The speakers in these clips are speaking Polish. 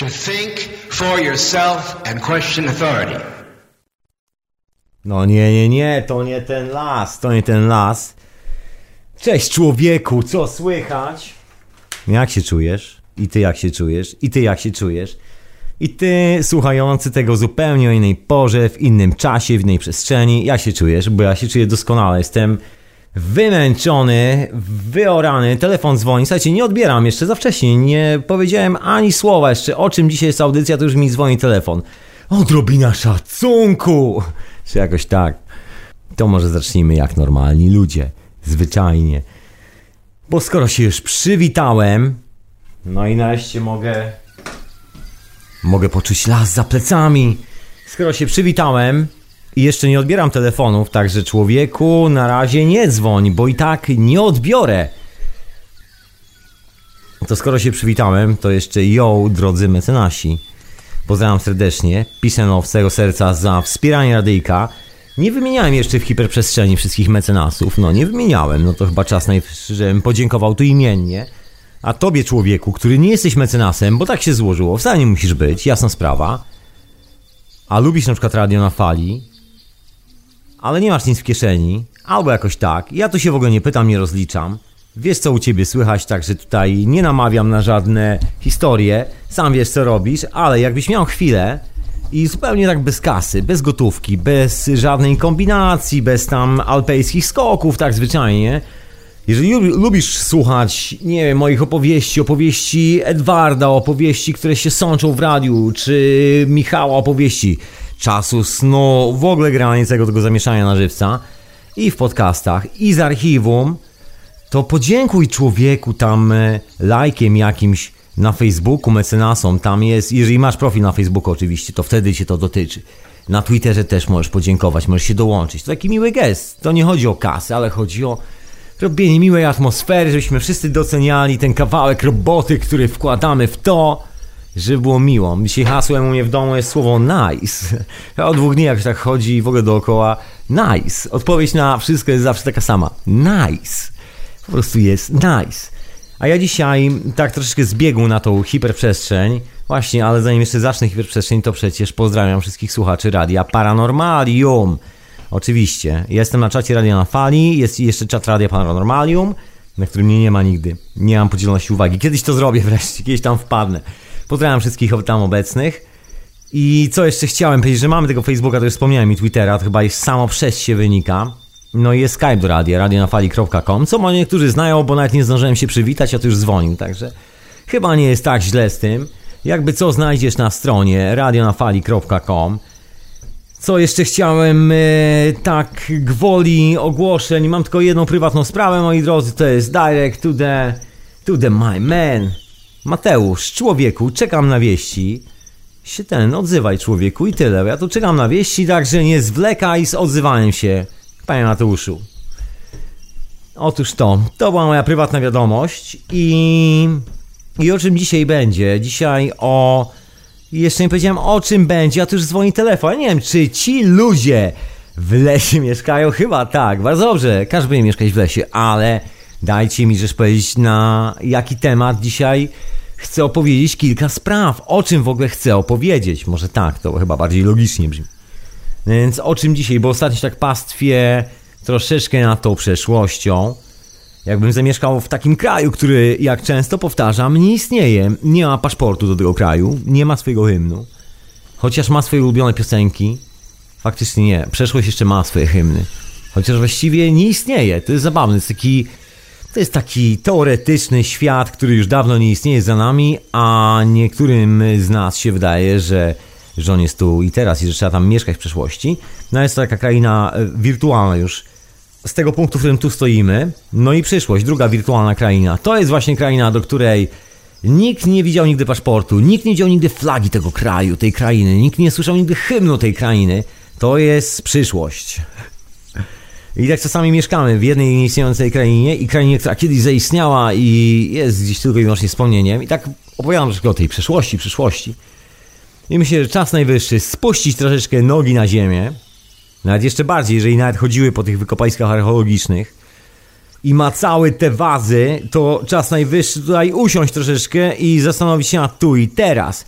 to think for yourself and question authority. No nie, nie, nie, to nie ten las, to nie ten las. Cześć człowieku, co słychać? Jak się czujesz? I ty jak się czujesz? I ty jak się czujesz? I ty, słuchający tego zupełnie o innej porze, w innym czasie, w innej przestrzeni, jak się czujesz? Bo ja się czuję doskonale, jestem wymęczony, wyorany, telefon dzwoni. Słuchajcie, nie odbieram jeszcze za wcześnie, nie powiedziałem ani słowa jeszcze o czym dzisiaj jest audycja, to już mi dzwoni telefon. Odrobina szacunku! Czy jakoś tak. To może zacznijmy jak normalni ludzie, zwyczajnie. Bo skoro się już przywitałem, no i nareszcie mogę Mogę poczuć las za plecami. Skoro się przywitałem i jeszcze nie odbieram telefonów, także człowieku, na razie nie dzwoń, bo i tak nie odbiorę. To skoro się przywitałem, to jeszcze yo, drodzy mecenasi. Pozdrawiam serdecznie, piszę z całego serca za wspieranie radyjka. Nie wymieniałem jeszcze w hiperprzestrzeni wszystkich mecenasów, no nie wymieniałem, no to chyba czas najwyższy, żebym podziękował tu imiennie. A tobie, człowieku, który nie jesteś mecenasem, bo tak się złożyło, wcale nie musisz być, jasna sprawa, a lubisz na przykład radio na fali, ale nie masz nic w kieszeni, albo jakoś tak, ja tu się w ogóle nie pytam, nie rozliczam, wiesz co u ciebie słychać, także tutaj nie namawiam na żadne historie, sam wiesz co robisz, ale jakbyś miał chwilę i zupełnie tak bez kasy, bez gotówki, bez żadnej kombinacji, bez tam alpejskich skoków, tak zwyczajnie, jeżeli lubisz słuchać, nie wiem, moich opowieści, opowieści Edwarda, opowieści, które się sączą w radiu, czy Michała opowieści, czasu snu, w ogóle granicznego tego zamieszania na żywca i w podcastach, i z archiwum, to podziękuj człowieku tam e, lajkiem jakimś na Facebooku, mecenasom, tam jest, jeżeli masz profil na Facebooku oczywiście, to wtedy cię to dotyczy. Na Twitterze też możesz podziękować, możesz się dołączyć. To taki miły gest. To nie chodzi o kasę, ale chodzi o robienie miłej atmosfery, żebyśmy wszyscy doceniali ten kawałek roboty, który wkładamy w to, żeby było miło. Dzisiaj hasłem u mnie w domu jest słowo nice. Od dwóch dni jak tak chodzi w ogóle dookoła nice. Odpowiedź na wszystko jest zawsze taka sama. Nice. Po prostu jest nice. A ja dzisiaj tak troszeczkę zbiegł na tą hiperprzestrzeń. Właśnie, ale zanim jeszcze zacznę hiperprzestrzeń, to przecież pozdrawiam wszystkich słuchaczy radia Paranormalium. Oczywiście. Jestem na czacie Radia na Fali, jest jeszcze czat Radia Paranormalium, na którym mnie nie ma nigdy. Nie mam podzieloności uwagi. Kiedyś to zrobię wreszcie, kiedyś tam wpadnę. Pozdrawiam wszystkich tam obecnych. I co jeszcze chciałem powiedzieć, że mamy tego Facebooka, to już wspomniałem i Twittera, to chyba samo przez się wynika. No i jest Skype do radia, radionafali.com, co może niektórzy znają, bo nawet nie zdążyłem się przywitać, a to już dzwonił, także chyba nie jest tak źle z tym. Jakby co znajdziesz na stronie radionafali.com co jeszcze chciałem, e, tak, gwoli ogłoszeń. Mam tylko jedną prywatną sprawę, moi drodzy. To jest direct to the, to the my man. Mateusz, człowieku, czekam na wieści. Się ten, odzywaj człowieku i tyle. Ja tu czekam na wieści, także nie zwlekaj z odzywaniem się, panie Mateuszu. Otóż to, to była moja prywatna wiadomość i... I o czym dzisiaj będzie? Dzisiaj o jeszcze nie powiedziałem o czym będzie, a tu już dzwoni telefon. nie wiem, czy ci ludzie w lesie mieszkają? Chyba tak, bardzo dobrze. Każdy będzie mieszkać w lesie, ale dajcie mi rzecz powiedzieć na jaki temat dzisiaj chcę opowiedzieć kilka spraw. O czym w ogóle chcę opowiedzieć? Może tak, to chyba bardziej logicznie brzmi. Więc o czym dzisiaj? Bo ostatnio się tak pastwię troszeczkę nad tą przeszłością. Jakbym zamieszkał w takim kraju, który, jak często powtarzam, nie istnieje. Nie ma paszportu do tego kraju, nie ma swojego hymnu. Chociaż ma swoje ulubione piosenki. Faktycznie nie. Przeszłość jeszcze ma swoje hymny. Chociaż właściwie nie istnieje. To jest zabawne. To jest taki, to jest taki teoretyczny świat, który już dawno nie istnieje za nami, a niektórym z nas się wydaje, że, że on jest tu i teraz i że trzeba tam mieszkać w przeszłości. No jest to taka kraina e, wirtualna już z tego punktu, w którym tu stoimy. No i przyszłość, druga wirtualna kraina. To jest właśnie kraina, do której nikt nie widział nigdy paszportu, nikt nie widział nigdy flagi tego kraju, tej krainy, nikt nie słyszał nigdy hymnu tej krainy. To jest przyszłość. I tak czasami mieszkamy w jednej nieistniejącej krainie i krainie, która kiedyś zaistniała i jest gdzieś tylko i wyłącznie wspomnieniem. I tak opowiadam troszkę o tej przeszłości, przyszłości. I myślę, że czas najwyższy spuścić troszeczkę nogi na ziemię, nawet jeszcze bardziej, jeżeli nawet chodziły po tych wykopaliskach archeologicznych i macały te wazy, to czas najwyższy tutaj usiąść troszeczkę i zastanowić się nad tu i teraz.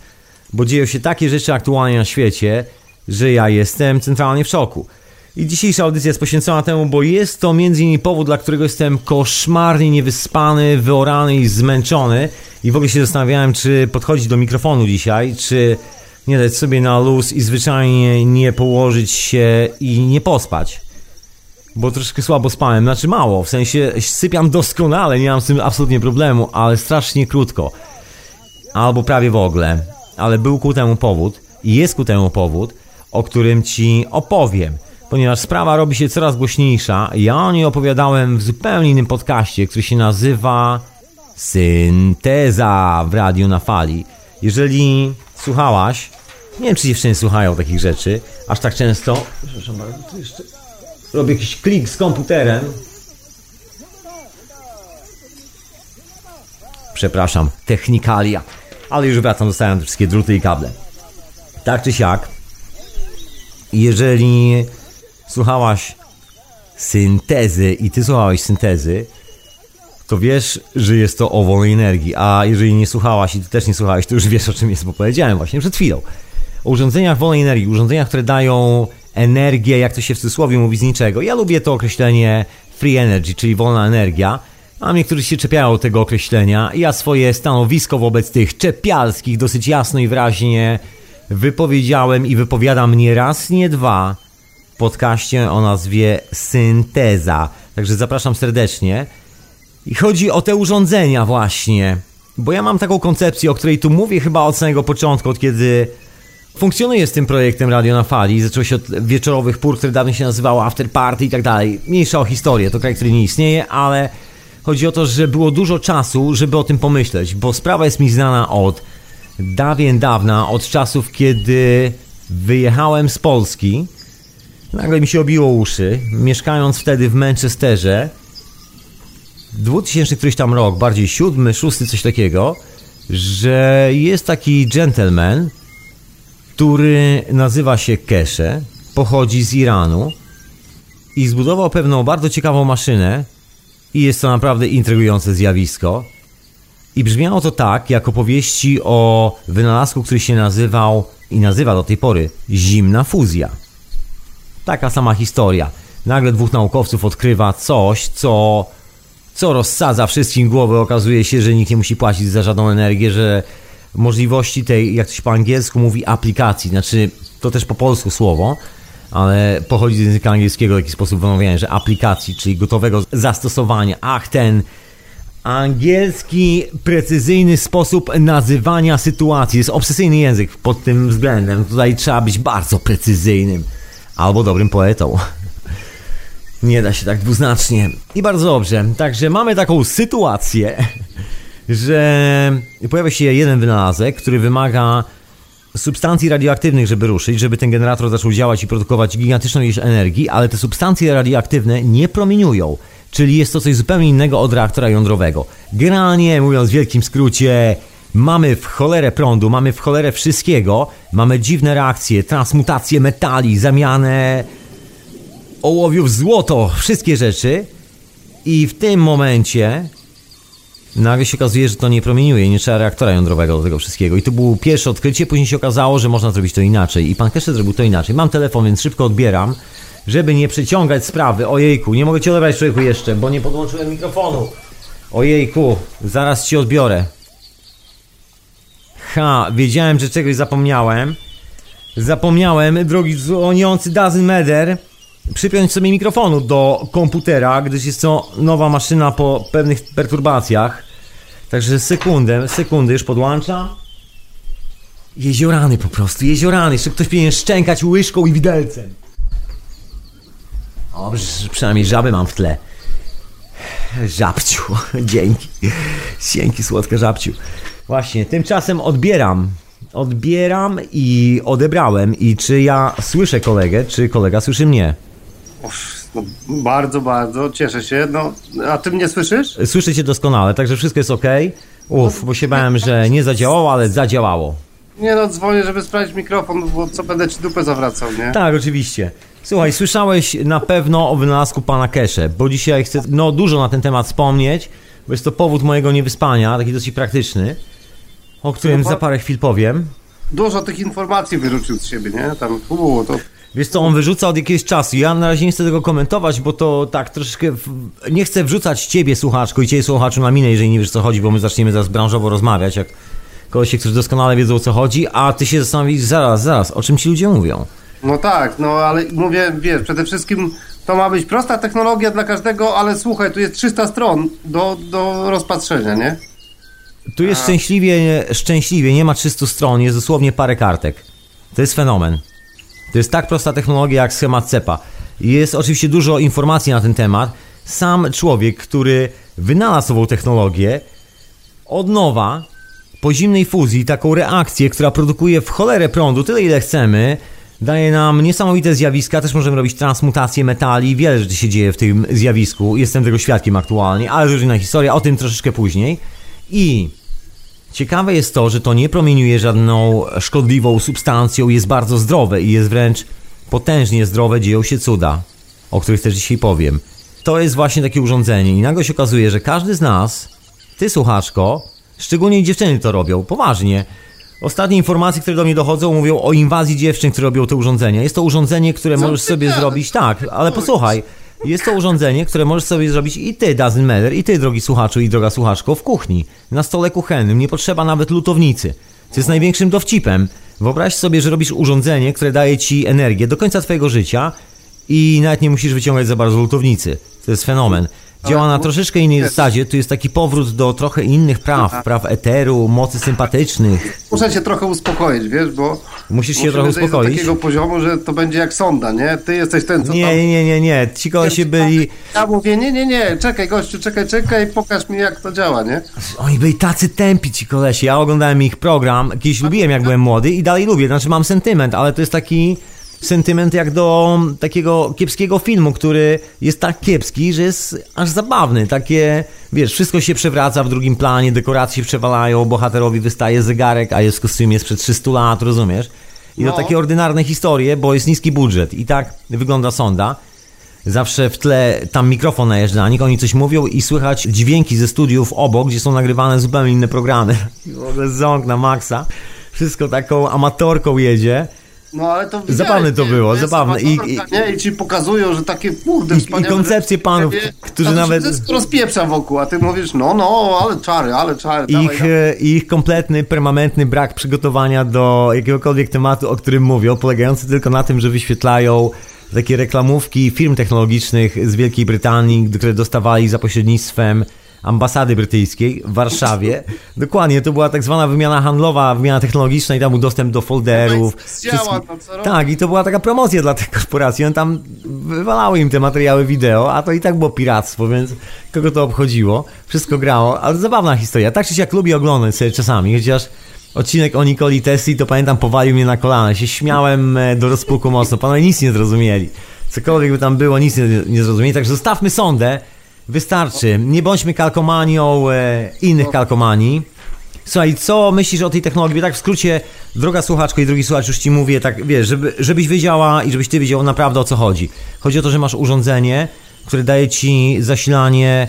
bo dzieją się takie rzeczy aktualnie na świecie, że ja jestem centralnie w szoku. I dzisiejsza audycja jest poświęcona temu, bo jest to między innymi powód, dla którego jestem koszmarnie niewyspany, wyorany i zmęczony. I w ogóle się zastanawiałem, czy podchodzić do mikrofonu dzisiaj, czy nie dać sobie na luz i zwyczajnie nie położyć się i nie pospać. Bo troszkę słabo spałem, znaczy mało, w sensie sypiam doskonale, nie mam z tym absolutnie problemu, ale strasznie krótko. Albo prawie w ogóle. Ale był ku temu powód i jest ku temu powód, o którym ci opowiem. Ponieważ sprawa robi się coraz głośniejsza, ja o niej opowiadałem w zupełnie innym podcaście, który się nazywa Synteza w Radiu na Fali. Jeżeli słuchałaś, nie wiem czy dziewczyny słuchają takich rzeczy, aż tak często. Przepraszam bardzo, to jeszcze robię jakiś klik z komputerem. Przepraszam, technikalia. Ale już wracam, dostałem wszystkie druty i kable. Tak czy siak, jeżeli słuchałaś syntezy i ty słuchałeś syntezy, to wiesz, że jest to o wolnej energii. A jeżeli nie słuchałaś i ty też nie słuchałeś, to już wiesz o czym jest, bo powiedziałem właśnie przed chwilą. O urządzeniach wolnej energii, urządzeniach, które dają energię, jak to się w cudzysłowie mówi, z niczego. Ja lubię to określenie free energy, czyli wolna energia, a niektórzy się czepiają tego określenia. Ja swoje stanowisko wobec tych czepialskich dosyć jasno i wyraźnie wypowiedziałem i wypowiadam nie raz, nie dwa podcaście o nazwie Synteza. Także zapraszam serdecznie. I chodzi o te urządzenia właśnie. Bo ja mam taką koncepcję, o której tu mówię chyba od samego początku, od kiedy funkcjonuję z tym projektem Radio na Fali. Zaczęło się od wieczorowych pór, które dawno się nazywało After Party i tak dalej. Mniejsza o historię, to kraj, który nie istnieje, ale chodzi o to, że było dużo czasu, żeby o tym pomyśleć, bo sprawa jest mi znana od dawien dawna, od czasów, kiedy wyjechałem z Polski. Nagle mi się obiło uszy, mieszkając wtedy w Manchesterze. 2000 któryś tam rok, bardziej siódmy, szósty, coś takiego, że jest taki gentleman, który nazywa się Kesze, pochodzi z Iranu i zbudował pewną bardzo ciekawą maszynę i jest to naprawdę intrygujące zjawisko. I brzmiało to tak, jak opowieści o wynalazku, który się nazywał i nazywa do tej pory zimna fuzja. Taka sama historia. Nagle dwóch naukowców odkrywa coś, co, co rozsadza wszystkim głowę. Okazuje się, że nikt nie musi płacić za żadną energię, że możliwości tej, jak to się po angielsku mówi, aplikacji, znaczy to też po polsku słowo, ale pochodzi z języka angielskiego w jakiś sposób wymawiania, że aplikacji, czyli gotowego zastosowania. Ach, ten angielski, precyzyjny sposób nazywania sytuacji. Jest obsesyjny język pod tym względem. Tutaj trzeba być bardzo precyzyjnym albo dobrym poetą. Nie da się tak dwuznacznie. I bardzo dobrze. Także mamy taką sytuację, że pojawia się jeden wynalazek, który wymaga substancji radioaktywnych, żeby ruszyć, żeby ten generator zaczął działać i produkować gigantyczną ilość energii, ale te substancje radioaktywne nie promieniują. Czyli jest to coś zupełnie innego od reaktora jądrowego. Generalnie, mówiąc w wielkim skrócie, mamy w cholerę prądu, mamy w cholerę wszystkiego, mamy dziwne reakcje, transmutacje metali, zamianę ołowiów w złoto, wszystkie rzeczy. I w tym momencie nagle się okazuje, że to nie promieniuje, nie trzeba reaktora jądrowego do tego wszystkiego. I to było pierwsze odkrycie, później się okazało, że można zrobić to inaczej. I pan Kesher zrobił to inaczej. Mam telefon, więc szybko odbieram, żeby nie przeciągać sprawy. Ojejku, nie mogę ci odebrać człowieku jeszcze, bo nie podłączyłem mikrofonu. Ojejku, zaraz ci odbiorę. Ha, wiedziałem, że czegoś zapomniałem. Zapomniałem, drogi dzwoniący Dozen Meder, przypiąć sobie mikrofonu do komputera, gdyż jest to nowa maszyna po pewnych perturbacjach. Także sekundę, sekundę już podłącza. Jeziorany po prostu, jeziorany. Jeszcze ktoś powinien szczękać łyżką i widelcem. O, przynajmniej żaby mam w tle. Żabciu, dzięki. Dzięki, słodka żabciu. Właśnie, tymczasem odbieram. Odbieram i odebrałem. I czy ja słyszę kolegę, czy kolega słyszy mnie? No, bardzo, bardzo, cieszę się. No, a ty mnie słyszysz? Słyszę cię doskonale, także wszystko jest ok. Uff, bo się bałem, że nie zadziałało, ale zadziałało. Nie no, dzwonię, żeby sprawdzić mikrofon, bo co będę ci dupę zawracał, nie? Tak, oczywiście. Słuchaj, słyszałeś na pewno o wynalazku pana Kesze, bo dzisiaj chcę no, dużo na ten temat wspomnieć, bo jest to powód mojego niewyspania, taki dosyć praktyczny, o którym za parę chwil powiem. dużo tych informacji wyrzucił z siebie, nie? Tam, u, to Wiesz co, on wyrzuca od jakiegoś czasu. Ja na razie nie chcę tego komentować, bo to tak troszeczkę. W... Nie chcę wrzucać ciebie, słuchaczku, i ciebie, słuchaczu, na minę, jeżeli nie wiesz, co chodzi, bo my zaczniemy zaraz branżowo rozmawiać, jak kogoś, którzy doskonale wiedzą, o co chodzi, a ty się zastanowisz, zaraz, zaraz, o czym ci ludzie mówią. No tak, no ale mówię, wiesz, przede wszystkim to ma być prosta technologia dla każdego, ale słuchaj, tu jest 300 stron do, do rozpatrzenia, nie? Tu jest szczęśliwie, szczęśliwie, nie ma 300 stron, jest dosłownie parę kartek. To jest fenomen. To jest tak prosta technologia jak schemat CEPA. Jest oczywiście dużo informacji na ten temat. Sam człowiek, który wynalazł ową technologię, od nowa, po zimnej fuzji, taką reakcję, która produkuje w cholerę prądu, tyle ile chcemy, daje nam niesamowite zjawiska. Też możemy robić transmutację metali. Wiele rzeczy się dzieje w tym zjawisku. Jestem tego świadkiem aktualnie, ale to już inna historia. O tym troszeczkę później. I ciekawe jest to, że to nie promieniuje żadną szkodliwą substancją. Jest bardzo zdrowe i jest wręcz potężnie zdrowe. Dzieją się cuda, o których też dzisiaj powiem. To jest właśnie takie urządzenie i nagle się okazuje, że każdy z nas, ty słuchaczko, szczególnie dziewczyny to robią, poważnie, Ostatnie informacje, które do mnie dochodzą, mówią o inwazji dziewczyn, które robią te urządzenia. Jest to urządzenie, które możesz ty sobie gadasz? zrobić. Tak, ale posłuchaj. Jest to urządzenie, które możesz sobie zrobić i ty, Dazen Meller, i ty, drogi słuchaczu i droga słuchaczko, w kuchni, na stole kuchennym. Nie potrzeba nawet lutownicy. Co jest największym dowcipem. Wyobraź sobie, że robisz urządzenie, które daje ci energię do końca twojego życia i nawet nie musisz wyciągać za bardzo lutownicy. To jest fenomen. Działa na troszeczkę innej zasadzie. Tu jest taki powrót do trochę innych praw. Praw eteru, mocy sympatycznych. Muszę cię trochę uspokoić, wiesz, bo... Musisz się trochę uspokoić. do takiego poziomu, że to będzie jak sonda, nie? Ty jesteś ten, co tam... Nie, nie, nie, nie. Ci kolesie byli. Ja mówię, nie, nie, nie, czekaj gościu, czekaj, czekaj, pokaż mi jak to działa, nie? Oni byli tacy tępi ci kolesie. Ja oglądałem ich program. Kiedyś lubiłem jak byłem młody i dalej lubię. Znaczy mam sentyment, ale to jest taki sentyment jak do takiego kiepskiego filmu, który jest tak kiepski, że jest aż zabawny. Takie, wiesz, wszystko się przewraca w drugim planie, dekoracje przewalają, bohaterowi wystaje zegarek, a jest w kostiumie sprzed 300 lat, rozumiesz? I No. to takie ordynarne historie, bo jest niski budżet. I tak wygląda sonda. Zawsze w tle tam mikrofon najeżdża na nich, oni coś mówią i słychać dźwięki ze studiów obok, gdzie są nagrywane zupełnie inne programy. I w ogóle ząg na maksa. Wszystko taką amatorką jedzie. No ale to Zabawne to nie? było, jest zabawne. I- nie? I ci pokazują, że takie kurde I- i koncepcje panów, nie? którzy nawet- rozpieprza wokół, a ty mówisz, no, no, ale czary, ale czary, dawaj, Ich, dawaj. e, ich kompletny, permanentny brak przygotowania do jakiegokolwiek tematu, o którym mówią, polegający tylko na tym, że wyświetlają takie reklamówki firm technologicznych z Wielkiej Brytanii, które dostawali za pośrednictwem ambasady brytyjskiej w Warszawie. Dokładnie, to była tak zwana wymiana handlowa, wymiana technologiczna i tam był dostęp do folderów. Wszystkich- no tak, i to była taka promocja dla tych korporacji. On tam wywalały im te materiały wideo, a to i tak było piractwo, więc kogo to obchodziło? Wszystko grało, ale zabawna historia. Tak czy siak lubię oglądać sobie czasami, chociaż odcinek o Nikoli Tesli to pamiętam powalił mnie na kolana. Się śmiałem e, do rozpuku mocno. Panowie nic nie zrozumieli. Cokolwiek by tam było, nic nie, nie zrozumieli. Także zostawmy sondę. Wystarczy. Nie bądźmy kalkomanią e, innych kalkomanii. Słuchaj, co myślisz o tej technologii? Tak w skrócie, droga słuchaczko i drugi słuchacz, już ci mówię, tak wiesz, żeby, żebyś wiedziała i żebyś ty wiedział naprawdę o co chodzi. Chodzi o to, że masz urządzenie, które daje ci zasilanie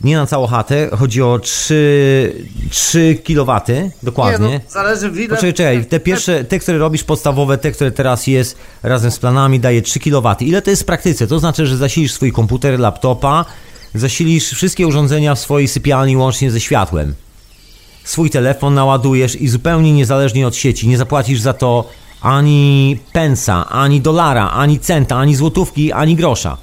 nie na całą chatę, chodzi o 3, 3 kW, dokładnie. Nie, no, zależy w ile... Poczekaj, czekaj, te pierwsze, te, które robisz podstawowe, te, które teraz jest razem z planami, daje 3 kW. Ile to jest w praktyce? To znaczy, że zasilisz swój komputer, laptopa, zasilisz wszystkie urządzenia w swojej sypialni łącznie ze światłem. Swój telefon naładujesz i zupełnie niezależnie od sieci, nie zapłacisz za to ani pensa, ani dolara, ani centa, ani złotówki, ani grosza.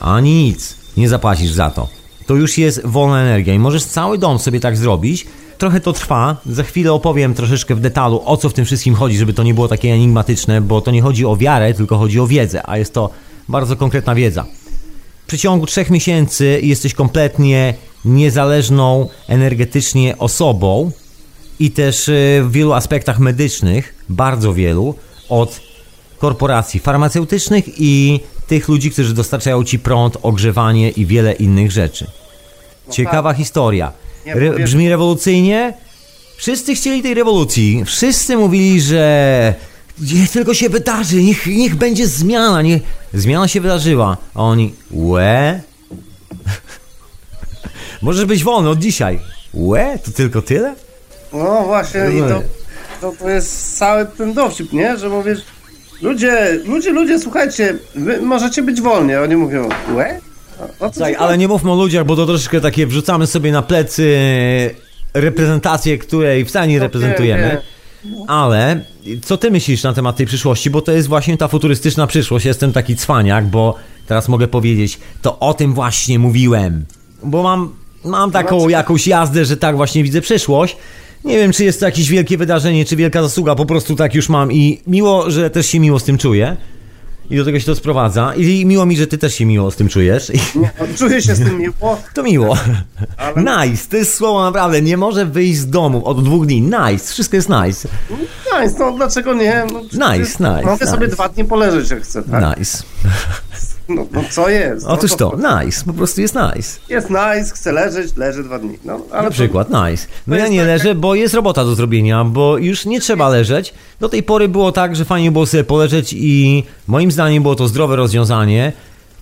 Ani nic. Nie zapłacisz za to. To już jest wolna energia i możesz cały dom sobie tak zrobić. Trochę to trwa. Za chwilę opowiem troszeczkę w detalu o co w tym wszystkim chodzi, żeby to nie było takie enigmatyczne, bo to nie chodzi o wiarę, tylko chodzi o wiedzę, a jest to bardzo konkretna wiedza. W przeciągu trzech miesięcy jesteś kompletnie niezależną energetycznie osobą i też y, w wielu aspektach medycznych, bardzo wielu, od korporacji farmaceutycznych i tych ludzi, którzy dostarczają ci prąd, ogrzewanie i wiele innych rzeczy. Ciekawa historia. Nie, Re- brzmi rewolucyjnie? Wszyscy chcieli tej rewolucji. Wszyscy mówili, że niech tylko się wydarzy, niech, niech będzie zmiana, niech... Zmiana się wydarzyła. A oni, łe? Możesz być wolny od dzisiaj. Łe? To tylko tyle? No właśnie, i to, to, to jest cały ten dowcip, nie? Że mówisz, ludzie, ludzie, ludzie, słuchajcie, wy możecie być wolni, oni mówią, łe? Tak, ale nie mówmy o ludziach, bo to troszeczkę takie wrzucamy sobie na plecy reprezentację, której wcale nie reprezentujemy. Ale co ty myślisz na temat tej przyszłości? Bo to jest właśnie ta futurystyczna przyszłość. Jestem taki cwaniak, bo teraz mogę powiedzieć, to o tym właśnie mówiłem. Bo mam, mam taką jakąś jazdę, że tak właśnie widzę przyszłość. Nie wiem, czy jest to jakieś wielkie wydarzenie, czy wielka zasługa, po prostu tak już mam i miło, że też się miło z tym czuję. I do tego się to sprowadza. I miło mi, że ty też się miło z tym czujesz. Nie, no, czuję się z tym miło. to miło. Ale- Nice, to jest słowo naprawdę. Nie może wyjść z domu od dwóch dni. Nice, wszystko jest nice. Nice, no dlaczego nie? No, Nice, nice, Mogę sobie nice. dwa dni poleżeć jak chcę, tak? Nice. No, no co jest? No, Otóż to, nice, po prostu jest nice. Jest nice, chcę leżeć, leżę dwa dni. No, ale Na to- przykład, nice. No to ja nie tak leżę, bo jest robota do zrobienia, bo już nie trzeba leżeć. Do tej pory było tak, że fajnie było sobie poleżeć i moim zdaniem było to zdrowe rozwiązanie,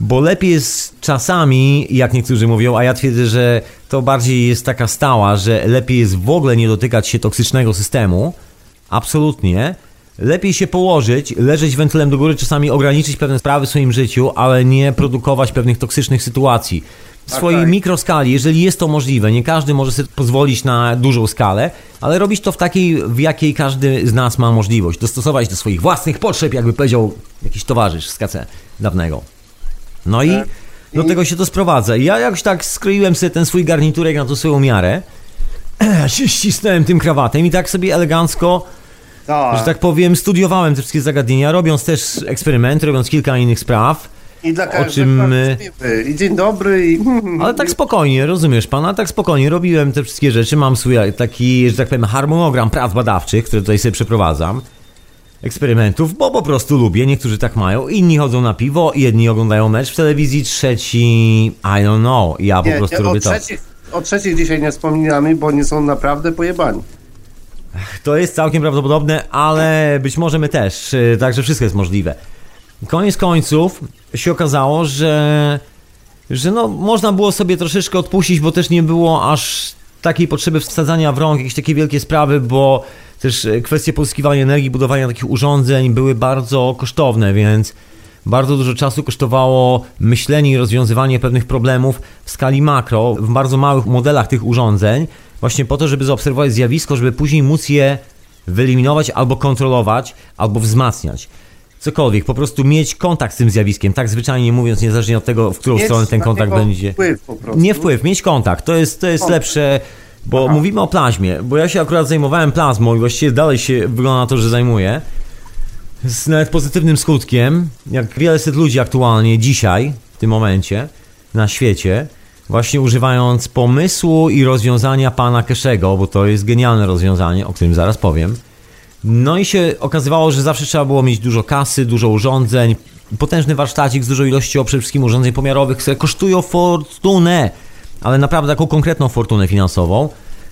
bo lepiej jest czasami, jak niektórzy mówią, a ja twierdzę, że to bardziej jest taka stała, że lepiej jest w ogóle nie dotykać się toksycznego systemu. Absolutnie. Lepiej się położyć, leżeć wentylem do góry, czasami ograniczyć pewne sprawy w swoim życiu, ale nie produkować pewnych toksycznych sytuacji. W swojej tak. mikroskali, jeżeli jest to możliwe, nie każdy może sobie pozwolić na dużą skalę, ale robić to w takiej, w jakiej każdy z nas ma możliwość. Dostosować do swoich własnych potrzeb, jakby powiedział jakiś towarzysz z KC dawnego. No i Tak. do tego się to sprowadza. Ja jakoś tak skroiłem sobie ten swój garniturek na tą swoją miarę, ścisnąłem tym krawatem i tak sobie elegancko Tak. że tak powiem, studiowałem te wszystkie zagadnienia, robiąc też eksperymenty, robiąc kilka innych spraw. I dla każdego czym, miły. I dzień dobry i... Ale tak spokojnie, rozumiesz pan, ale tak spokojnie robiłem te wszystkie rzeczy, mam swój taki, że tak powiem, harmonogram prac badawczych, które tutaj sobie przeprowadzam. Eksperymentów, bo po prostu lubię, niektórzy tak mają, inni chodzą na piwo, jedni oglądają mecz w telewizji, trzeci, I don't know, ja po Nie, prostu nie, robię to. trzecich, o trzecich dzisiaj nie wspominamy, bo oni są naprawdę pojebani. To jest całkiem prawdopodobne, ale być może my też, y, także wszystko jest możliwe. Koniec końców się okazało, że, że no, można było sobie troszeczkę odpuścić, bo też nie było aż takiej potrzeby wsadzania w rąk jakieś takie wielkie sprawy, bo też y, kwestie pozyskiwania energii, budowania takich urządzeń były bardzo kosztowne, więc bardzo dużo czasu kosztowało myślenie i rozwiązywanie pewnych problemów w skali makro, w bardzo małych modelach tych urządzeń, właśnie po to, żeby zaobserwować zjawisko, żeby później móc je wyeliminować albo kontrolować, albo wzmacniać. Cokolwiek, po prostu mieć kontakt z tym zjawiskiem, tak zwyczajnie mówiąc, niezależnie od tego, w którą Mieć stronę ten kontakt będzie. Wpływ po prostu. Nie wpływ, mieć kontakt. To jest, to jest Kontakt. lepsze, bo mówimy o plazmie, bo ja się akurat zajmowałem plazmą i właściwie dalej się wygląda na to, że zajmuję. Z nawet pozytywnym skutkiem, jak wiele set ludzi aktualnie dzisiaj, w tym momencie, na świecie, właśnie używając pomysłu i rozwiązania pana Keszego, bo to jest genialne rozwiązanie, o którym zaraz powiem. No i się okazywało, że zawsze trzeba było mieć dużo kasy, dużo urządzeń, potężny warsztacik z dużą ilością przede wszystkim urządzeń pomiarowych, które kosztują fortunę, ale naprawdę taką konkretną fortunę finansową.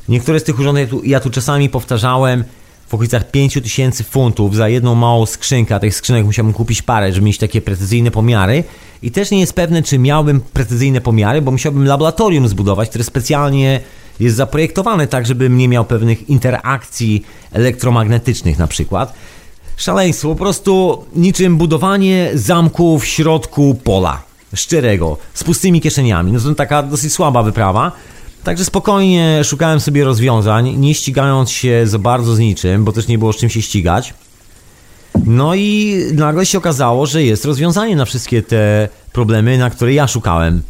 Niektóre z tych urządzeń tu- ja tu czasami powtarzałem w okolicach 5000 funtów za jedną małą skrzynkę, a tych skrzynek musiałbym kupić parę, żeby mieć takie precyzyjne pomiary. I też nie jest pewne, czy miałbym precyzyjne pomiary, bo musiałbym laboratorium zbudować, które specjalnie jest zaprojektowane tak, żebym nie miał pewnych interakcji elektromagnetycznych na przykład. Szaleństwo, po prostu niczym budowanie zamku w środku pola. Szczerego, z pustymi kieszeniami. No to taka dosyć słaba wyprawa. Także spokojnie szukałem sobie rozwiązań, nie ścigając się za bardzo z niczym, bo też nie było z czym się ścigać. No i nagle się okazało, że jest rozwiązanie na wszystkie te problemy, na które ja szukałem.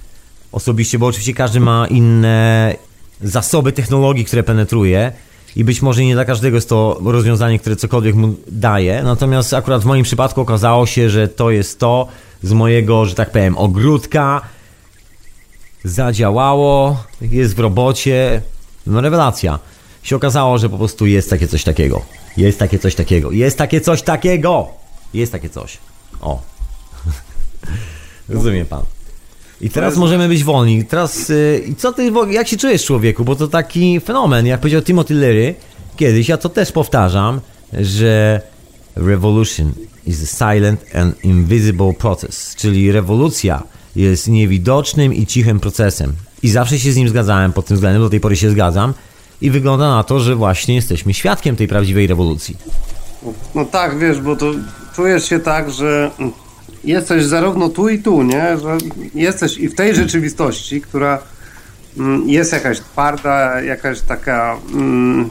Osobiście, bo oczywiście każdy ma inne zasoby technologii, które penetruje i być może nie dla każdego jest to rozwiązanie, które cokolwiek mu daje. Natomiast akurat w moim przypadku okazało się, że to jest to z mojego, że tak powiem, ogródka. Zadziałało, jest w robocie. No rewelacja. Się okazało, że po prostu jest takie coś takiego. Jest takie coś takiego. Jest takie coś takiego. Jest takie coś. O. Rozumie pan. I teraz jest- możemy być wolni. Teraz, y, i co ty, jak się czujesz człowieku? Bo to taki fenomen, jak powiedział Timothy Leary kiedyś, ja to też powtarzam, że revolution is a silent and invisible process, czyli rewolucja jest niewidocznym i cichym procesem. I zawsze się z nim zgadzałem pod tym względem, do tej pory się zgadzam, i wygląda na to, że właśnie jesteśmy świadkiem tej prawdziwej rewolucji. No tak, wiesz, bo to czujesz się tak, że jesteś zarówno tu i tu, nie? Że jesteś i w tej rzeczywistości, która mm, jest jakaś twarda, jakaś taka mm,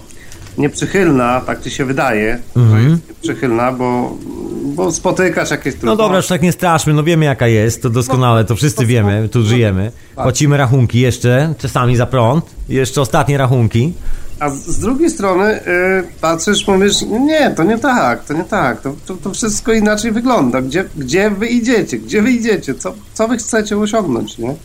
nieprzychylna, tak ci się wydaje, że jest nieprzychylna, bo, bo spotykasz jakieś No trudności. dobra, już tak nie straszmy, no wiemy jaka jest, to doskonale, to wszyscy wiemy, tu żyjemy. Płacimy rachunki jeszcze, czasami za prąd, jeszcze ostatnie rachunki. A z, z drugiej strony y, patrzysz, mówisz, nie, to nie tak, to nie tak, to, to, to wszystko inaczej wygląda. Gdzie, gdzie wy idziecie? Gdzie wy idziecie? Co, co wy chcecie osiągnąć, nie?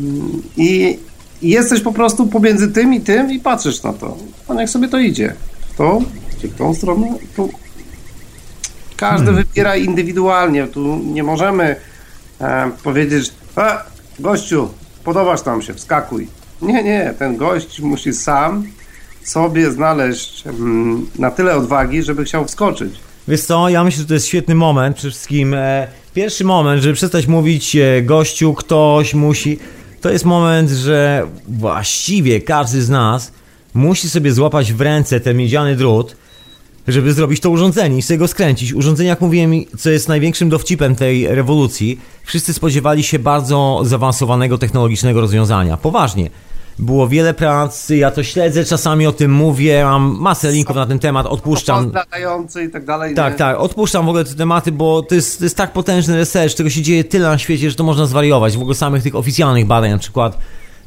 Mm, I, I jesteś po prostu pomiędzy tym i tym i patrzysz na to. A niech sobie to idzie. W tą, czy w tą stronę, tu. Każdy wybiera indywidualnie. Tu nie możemy e, powiedzieć, a, gościu, podobasz nam się, wskakuj. Nie, nie, ten gość musi sam sobie znaleźć mm, na tyle odwagi, żeby chciał wskoczyć. Wiesz co, ja myślę, że to jest świetny moment, przede wszystkim e, pierwszy moment, żeby przestać mówić e, gościu, ktoś musi, to jest moment, że właściwie każdy z nas musi sobie złapać w ręce ten miedziany drut, żeby zrobić to urządzenie i sobie go skręcić. Urządzenie, jak mówiłem, co jest największym dowcipem tej rewolucji, wszyscy spodziewali się bardzo zaawansowanego technologicznego rozwiązania. Poważnie. Było wiele prac, ja to śledzę, czasami o tym mówię, mam masę linków na ten temat, odpuszczam. I tak dalej. Tak, tak, odpuszczam w ogóle te tematy, bo to jest, to jest tak potężny research, tego się dzieje tyle na świecie, że to można zwariować. W ogóle samych tych oficjalnych badań, na przykład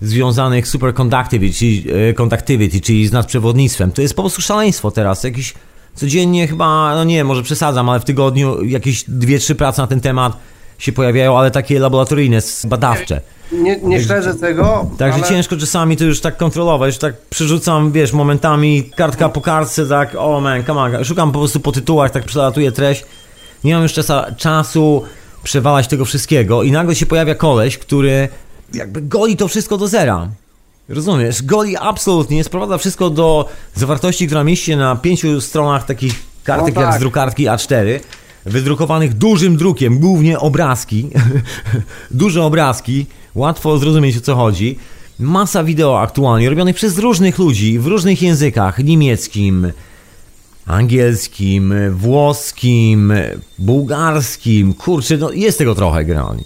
związanych z superconductivity, czyli, e, conductivity, czyli z nadprzewodnictwem. To jest po prostu szaleństwo teraz. Jakieś codziennie chyba, no nie, może przesadzam, ale w tygodniu jakieś dwie, trzy prace na ten temat się pojawiają, ale takie laboratoryjne, badawcze. Nie, nie śledzę tego, Także ale ciężko czasami to już tak kontrolować, już tak przerzucam, wiesz, momentami kartka po kartce, tak, o man, come on, szukam po prostu po tytułach, tak przelatuję treść, nie mam już czasa, czasu przewalać tego wszystkiego i nagle się pojawia koleś, który jakby goli to wszystko do zera. Rozumiesz? Goli absolutnie, sprowadza wszystko do zawartości, która mieści się na pięciu stronach takich kartek No jak tak. z drukarki A4, wydrukowanych dużym drukiem, głównie obrazki, duże obrazki, łatwo zrozumieć o co chodzi. Masa wideo aktualnie robionych przez różnych ludzi w różnych językach, niemieckim, angielskim, włoskim, bułgarskim, kurczę, no jest tego trochę generalnie.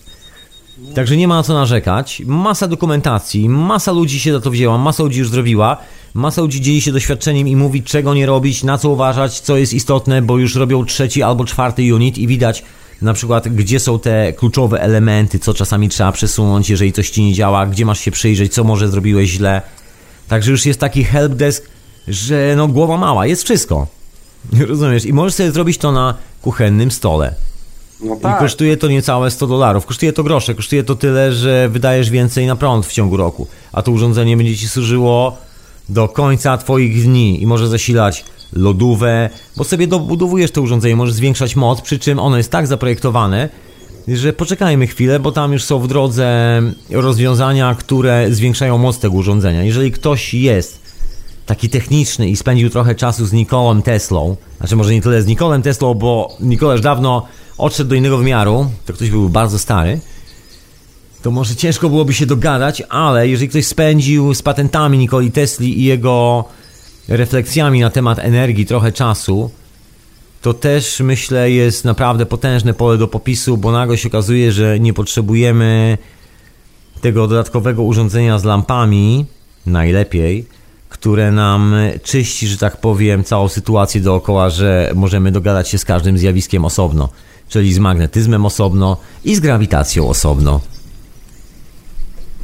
Także nie ma co narzekać. Masa dokumentacji, masa ludzi się za to wzięła, masa ludzi już zrobiła, masa ludzi dzieli się doświadczeniem i mówi czego nie robić, na co uważać, co jest istotne, bo już robią trzeci albo czwarty unit i widać na przykład gdzie są te kluczowe elementy, co czasami trzeba przesunąć, jeżeli coś ci nie działa, gdzie masz się przyjrzeć, co może zrobiłeś źle. Także już jest taki helpdesk, że no głowa mała, jest wszystko. Rozumiesz? I możesz sobie zrobić to na kuchennym stole. no I tak. kosztuje to niecałe 100 dolarów. Kosztuje to grosze, kosztuje to tyle, że wydajesz więcej na prąd w ciągu roku. A to urządzenie będzie ci służyło do końca twoich dni i może zasilać lodówę, bo sobie dobudowujesz to urządzenie, możesz zwiększać moc, przy czym ono jest tak zaprojektowane, że poczekajmy chwilę, bo tam już są w drodze rozwiązania, które zwiększają moc tego urządzenia. Jeżeli ktoś jest taki techniczny i spędził trochę czasu z Nikolem Teslą, znaczy może nie tyle z Nikolem Teslą, bo Nikola już dawno odszedł do innego wymiaru, to ktoś był bardzo stary, to może ciężko byłoby się dogadać, ale jeżeli ktoś spędził z patentami Nikoli Tesli i jego refleksjami na temat energii trochę czasu, to też myślę jest naprawdę potężne pole do popisu, bo nagle się okazuje, że nie potrzebujemy tego dodatkowego urządzenia z lampami, najlepiej, które nam czyści, że tak powiem, całą sytuację dookoła, że możemy dogadać się z każdym zjawiskiem osobno, czyli z magnetyzmem osobno i z grawitacją osobno.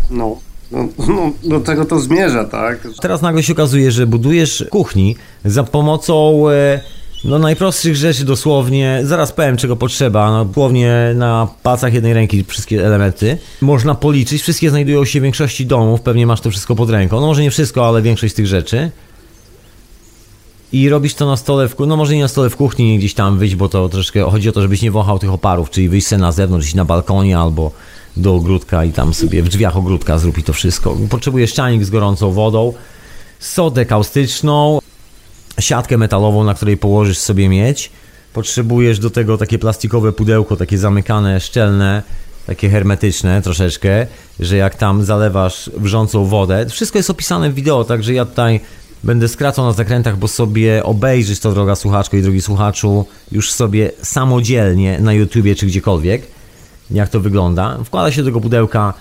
No, no, no, do tego to zmierza, tak? Teraz nagle się okazuje, że budujesz kuchni za pomocą e, no, najprostszych rzeczy dosłownie. Zaraz powiem, czego potrzeba. No, dosłownie na palcach jednej ręki wszystkie elementy. Można policzyć. Wszystkie znajdują się w większości domów. Pewnie masz to wszystko pod ręką. No może nie wszystko, ale większość z tych rzeczy. I robisz to na stole w no może nie na stole w kuchni, gdzieś tam wyjść, bo to troszkę chodzi o to, żebyś nie wąchał tych oparów, czyli wyjść sobie na zewnątrz, iść na balkonie albo do ogródka i tam sobie w drzwiach ogródka zrób i to wszystko. Potrzebujesz czajnik z gorącą wodą, sodę kaustyczną, siatkę metalową, na której położysz sobie miedź. Potrzebujesz do tego takie plastikowe pudełko, takie zamykane, szczelne, takie hermetyczne troszeczkę, że jak tam zalewasz wrzącą wodę, wszystko jest opisane w wideo, także ja tutaj będę skracał na zakrętach, bo sobie obejrzysz to, droga słuchaczko i drogi słuchaczu, już sobie samodzielnie na YouTubie czy gdziekolwiek, jak to wygląda. Wkłada się do tego pudełka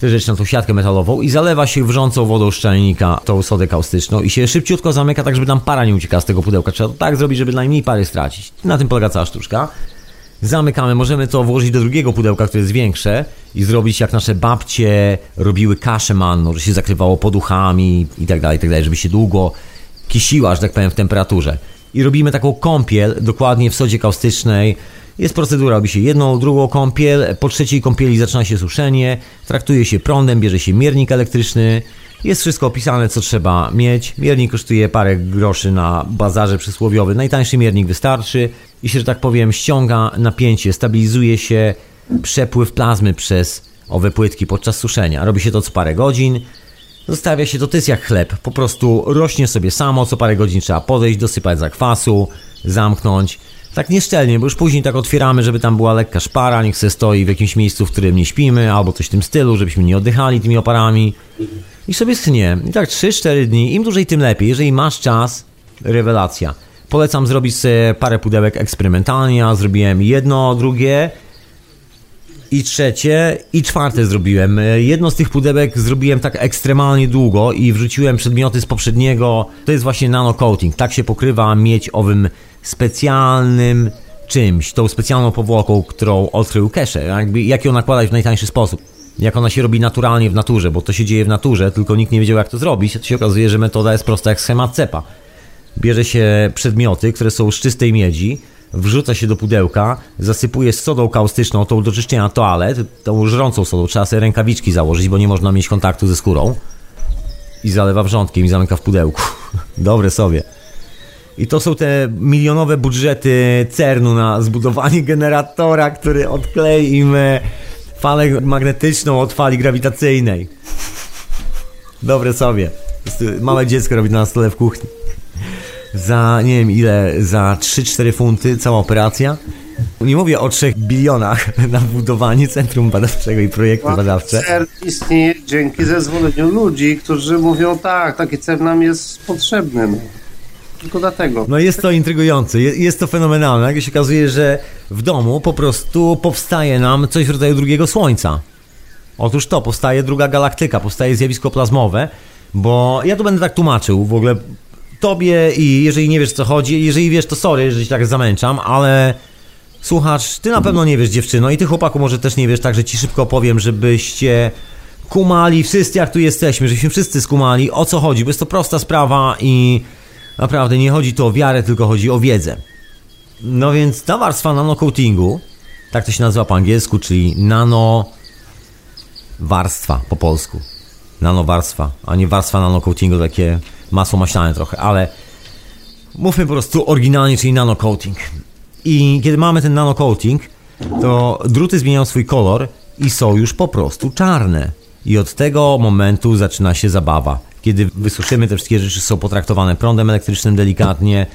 te rzeczy na tą siatkę metalową i zalewa się wrzącą wodą szczelnika tą sodę kaustyczną i się szybciutko zamyka tak, żeby tam para nie uciekała z tego pudełka. Trzeba to tak zrobić, żeby najmniej pary stracić. Na tym polega cała sztuczka. Zamykamy, możemy to włożyć do drugiego pudełka, które jest większe i zrobić jak nasze babcie robiły kaszę manną, że się zakrywało poduchami i tak dalej, tak dalej, żeby się długo kisiła, że tak powiem, w temperaturze. I robimy taką kąpiel dokładnie w sodzie kaustycznej. Jest procedura, robi się jedną, drugą kąpiel, po trzeciej kąpieli zaczyna się suszenie, traktuje się prądem, bierze się miernik elektryczny, jest wszystko opisane, co trzeba mieć. Miernik kosztuje parę groszy na bazarze przysłowiowym. Najtańszy miernik wystarczy i się, że tak powiem, ściąga napięcie, stabilizuje się przepływ plazmy przez owe płytki podczas suszenia. Robi się to co parę godzin. Zostawia się to, to jest jak chleb. Po prostu rośnie sobie samo, co parę godzin trzeba podejść, dosypać zakwasu, zamknąć. Tak nieszczelnie, bo już później tak otwieramy, żeby tam była lekka szpara, niech se stoi w jakimś miejscu, w którym nie śpimy, albo coś w tym stylu, żebyśmy nie oddychali tymi oparami. I sobie schnie. I tak 3-4 dni, im dłużej tym lepiej. Jeżeli masz czas, rewelacja. Polecam zrobić sobie parę pudełek eksperymentalnie. Zrobiłem jedno, drugie i trzecie i czwarte zrobiłem. Jedno z tych pudełek zrobiłem tak ekstremalnie długo i wrzuciłem przedmioty z poprzedniego. To jest właśnie nano coating. Tak się pokrywa miedź owym specjalnym czymś, tą specjalną powłoką, którą odkrył Keshe. Jakby, jak ją nakładać w najtańszy sposób. Jak ona się robi naturalnie w naturze, bo to się dzieje w naturze, tylko nikt nie wiedział jak to zrobić. A to się okazuje, że metoda jest prosta jak schemat cepa. Bierze się przedmioty, które są z czystej miedzi, wrzuca się do pudełka, zasypuje sodą kaustyczną, tą do czyszczenia toalet, tą żrącą sodą, trzeba sobie rękawiczki założyć, bo nie można mieć kontaktu ze skórą i zalewa wrzątkiem i zamyka w pudełku. Dobre sobie. I to są te milionowe budżety CERN-u na zbudowanie generatora, który odklei im e, falę magnetyczną od fali grawitacyjnej. Dobre sobie. Małe dziecko robi to na stole w kuchni. Za nie wiem ile, za 3-4 funty cała operacja. Nie mówię o 3 bilionach na budowanie centrum badawczego i projekty No, badawcze. CERN istnieje dzięki zezwoleniu ludzi, którzy mówią tak, taki CERN nam jest potrzebny. Tylko dlatego. No jest to intrygujące, je- jest to fenomenalne. Jak się okazuje, że w domu po prostu powstaje nam coś w rodzaju drugiego słońca. Otóż to, powstaje druga galaktyka, powstaje zjawisko plazmowe, bo ja to będę tak tłumaczył w ogóle tobie i jeżeli nie wiesz co chodzi, jeżeli wiesz to sorry, że cię tak zamęczam, ale słuchacz, ty na pewno nie wiesz dziewczyno i ty chłopaku może też nie wiesz, także ci szybko opowiem, żebyście kumali wszyscy jak tu jesteśmy, żebyśmy wszyscy skumali o co chodzi, bo jest to prosta sprawa i naprawdę nie chodzi tu o wiarę, tylko chodzi o wiedzę. No więc ta warstwa nanocoatingu, tak to się nazywa po angielsku, czyli nano warstwa po polsku. Nanowarstwa, a nie warstwa nanocoatingu, takie masło maślane trochę, ale mówmy po prostu oryginalnie, czyli nanocoating. I kiedy mamy ten nanocoating, to druty zmieniają swój kolor i są już po prostu czarne. I od tego momentu zaczyna się zabawa. Kiedy wysuszymy te wszystkie rzeczy, są potraktowane prądem elektrycznym delikatnie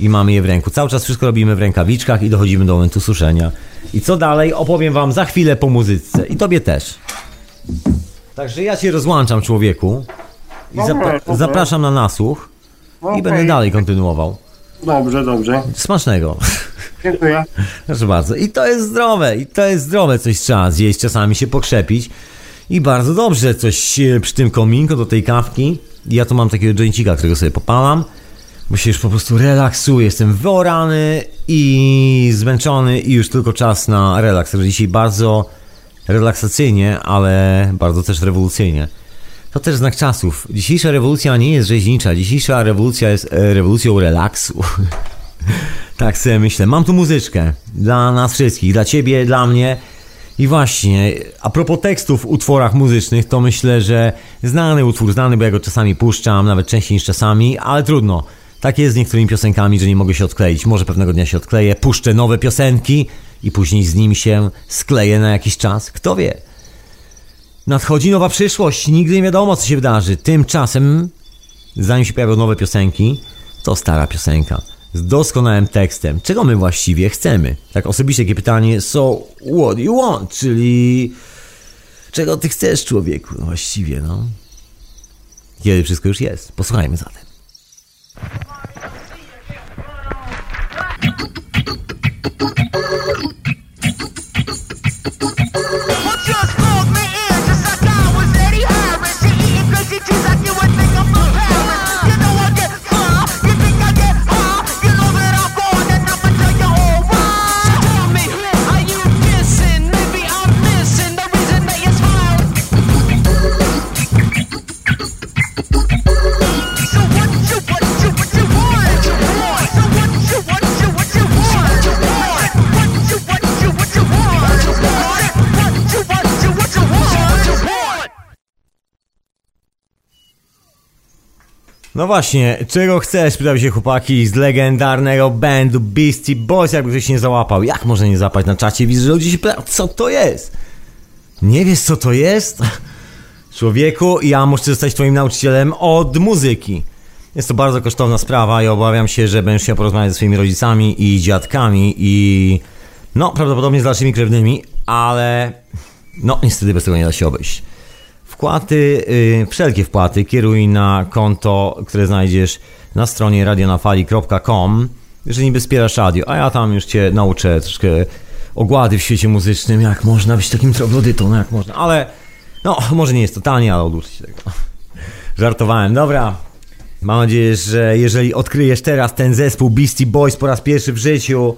i mamy je w ręku. Cały czas wszystko robimy w rękawiczkach i dochodzimy do momentu suszenia. I co dalej, opowiem Wam za chwilę po muzyce. I Tobie też. Także ja Cię rozłączam, człowieku. I zapra- zapraszam na nasłuch i Okej. będę dalej kontynuował. Dobrze, dobrze. Smacznego. Dziękuję. Proszę bardzo. I to jest zdrowe, i to jest zdrowe, coś trzeba zjeść, czasami się pokrzepić. I bardzo dobrze coś e, przy tym kominku do tej kawki. Ja tu mam takiego jointika, którego sobie popalam, bo się już po prostu relaksuję. Jestem wyorany i zmęczony i już tylko czas na relaks. Dzisiaj bardzo relaksacyjnie, ale bardzo też rewolucyjnie. To też znak czasów. Dzisiejsza rewolucja nie jest rzeźnicza. Dzisiejsza rewolucja jest e, rewolucją relaksu. tak sobie myślę. Mam tu muzyczkę dla nas wszystkich, dla ciebie, dla mnie. I właśnie, a propos tekstów w utworach muzycznych, to myślę, że znany utwór, znany, bo ja go czasami puszczam, nawet częściej niż czasami, ale trudno. Tak jest z niektórymi piosenkami, że nie mogę się odkleić. Może pewnego dnia się odkleję, puszczę nowe piosenki i później z nim się skleję na jakiś czas. Kto wie? Nadchodzi nowa przyszłość, nigdy nie wiadomo, co się wydarzy. Tymczasem, zanim się pojawią nowe piosenki, to stara piosenka. Z doskonałym tekstem. Czego my właściwie chcemy? Tak osobiście takie pytanie, so what you want? Czyli czego ty chcesz człowieku? No właściwie, no. Kiedy wszystko już jest. Posłuchajmy zatem. Well, No właśnie, czego chcesz? Pytał się chłopaki z legendarnego bandu Beastie Boys, jakby ktoś nie załapał. Jak może nie zapać na czacie? Widzę, że ludzie się pytają, co to jest? Nie wiesz, co to jest? Człowieku, ja muszę zostać twoim nauczycielem od muzyki. Jest to bardzo kosztowna sprawa i obawiam się, że będziesz chciał porozmawiać ze swoimi rodzicami i dziadkami i... No, prawdopodobnie z dalszymi krewnymi, ale... No, niestety bez tego nie da się obejść. Wkłady, y, wszelkie wpłaty kieruj na konto, które znajdziesz na stronie radionafali.com, jeżeli niby wspierasz radio, a ja tam już cię nauczę troszkę ogłady w świecie muzycznym, jak można być takim troglodytą, no jak można, ale no, może nie jest to tanie, ale odłóż się tego. Żartowałem, dobra. Mam nadzieję, że jeżeli odkryjesz teraz ten zespół Beastie Boys po raz pierwszy w życiu,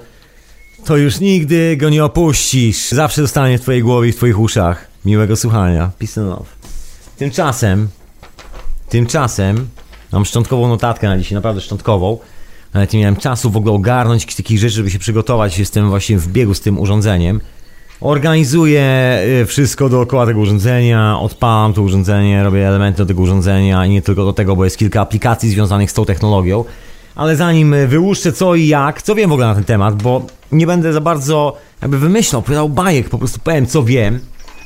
to już nigdy go nie opuścisz. Zawsze zostanie w twojej głowie i w twoich uszach. Miłego słuchania. Peace and love. Tymczasem, tymczasem, mam szczątkową notatkę na dzisiaj, naprawdę szczątkową. Nawet nie miałem czasu w ogóle ogarnąć takich rzeczy, żeby się przygotować. Jestem właśnie w biegu z tym urządzeniem. Organizuję y, wszystko dookoła tego urządzenia, odpalam to urządzenie, robię elementy do tego urządzenia i nie tylko do tego, bo jest kilka aplikacji związanych z tą technologią. Ale zanim y, wyłuszczę co i jak, co wiem w ogóle na ten temat, bo nie będę za bardzo jakby wymyślał, opowiadał bajek, po prostu powiem co wiem.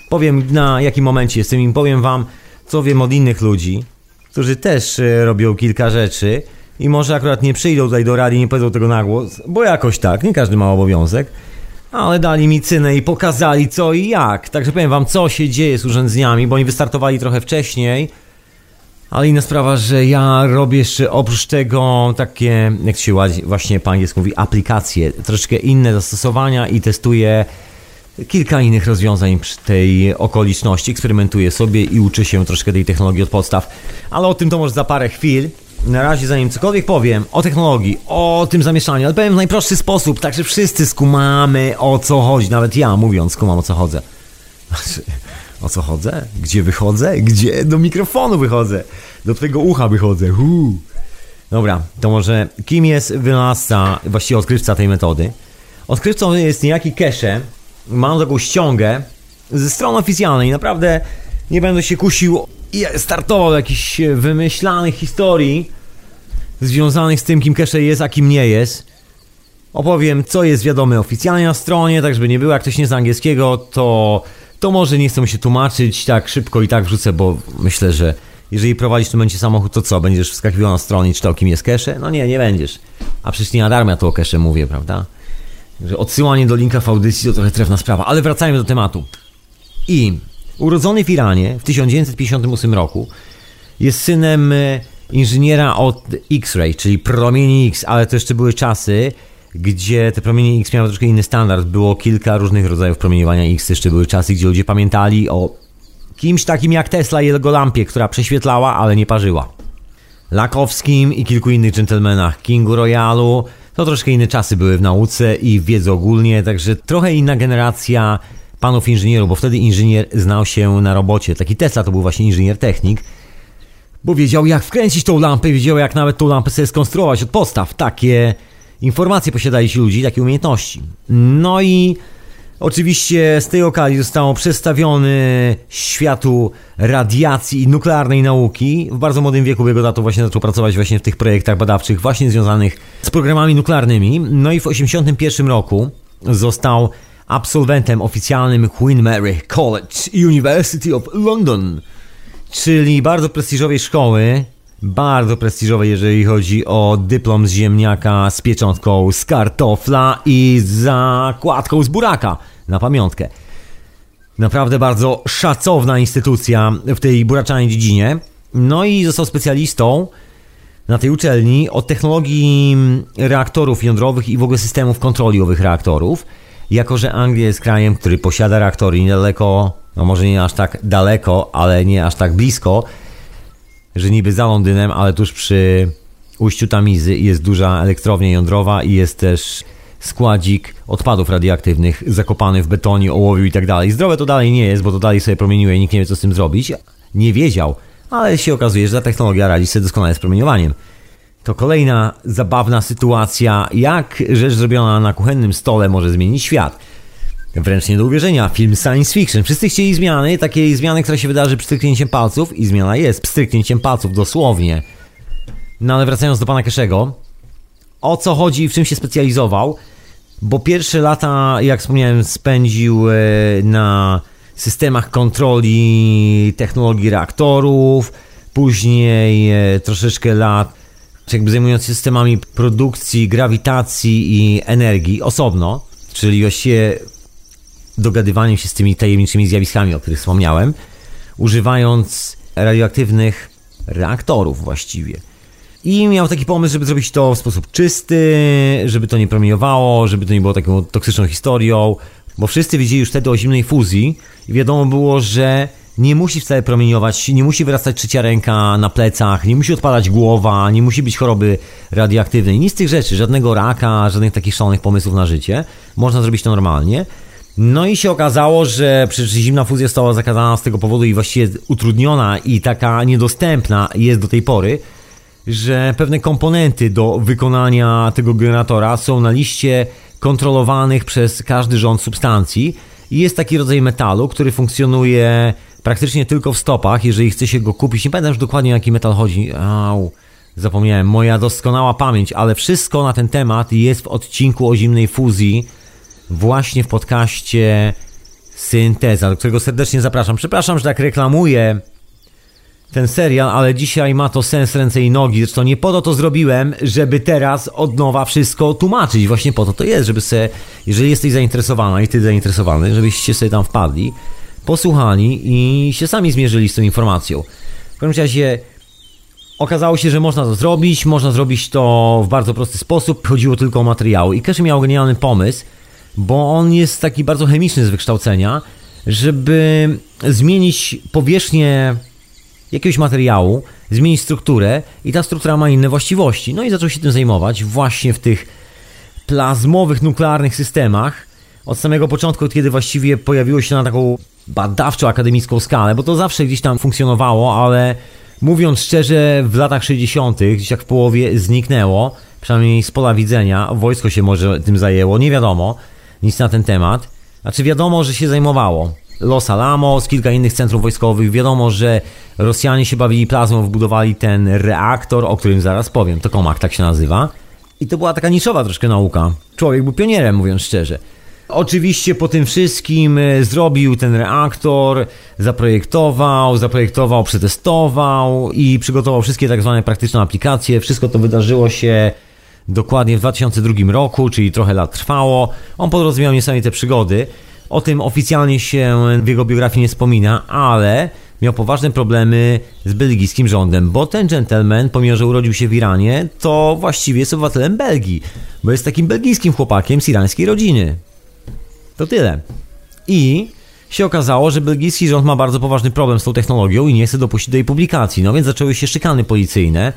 Powiem na jakim momencie jestem i powiem wam, co wiem od innych ludzi, którzy też y, robią kilka rzeczy i może akurat nie przyjdą tutaj do rady i nie powiedzą tego na głos, bo jakoś tak, nie każdy ma obowiązek. Ale dali mi cynę i pokazali co i jak. Także powiem wam, co się dzieje z urządzeniami, bo oni wystartowali trochę wcześniej. Ale inna sprawa, że ja robię jeszcze oprócz tego takie, jak się właśnie po angielsku mówi, aplikacje, troszeczkę inne zastosowania i testuję kilka innych rozwiązań przy tej okoliczności. Eksperymentuję sobie i uczę się troszkę tej technologii od podstaw. Ale o tym to może za parę chwil. Na razie, zanim cokolwiek powiem o technologii, o tym zamieszaniu, ale powiem w najprostszy sposób, tak że wszyscy skumamy o co chodzi. Nawet ja mówiąc, skumam o co chodzę. Znaczy, o co chodzę? Gdzie wychodzę? Gdzie? Do mikrofonu wychodzę. Do twojego ucha wychodzę. Huu. Dobra, to może kim jest wynalazca, właściwie odkrywca tej metody? Odkrywcą jest niejaki Kesze. Mam taką ściągę ze strony oficjalnej. Naprawdę nie będę się kusił i startował jakichś wymyślanych historii związanych z tym, kim Kesze jest, a kim nie jest. Opowiem, co jest wiadome oficjalnie na stronie, tak żeby nie było, jak ktoś nie zna angielskiego, to, to może nie chcę się tłumaczyć tak szybko i tak wrzucę, bo myślę, że jeżeli prowadzisz w tym momencie samochód, to co, będziesz wskakiwał na stronę i czytał, kim jest Kesze? No nie, nie będziesz. A przecież nie na darmo tu o Kesze mówię, prawda? Że odsyłanie do linka w audycji to trochę trefna sprawa, ale wracajmy do tematu. I urodzony w Iranie w 1958 roku jest synem e, inżyniera od X-ray, czyli promieni X, ale to jeszcze były czasy, gdzie te promienie X miały troszkę inny standard. Było kilka różnych rodzajów promieniowania X. Jeszcze były czasy, gdzie ludzie pamiętali o kimś takim jak Tesla i jego lampie, która prześwietlała, ale nie parzyła. Lakowskim i kilku innych dżentelmenach, Kingu Royalu. To troszkę inne czasy były w nauce i w wiedzy ogólnie, także trochę inna generacja panów inżynierów, bo wtedy inżynier znał się na robocie. Taki Tesla to był właśnie inżynier technik, bo wiedział jak wkręcić tą lampę, wiedział jak nawet tą lampę sobie skonstruować od podstaw. Takie informacje posiadali ci ludzi, takie umiejętności. No i oczywiście z tej okazji został przedstawiony światu radiacji i nuklearnej nauki. W bardzo młodym wieku jego tato właśnie zaczął pracować właśnie w tych projektach badawczych właśnie związanych z programami nuklearnymi. No i w 1981 roku został absolwentem oficjalnym Queen Mary College University of London, czyli bardzo prestiżowej szkoły Bardzo prestiżowe, jeżeli chodzi o dyplom z ziemniaka z pieczątką z kartofla i z zakładką z buraka na pamiątkę. Naprawdę bardzo szacowna instytucja w tej buraczanej dziedzinie. No i został specjalistą na tej uczelni od technologii reaktorów jądrowych i w ogóle systemów kontroli owych reaktorów. Jako, że Anglia jest krajem, który posiada reaktory niedaleko, no może nie aż tak daleko, ale nie aż tak blisko, że niby za Londynem, ale tuż przy ujściu Tamizy jest duża elektrownia jądrowa i jest też składzik odpadów radioaktywnych zakopany w betonie, ołowiu i tak dalej. Zdrowe to dalej nie jest, bo to dalej sobie promieniuje i nikt nie wie co z tym zrobić. Nie wiedział, ale się okazuje, że ta technologia radzi sobie doskonale z promieniowaniem. To kolejna zabawna sytuacja, jak rzecz zrobiona na kuchennym stole może zmienić świat. Wręcz nie do uwierzenia, film science fiction. Wszyscy chcieli zmiany, takiej zmiany, która się wydarzy pstryknięciem palców i zmiana jest pstryknięciem palców, dosłownie. No ale wracając do pana Keszego, o co chodzi i w czym się specjalizował? Bo pierwsze lata, jak wspomniałem, spędził e, na systemach kontroli technologii reaktorów, później e, troszeczkę lat jakby zajmując się systemami produkcji, grawitacji i energii osobno, czyli właściwie dogadywaniem się z tymi tajemniczymi zjawiskami, o których wspomniałem, używając radioaktywnych reaktorów właściwie. I miał taki pomysł, żeby zrobić to w sposób czysty, żeby to nie promieniowało, żeby to nie było taką toksyczną historią, bo wszyscy wiedzieli już wtedy o zimnej fuzji i wiadomo było, że nie musi wcale promieniować, nie musi wyrastać trzecia ręka na plecach, nie musi odpadać głowa, nie musi być choroby radioaktywnej, nic z tych rzeczy, żadnego raka, żadnych takich szalonych pomysłów na życie. Można zrobić to normalnie. No i się okazało, że przecież zimna fuzja została zakazana z tego powodu i właściwie utrudniona i taka niedostępna jest do tej pory, że pewne komponenty do wykonania tego generatora są na liście kontrolowanych przez każdy rząd substancji i jest taki rodzaj metalu, który funkcjonuje praktycznie tylko w stopach, jeżeli chce się go kupić. Nie pamiętam już dokładnie, jaki metal chodzi. Au, zapomniałem. Moja doskonała pamięć, ale wszystko na ten temat jest w odcinku o zimnej fuzji właśnie w podcaście Synteza, do którego serdecznie zapraszam. Przepraszam, że tak reklamuję ten serial, ale dzisiaj ma to sens ręce i nogi. Zresztą nie po to to zrobiłem, żeby teraz od nowa wszystko tłumaczyć. Właśnie po to to jest, żeby sobie, jeżeli jesteś zainteresowana i ty zainteresowany, żebyście sobie tam wpadli, posłuchali i się sami zmierzyli z tą informacją. W każdym razie okazało się, że można to zrobić, można zrobić to w bardzo prosty sposób. Chodziło tylko o materiały. I Keszy miał genialny pomysł, bo on jest taki bardzo chemiczny z wykształcenia, żeby zmienić powierzchnię jakiegoś materiału, zmienić strukturę i ta struktura ma inne właściwości. No i zaczął się tym zajmować właśnie w tych plazmowych, nuklearnych systemach. Od samego początku, kiedy właściwie pojawiło się na taką badawczo-akademicką skalę, bo to zawsze gdzieś tam funkcjonowało, ale mówiąc szczerze, w latach 60., gdzieś jak w połowie zniknęło, przynajmniej z pola widzenia, wojsko się może tym zajęło, nie wiadomo nic na ten temat. Znaczy wiadomo, że się zajmowało. Los Alamos, kilka innych centrów wojskowych. Wiadomo, że Rosjanie się bawili plazmą, wbudowali ten reaktor, o którym zaraz powiem. To Komak tak się nazywa. I to była taka niszowa troszkę nauka. Człowiek był pionierem, mówiąc szczerze. Oczywiście po tym wszystkim e, zrobił ten reaktor, zaprojektował, zaprojektował, przetestował i przygotował wszystkie tak zwane praktyczne aplikacje. Wszystko to wydarzyło się dokładnie w 2002 roku, czyli trochę lat trwało. On po drodze miał niesamowite przygody. O tym oficjalnie się w jego biografii nie wspomina, ale miał poważne problemy z belgijskim rządem, bo ten gentleman, pomimo że urodził się w Iranie, to właściwie jest obywatelem Belgii, bo jest takim belgijskim chłopakiem z irańskiej rodziny. To tyle. I się okazało, że belgijski rząd ma bardzo poważny problem z tą technologią i nie chce dopuścić do jej publikacji. No więc zaczęły się szykany policyjne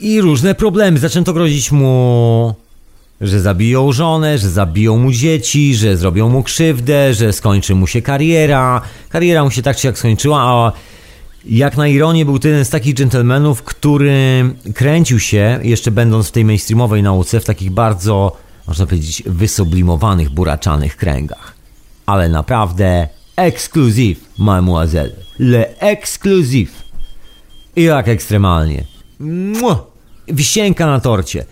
i różne problemy. Zaczęto grozić mu, że zabiją żonę, że zabiją mu dzieci, że zrobią mu krzywdę, że skończy mu się kariera. Kariera mu się tak czy jak skończyła, a jak na ironię był jeden z takich dżentelmenów, który kręcił się, jeszcze będąc w tej mainstreamowej nauce, w takich bardzo można powiedzieć, wysublimowanych, buraczanych kręgach. Ale naprawdę ekskluzyw, mademoiselle. Le ekskluzyw. I jak ekstremalnie. Mua! Wisienka na torcie.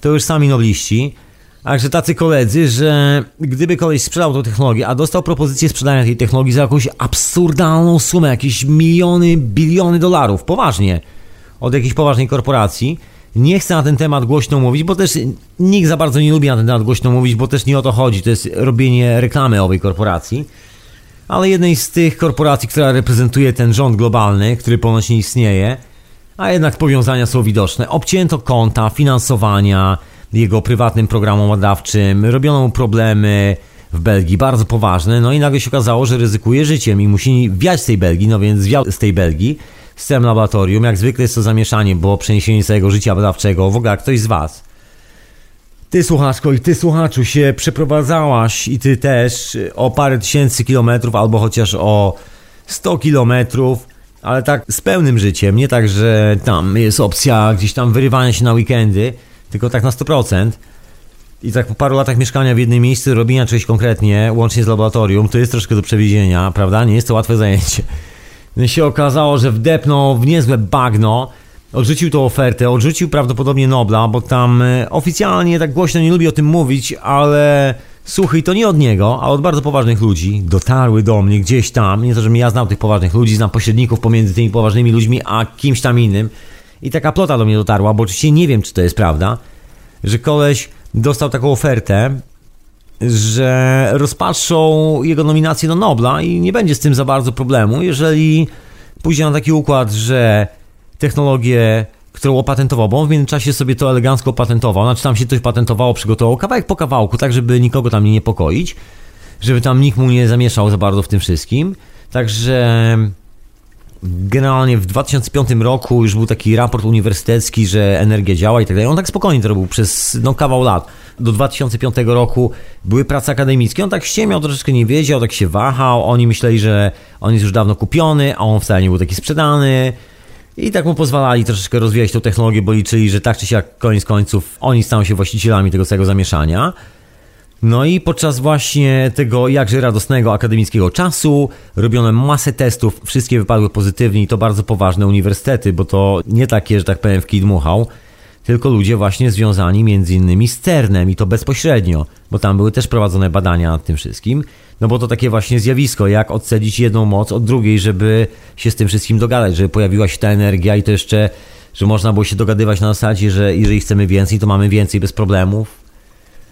To już sami nobliści. Także tacy koledzy, że gdyby koleś sprzedał tą technologię, a dostał propozycję sprzedania tej technologii za jakąś absurdalną sumę, jakieś miliony, biliony dolarów, poważnie, od jakiejś poważnej korporacji. Nie chcę na ten temat głośno mówić, bo też nikt za bardzo nie lubi na ten temat głośno mówić, bo też nie o to chodzi. To jest robienie reklamy owej korporacji. Ale jednej z tych korporacji, która reprezentuje ten rząd globalny, który ponoć nie istnieje, a jednak powiązania są widoczne. Obcięto konta, finansowania jego prywatnym programom badawczym, robiono mu problemy w Belgii bardzo poważne, no i nagle się okazało, że ryzykuje życiem i musi wiać z tej Belgii, no więc zwiał z tej Belgii z całym laboratorium. Jak zwykle jest to zamieszanie, bo przeniesienie całego życia badawczego. W ogóle jak ktoś z Was. Ty słuchaczko i ty słuchaczu się przeprowadzałaś i ty też o parę tysięcy kilometrów albo chociaż o 100 kilometrów, ale tak z pełnym życiem, nie tak, że tam jest opcja gdzieś tam wyrywania się na weekendy, tylko tak na 100%. I tak po paru latach mieszkania w jednym miejscu, robienia czegoś konkretnie, łącznie z laboratorium, to jest troszkę do przewidzenia, prawda? Nie jest to łatwe zajęcie. No i się okazało, że wdepnął w niezłe bagno, odrzucił tą ofertę, odrzucił prawdopodobnie Nobla, bo tam e, oficjalnie tak głośno nie lubi o tym mówić, ale słuchy i to nie od niego, a od bardzo poważnych ludzi. Dotarły do mnie gdzieś tam, nie to, żebym ja znał tych poważnych ludzi, znam pośredników pomiędzy tymi poważnymi ludźmi, a kimś tam innym. I taka plota do mnie dotarła, bo oczywiście nie wiem, czy to jest prawda, że koleś dostał taką ofertę, że rozpatrzą jego nominację do Nobla i nie będzie z tym za bardzo problemu, jeżeli pójdzie na taki układ, że technologię, którą opatentował, bo on w międzyczasie sobie to elegancko opatentował, znaczy tam się coś patentowało, przygotował kawałek po kawałku, tak żeby nikogo tam nie niepokoić, żeby tam nikt mu nie zamieszał za bardzo w tym wszystkim. Także generalnie w 2005 roku już był taki raport uniwersytecki, że energia działa i tak dalej. On tak spokojnie to robił przez no, kawał lat. Do 2005 roku były prace akademickie. On tak ściemiał, troszeczkę nie wiedział, tak się wahał. Oni myśleli, że on jest już dawno kupiony, a on wcale nie był taki sprzedany. I tak mu pozwalali troszeczkę rozwijać tą technologię, bo liczyli, że tak czy siak koniec końców oni staną się właścicielami tego całego zamieszania. No i podczas właśnie tego jakże radosnego akademickiego czasu robiono masę testów, wszystkie wypadły pozytywnie i to bardzo poważne uniwersytety, bo to nie takie, że tak powiem, w kij dmuchał, tylko ludzie właśnie związani między innymi z CERNem i to bezpośrednio, bo tam były też prowadzone badania nad tym wszystkim, no bo to takie właśnie zjawisko, jak odcedzić jedną moc od drugiej, żeby się z tym wszystkim dogadać, żeby pojawiła się ta energia i to jeszcze, że można było się dogadywać na zasadzie, że jeżeli chcemy więcej, to mamy więcej bez problemów,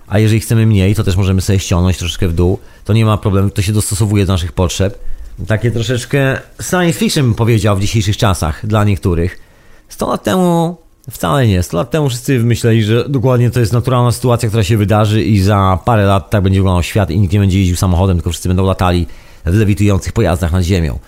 a jeżeli chcemy mniej, to też możemy sobie ściągnąć troszeczkę w dół, to nie ma problemu, to się dostosowuje do naszych potrzeb. Takie troszeczkę science fiction bym powiedział w dzisiejszych czasach dla niektórych. 100 lat temu wcale nie. 100 lat temu wszyscy myśleli, że dokładnie to jest naturalna sytuacja, która się wydarzy i za parę lat tak będzie wyglądał świat i nikt nie będzie jeździł samochodem, tylko wszyscy będą latali w lewitujących pojazdach nad ziemią.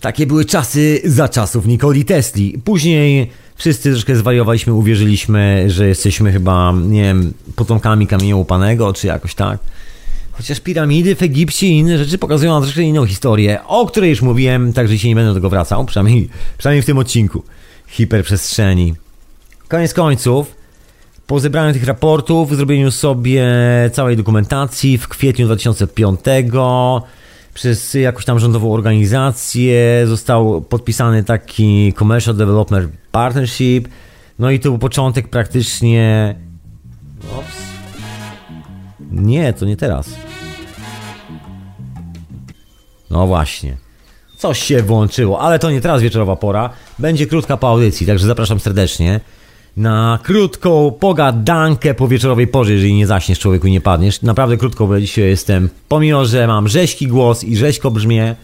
Takie były czasy za czasów Nikoli Tesli. Później wszyscy troszkę zwariowaliśmy, uwierzyliśmy, że jesteśmy chyba, nie wiem, potomkami kamienia łupanego, czy jakoś tak. Chociaż piramidy w Egipcie i inne rzeczy pokazują nam troszkę inną historię, o której już mówiłem, także się nie będę do tego wracał, przynajmniej, przynajmniej w tym odcinku hiperprzestrzeni. Koniec końców, po zebraniu tych raportów, zrobieniu sobie całej dokumentacji w kwietniu 2005 przez jakąś tam rządową organizację został podpisany taki Commercial Development Partnership. No i to był początek praktycznie. Ops. Nie, to nie teraz. No właśnie. Coś się włączyło, ale to nie teraz wieczorowa pora. Będzie krótka po audycji, także zapraszam serdecznie na krótką pogadankę po wieczorowej porze, jeżeli nie zaśniesz człowieku i nie padniesz. Naprawdę krótko, bo dzisiaj jestem, pomimo, że mam rzeźki głos i rzeźko brzmię,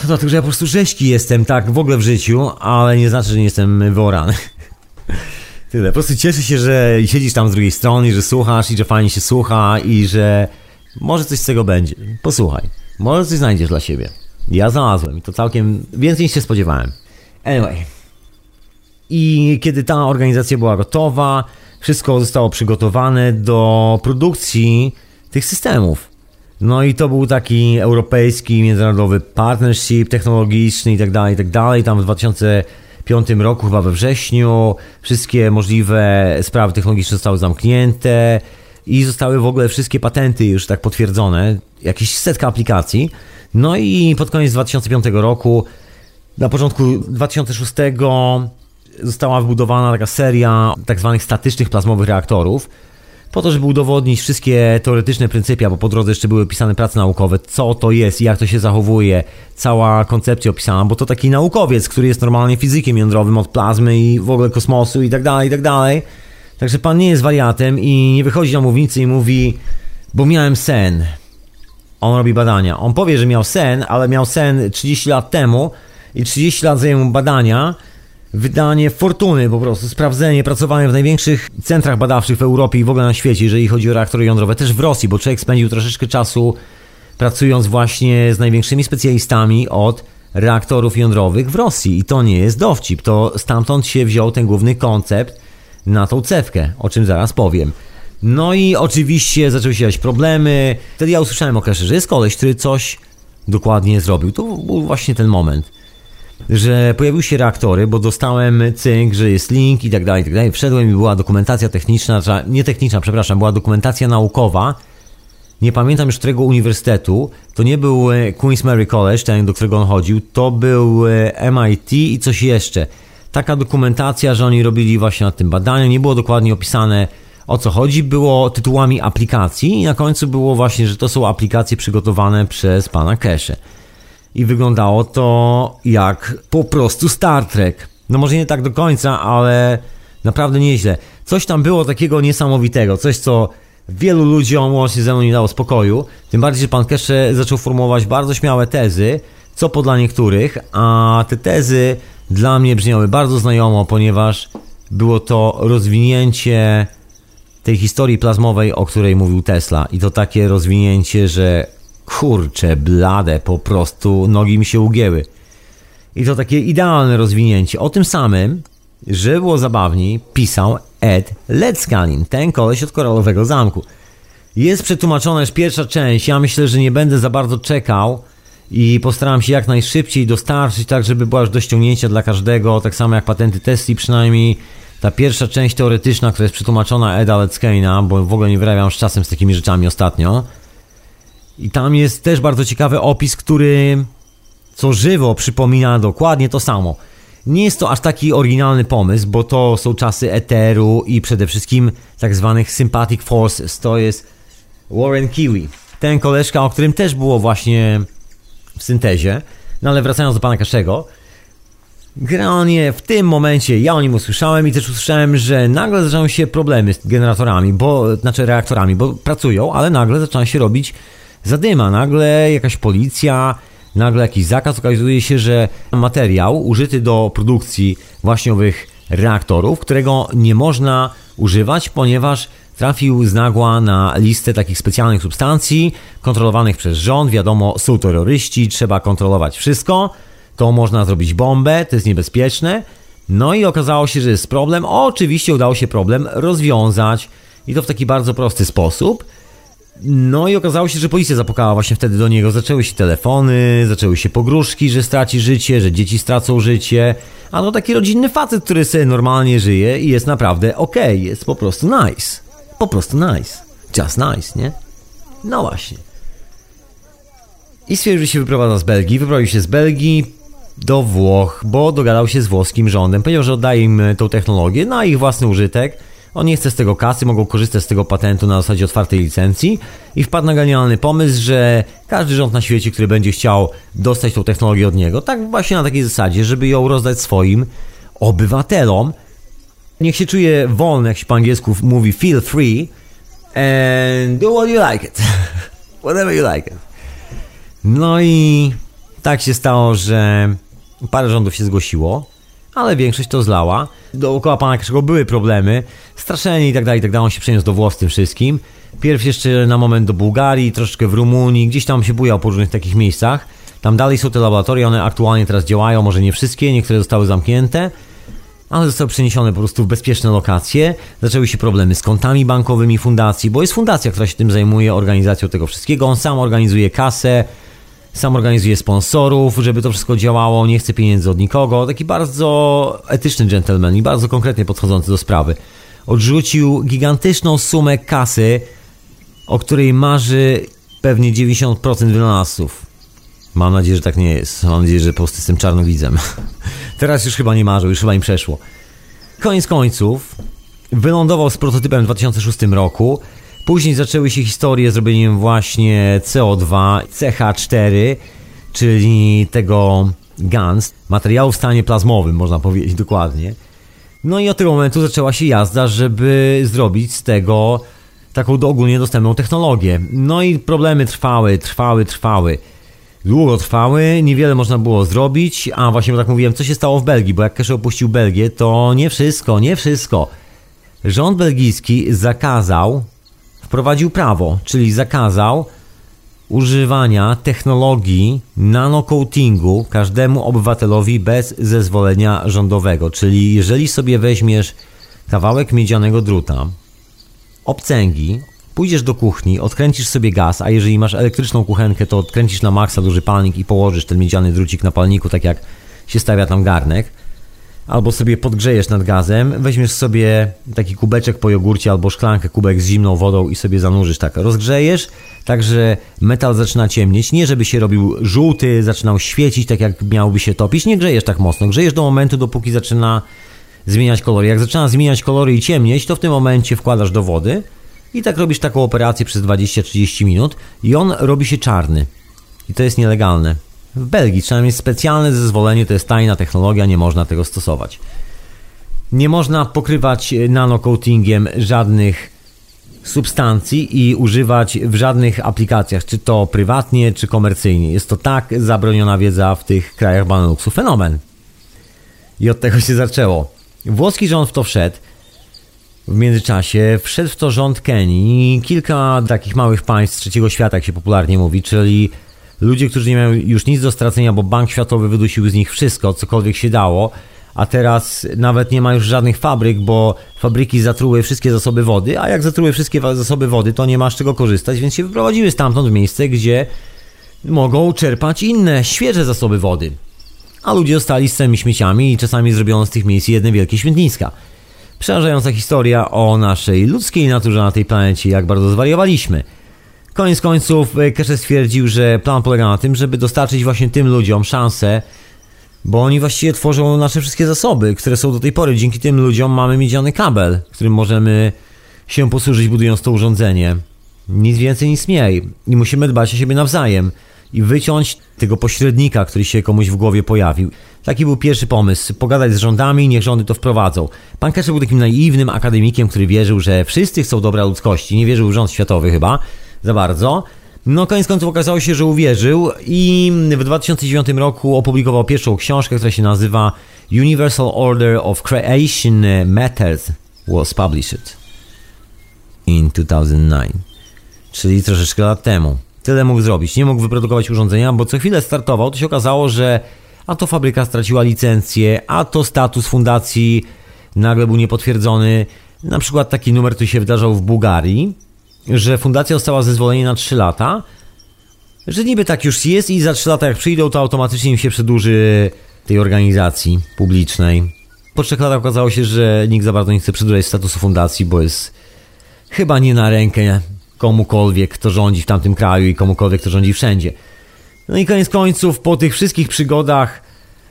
to dlatego, że ja po prostu rzeźki jestem tak w ogóle w życiu, ale nie znaczy, że nie jestem wyorany. Tyle. Po prostu cieszę się, że siedzisz tam z drugiej strony, że słuchasz i że fajnie się słucha i że może coś z tego będzie. Posłuchaj. Może coś znajdziesz dla siebie. Ja znalazłem i to całkiem więcej niż się spodziewałem. Anyway. I kiedy ta organizacja była gotowa, wszystko zostało przygotowane do produkcji tych systemów. No i to był taki europejski, międzynarodowy partnership technologiczny i tak dalej, i tak dalej. Tam w 2005 roku, chyba we wrześniu, wszystkie możliwe sprawy technologiczne zostały zamknięte i zostały w ogóle wszystkie patenty już tak potwierdzone, jakieś setka aplikacji. No i pod koniec 2005 roku, na początku 2006 została wbudowana taka seria tak zwanych statycznych plazmowych reaktorów. po to, żeby udowodnić wszystkie teoretyczne pryncypia, bo po drodze jeszcze były pisane prace naukowe, co to jest, jak to się zachowuje, cała koncepcja opisana, bo to taki naukowiec, który jest normalnie fizykiem jądrowym od plazmy i w ogóle kosmosu i tak dalej, i tak dalej. Także pan nie jest wariatem i nie wychodzi na mównicę i mówi, bo miałem sen. On robi badania. On powie, że miał sen, ale miał sen 30 lat temu i 30 lat zajęły badania, wydanie fortuny po prostu, sprawdzenie, pracowanie w największych centrach badawczych w Europie i w ogóle na świecie, jeżeli chodzi o reaktory jądrowe, też w Rosji, bo człowiek spędził troszeczkę czasu pracując właśnie z największymi specjalistami od reaktorów jądrowych w Rosji. I to nie jest dowcip, to stamtąd się wziął ten główny koncept na tą cewkę, o czym zaraz powiem. No i oczywiście zaczęły się dziać problemy. Wtedy ja usłyszałem o że jest koleś, który coś dokładnie zrobił. To był właśnie ten moment że pojawiły się reaktory, bo dostałem cynk, że jest link i tak dalej, i tak dalej. Wszedłem i była dokumentacja techniczna, nie techniczna, przepraszam, była dokumentacja naukowa. Nie pamiętam już którego uniwersytetu. To nie był e, Queen's Mary College, ten, do którego on chodził. To był e, MIT i coś jeszcze. Taka dokumentacja, że oni robili właśnie nad tym badaniu. Nie było dokładnie opisane o co chodzi. Było tytułami aplikacji i na końcu było właśnie, że to są aplikacje przygotowane przez pana Kesze i wyglądało to jak po prostu Star Trek. No może nie tak do końca, ale naprawdę nieźle. Coś tam było takiego niesamowitego, coś co wielu ludziom łącznie ze mną nie dało spokoju. Tym bardziej, że pan Kesze zaczął formułować bardzo śmiałe tezy, co po dla niektórych, a te tezy dla mnie brzmiały bardzo znajomo, ponieważ było to rozwinięcie tej historii plazmowej, o której mówił Tesla. I to takie rozwinięcie, że Kurcze, blade, po prostu nogi mi się ugięły. I to takie idealne rozwinięcie. O tym samym, że było zabawniej, pisał Ed Leckanin, ten koleś od Koralowego Zamku. Jest przetłumaczona już pierwsza część, ja myślę, że nie będę za bardzo czekał i postaram się jak najszybciej dostarczyć, tak żeby była już do ściągnięcia dla każdego, tak samo jak patenty Tesli przynajmniej. Ta pierwsza część teoretyczna, która jest przetłumaczona Eda Leckana, bo w ogóle nie wyrabiam z czasem z takimi rzeczami ostatnio. I tam jest też bardzo ciekawy opis, który co żywo przypomina dokładnie to samo. Nie jest to aż taki oryginalny pomysł, bo to są czasy eteru i przede wszystkim tak zwanych sympathetic forces. To jest Warren Kiwi. Ten koleżka, o którym też było właśnie w syntezie. No ale wracając do pana Kaszego, Generalnie w tym momencie ja o nim usłyszałem i też usłyszałem, że nagle zaczęły się problemy z generatorami, bo, znaczy reaktorami, bo pracują, ale nagle zaczyna się robić zadyma. Nagle jakaś policja, nagle jakiś zakaz. Okazuje się, że materiał użyty do produkcji właśnie owych reaktorów, którego nie można używać, ponieważ trafił z nagła na listę takich specjalnych substancji kontrolowanych przez rząd. Wiadomo, są terroryści, trzeba kontrolować wszystko. To można zrobić bombę, to jest niebezpieczne. No i okazało się, że jest problem. Oczywiście udało się problem rozwiązać i to w taki bardzo prosty sposób. No i okazało się, że policja zapukała właśnie wtedy do niego. Zaczęły się telefony, zaczęły się pogróżki, że straci życie, że dzieci stracą życie. A to taki rodzinny facet, który sobie normalnie żyje i jest naprawdę okej, okay, jest po prostu nice. Po prostu nice. Just nice, nie? No właśnie. I stwierdził, że się wyprowadza z Belgii. Wyprowadził się z Belgii do Włoch, bo dogadał się z włoskim rządem. Powiedział, że oddaje im tą technologię na ich własny użytek on nie chce z tego kasy, mogą korzystać z tego patentu na zasadzie otwartej licencji i wpadł na genialny pomysł, że każdy rząd na świecie, który będzie chciał dostać tą technologię od niego, tak właśnie na takiej zasadzie, żeby ją rozdać swoim obywatelom, niech się czuje wolny, jak się po angielsku mówi feel free and do what you like it. Whatever you like it. No i tak się stało, że parę rządów się zgłosiło ale większość to zlała. Dookoła pana Kaszego były problemy, straszenie i tak dalej, i tak. On się przeniósł do Włoch tym wszystkim. Pierw jeszcze na moment do Bułgarii, troszeczkę w Rumunii, gdzieś tam się bujał po różnych takich miejscach. Tam dalej są te laboratoria, one aktualnie teraz działają, może nie wszystkie, niektóre zostały zamknięte, ale zostały przeniesione po prostu w bezpieczne lokacje. Zaczęły się problemy z kontami bankowymi fundacji, bo jest fundacja, która się tym zajmuje, organizacją tego wszystkiego. On sam organizuje kasę, sam organizuje sponsorów, żeby to wszystko działało, nie chce pieniędzy od nikogo. Taki bardzo etyczny gentleman i bardzo konkretnie podchodzący do sprawy. Odrzucił gigantyczną sumę kasy, o której marzy pewnie 90% wynalazców. Mam nadzieję, że tak nie jest. Mam nadzieję, że po prostu jestem czarnowidzem. Teraz już chyba nie marzą, już chyba im przeszło. Koniec końców, wylądował z prototypem w 2006 roku. Później zaczęły się historie z robieniem właśnie CO2, CH4, czyli tego GANS, materiału w stanie plazmowym, można powiedzieć dokładnie. No i od tego momentu zaczęła się jazda, żeby zrobić z tego taką ogólnie dostępną technologię. No i problemy trwały, trwały, trwały. Długo trwały, niewiele można było zrobić, a właśnie bo tak mówiłem, co się stało w Belgii, bo jak Keshe opuścił Belgię, to nie wszystko, nie wszystko. Rząd belgijski zakazał, wprowadził prawo, czyli zakazał używania technologii nanocoatingu każdemu obywatelowi bez zezwolenia rządowego. Czyli jeżeli sobie weźmiesz kawałek miedzianego druta, obcęgi, pójdziesz do kuchni, odkręcisz sobie gaz, a jeżeli masz elektryczną kuchenkę, to odkręcisz na maksa duży palnik i położysz ten miedziany drucik na palniku, tak jak się stawia tam garnek. Albo sobie podgrzejesz nad gazem, weźmiesz sobie taki kubeczek po jogurcie albo szklankę, kubek z zimną wodą i sobie zanurzysz tak. Rozgrzejesz, tak że metal zaczyna ciemnieć. Nie żeby się robił żółty, zaczynał świecić tak jak miałby się topić. Nie grzejesz tak mocno. Grzejesz do momentu, dopóki zaczyna zmieniać kolory. Jak zaczyna zmieniać kolory i ciemnieć, to w tym momencie wkładasz do wody i tak robisz taką operację przez 20-30 minut i on robi się czarny. I to jest nielegalne. W Belgii trzeba mieć specjalne zezwolenie, to jest tajna technologia, nie można tego stosować. Nie można pokrywać nanocoatingiem żadnych substancji i używać w żadnych aplikacjach, czy to prywatnie, czy komercyjnie. Jest to tak zabroniona wiedza w tych krajach Baneluxu. Fenomen. I od tego się zaczęło. Włoski rząd w to wszedł. W międzyczasie wszedł w to rząd Kenii i kilka takich małych państw trzeciego świata, jak się popularnie mówi, czyli ludzie, którzy nie mają już nic do stracenia, bo Bank Światowy wydusił z nich wszystko, cokolwiek się dało, a teraz nawet nie ma już żadnych fabryk, bo fabryki zatruły wszystkie zasoby wody, a jak zatruły wszystkie zasoby wody, to nie ma z czego korzystać, więc się wyprowadziły stamtąd w miejsce, gdzie mogą czerpać inne, świeże zasoby wody. A ludzie zostali z całymi śmieciami i czasami zrobiono z tych miejsc jedne wielkie śmietniska. Przerażająca historia o naszej ludzkiej naturze na tej planecie, jak bardzo zwariowaliśmy. Koniec końców e, Keshe stwierdził, że plan polega na tym, żeby dostarczyć właśnie tym ludziom szansę, bo oni właściwie tworzą nasze wszystkie zasoby, które są do tej pory. Dzięki tym ludziom mamy miedziany kabel, którym możemy się posłużyć budując to urządzenie. Nic więcej, nic mniej. I musimy dbać o siebie nawzajem i wyciąć tego pośrednika, który się komuś w głowie pojawił. Taki był pierwszy pomysł. Pogadać z rządami, niech rządy to wprowadzą. Pan Keshe był takim naiwnym akademikiem, który wierzył, że wszyscy chcą dobra ludzkości. Nie wierzył w rząd światowy chyba za bardzo. No, koniec końców okazało się, że uwierzył i w 2009 roku opublikował pierwszą książkę, która się nazywa Universal Order of Creation Matters was published in 2009, czyli troszeczkę lat temu. Tyle mógł zrobić. Nie mógł wyprodukować urządzenia, bo co chwilę startował, to się okazało, że a to fabryka straciła licencję, a to status fundacji nagle był niepotwierdzony. Na przykład taki numer tu się wydarzał w Bułgarii, że fundacja dostała zezwolenie na 3 lata, że niby tak już jest i za 3 lata jak przyjdą, to automatycznie im się przedłuży tej organizacji publicznej. Po 3 latach okazało się, że nikt za bardzo nie chce przedłużać statusu fundacji, bo jest chyba nie na rękę komukolwiek, kto rządzi w tamtym kraju i komukolwiek, kto rządzi wszędzie. No i koniec końców, po tych wszystkich przygodach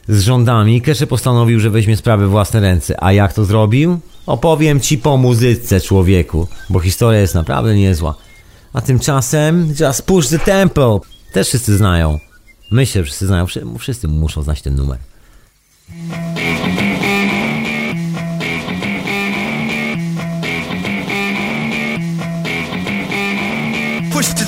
z rządami, Keshe postanowił, że weźmie sprawy w własne ręce. A jak to zrobił? Opowiem ci po muzyce, człowieku, bo historia jest naprawdę niezła. A tymczasem Just Push the Tempo też wszyscy znają. Myślę, że wszyscy znają, wszy- wszyscy muszą znać ten numer.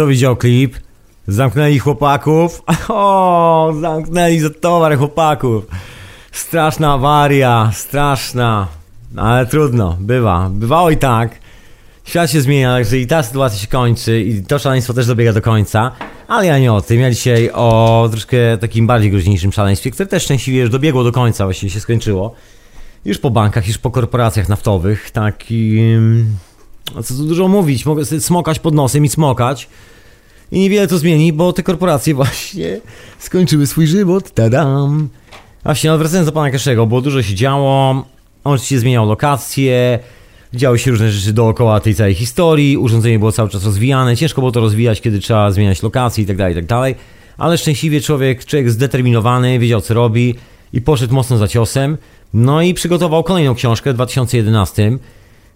Kto widział klip? Zamknęli chłopaków. O, zamknęli za towar chłopaków. Straszna awaria, straszna. Ale trudno, bywa. Bywało i tak. Świat się zmienia, także i ta sytuacja się kończy i to szaleństwo też dobiega do końca. Ale ja nie o tym. Ja dzisiaj o troszkę takim bardziej groźniejszym szaleństwie, które też szczęśliwie już dobiegło do końca, właściwie się skończyło. Już po bankach, już po korporacjach naftowych. Takim... No co tu dużo mówić, mogę smokać pod nosem i smokać. I niewiele to zmieni, bo te korporacje właśnie skończyły swój żywot. Tadam! Właśnie, ale wracając do pana Keszego, bo dużo się działo. On oczywiście zmieniał lokacje, działy się różne rzeczy dookoła tej całej historii, urządzenie było cały czas rozwijane, ciężko było to rozwijać, kiedy trzeba zmieniać lokacje i tak dalej, i tak. Ale szczęśliwie człowiek, człowiek zdeterminowany, wiedział co robi i poszedł mocno za ciosem. No i przygotował kolejną książkę w 2011,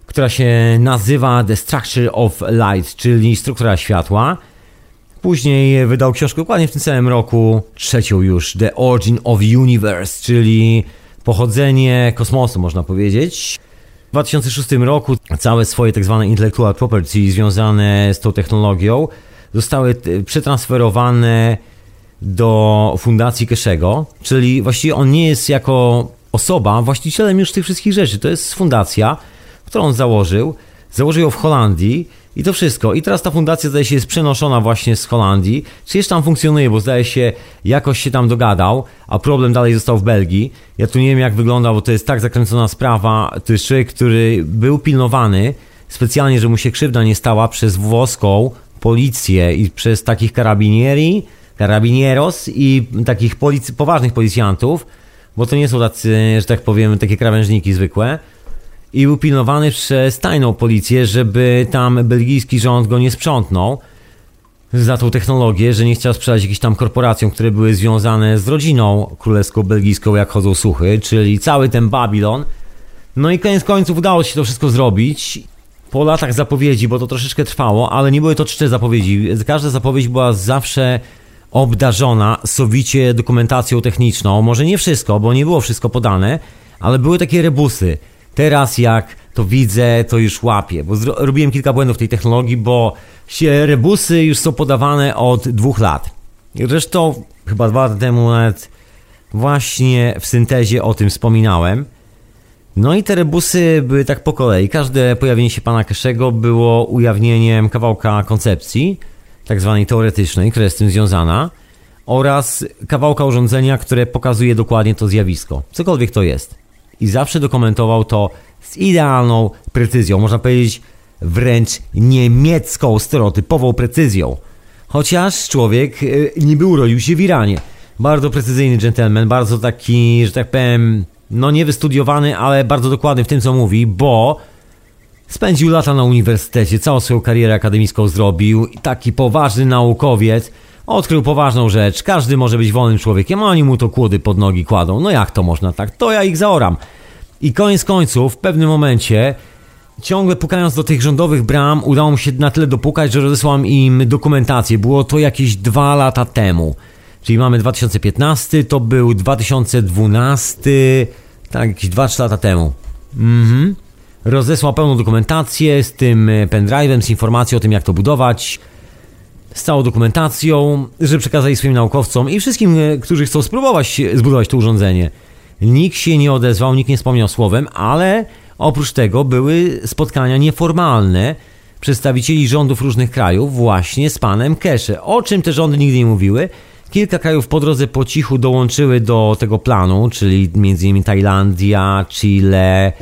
która się nazywa The Structure of Light, czyli struktura światła. Później wydał książkę dokładnie w tym samym roku, trzecią już, The Origin of Universe, czyli pochodzenie kosmosu, można powiedzieć. W 2006 roku całe swoje tak zwane intellectual property związane z tą technologią zostały t- przetransferowane do fundacji Keszego, czyli właściwie on nie jest jako osoba właścicielem już tych wszystkich rzeczy. To jest fundacja, którą on założył. Założył ją w Holandii i to wszystko. I teraz ta fundacja zdaje się jest przenoszona właśnie z Holandii. Czy jeszcze tam funkcjonuje, bo zdaje się jakoś się tam dogadał, a problem dalej został w Belgii. Ja tu nie wiem jak wygląda, bo to jest tak zakręcona sprawa. To jest człowiek, który był pilnowany specjalnie, że mu się krzywda nie stała przez włoską policję i przez takich karabinieri, karabinieros i takich polic- poważnych policjantów, bo to nie są tacy, że tak powiem, takie krawężniki zwykłe i był pilnowany przez tajną policję, żeby tam belgijski rząd go nie sprzątnął za tą technologię, że nie chciał sprzedać jakimś tam korporacjom, które były związane z rodziną królewsko-belgijską, jak chodzą słuchy, czyli cały ten Babilon. No i koniec końców udało się to wszystko zrobić. Po latach zapowiedzi, bo to troszeczkę trwało, ale nie były to cztery zapowiedzi. Każda zapowiedź była zawsze obdarzona sowicie dokumentacją techniczną. Może nie wszystko, bo nie było wszystko podane, ale były takie rebusy. Teraz jak to widzę, to już łapię, bo robiłem kilka błędów tej technologii, bo się rebusy już są podawane od dwóch lat. Zresztą chyba dwa lata temu nawet właśnie w syntezie o tym wspominałem. No i te rebusy były tak po kolei. Każde pojawienie się pana Keszego było ujawnieniem kawałka koncepcji, tak zwanej teoretycznej, która jest z tym związana, oraz kawałka urządzenia, które pokazuje dokładnie to zjawisko. Cokolwiek to jest. I zawsze dokumentował to z idealną precyzją, można powiedzieć wręcz niemiecką, stereotypową precyzją. Chociaż człowiek y, niby urodził się w Iranie. Bardzo precyzyjny gentleman, bardzo taki, że tak powiem, no nie wystudiowany, ale bardzo dokładny w tym, co mówi, bo spędził lata na uniwersytecie, całą swoją karierę akademicką zrobił taki poważny naukowiec odkrył poważną rzecz. Każdy może być wolnym człowiekiem, a oni mu to kłody pod nogi kładą. No jak to można tak? To ja ich zaoram. I koniec końców, w pewnym momencie, ciągle pukając do tych rządowych bram, udało mu się na tyle dopukać, że rozesłam im dokumentację. Było to jakieś dwa lata temu. Czyli mamy 2015, to był 2012, tak, jakieś 2-3 lata temu. Mhm. Rozesłał pełną dokumentację z tym pendrive'em, z informacją o tym, jak to budować, z całą dokumentacją, że przekazali swoim naukowcom i wszystkim, e, którzy chcą spróbować zbudować to urządzenie. Nikt się nie odezwał, nikt nie wspomniał słowem, ale oprócz tego były spotkania nieformalne przedstawicieli rządów różnych krajów właśnie z panem Kesze. O czym te rządy nigdy nie mówiły. Kilka krajów po drodze po cichu dołączyły do tego planu, czyli m.in. Tajlandia, Chile,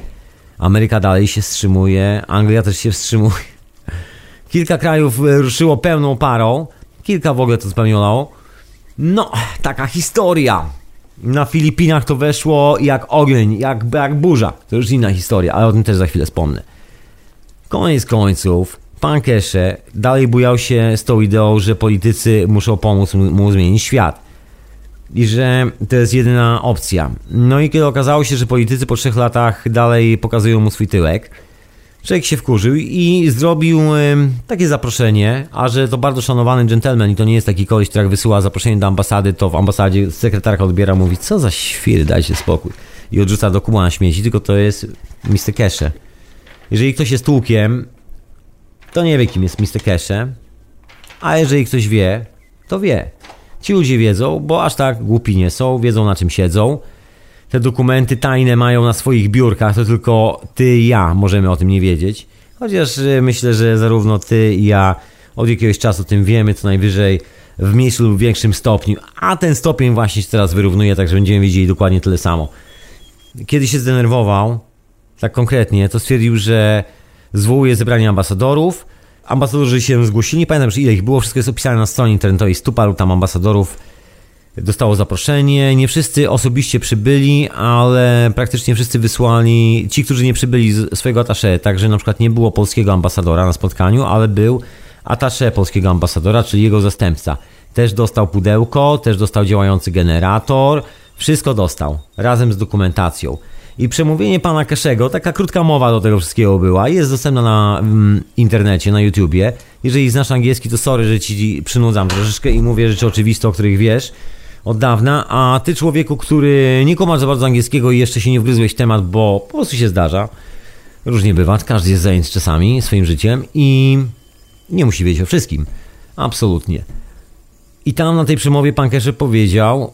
Ameryka dalej się wstrzymuje, Anglia też się wstrzymuje. Kilka krajów e, ruszyło pełną parą, kilka w ogóle to spełniono. No, taka historia. Na Filipinach to weszło jak ogień, jak, jak burza. To już inna historia, ale o tym też za chwilę wspomnę. Koniec końców, pan Kesze dalej bujał się z tą ideą, że politycy muszą pomóc mu, mu zmienić świat. I że to jest jedyna opcja. No i kiedy okazało się, że politycy po trzech latach dalej pokazują mu swój tyłek, człowiek się wkurzył i zrobił takie zaproszenie, a że to bardzo szanowany gentleman i to nie jest taki koleś, który jak wysyła zaproszenie do ambasady, to w ambasadzie sekretarka odbiera, mówi, co za świr, dajcie spokój. I odrzuca do kuba na śmieci, tylko to jest Mr. Kesze. Jeżeli ktoś jest tłukiem, to nie wie, kim jest Mr. Kesze, a jeżeli ktoś wie, to wie. Ci ludzie wiedzą, bo aż tak głupi nie są, wiedzą na czym siedzą. Te dokumenty tajne mają na swoich biurkach, to tylko ty i ja możemy o tym nie wiedzieć. Chociaż e, myślę, że zarówno ty i ja od jakiegoś czasu o tym wiemy, co najwyżej w mniejszym lub większym stopniu, a ten stopień właśnie się teraz wyrównuje, tak że będziemy wiedzieli dokładnie tyle samo. Kiedy się zdenerwował, tak konkretnie, to stwierdził, że zwołuje zebranie ambasadorów. Ambasadorzy się zgłosili, nie pamiętam, że ile ich było, wszystko jest opisane na stronie internetowej, stu paru tam ambasadorów dostało zaproszenie. Nie wszyscy osobiście przybyli, ale praktycznie wszyscy wysłali, ci, którzy nie przybyli swojego attaché, także na przykład nie było polskiego ambasadora na spotkaniu, ale był attaché polskiego ambasadora, czyli jego zastępca. Też dostał pudełko, też dostał działający generator, wszystko dostał, razem z dokumentacją. I przemówienie pana Keszego, taka krótka mowa do tego wszystkiego była, jest dostępna na mm, internecie, na YouTubie. Jeżeli znasz angielski, to sorry, że ci przynudzam troszeczkę i mówię rzeczy oczywiste, o których wiesz od dawna, a ty człowieku, który nie komasz za bardzo angielskiego i jeszcze się nie wgryzłeś w temat, bo po prostu się zdarza, różnie bywa, każdy jest zajęty czasami swoim życiem i nie musi wiedzieć o wszystkim. Absolutnie. I tam na tej przemowie pan Keshe powiedział,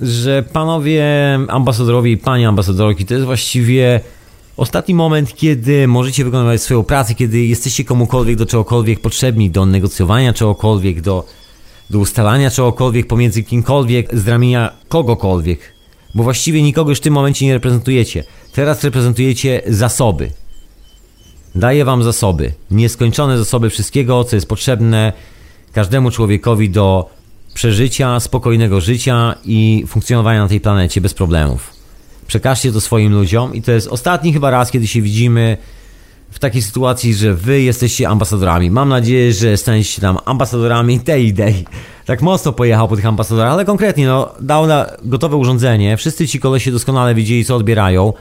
że panowie ambasadorowie i panie ambasadorki to jest właściwie ostatni moment, kiedy możecie wykonywać swoją pracę, kiedy jesteście komukolwiek do czegokolwiek potrzebni, do negocjowania czegokolwiek, do, do ustalania czegokolwiek pomiędzy kimkolwiek z ramienia kogokolwiek. Bo właściwie nikogo już w tym momencie nie reprezentujecie. Teraz reprezentujecie zasoby. Daję wam zasoby. Nieskończone zasoby wszystkiego, co jest potrzebne każdemu człowiekowi do przeżycia, spokojnego życia i funkcjonowania na tej planecie bez problemów. Przekażcie to swoim ludziom i to jest ostatni chyba raz, kiedy się widzimy w takiej sytuacji, że wy jesteście ambasadorami. Mam nadzieję, że staniecie tam ambasadorami tej idei. Tak mocno pojechał po tych ambasadorach, ale konkretnie no, dał na gotowe urządzenie. Wszyscy ci kolesie doskonale wiedzieli, co odbierają,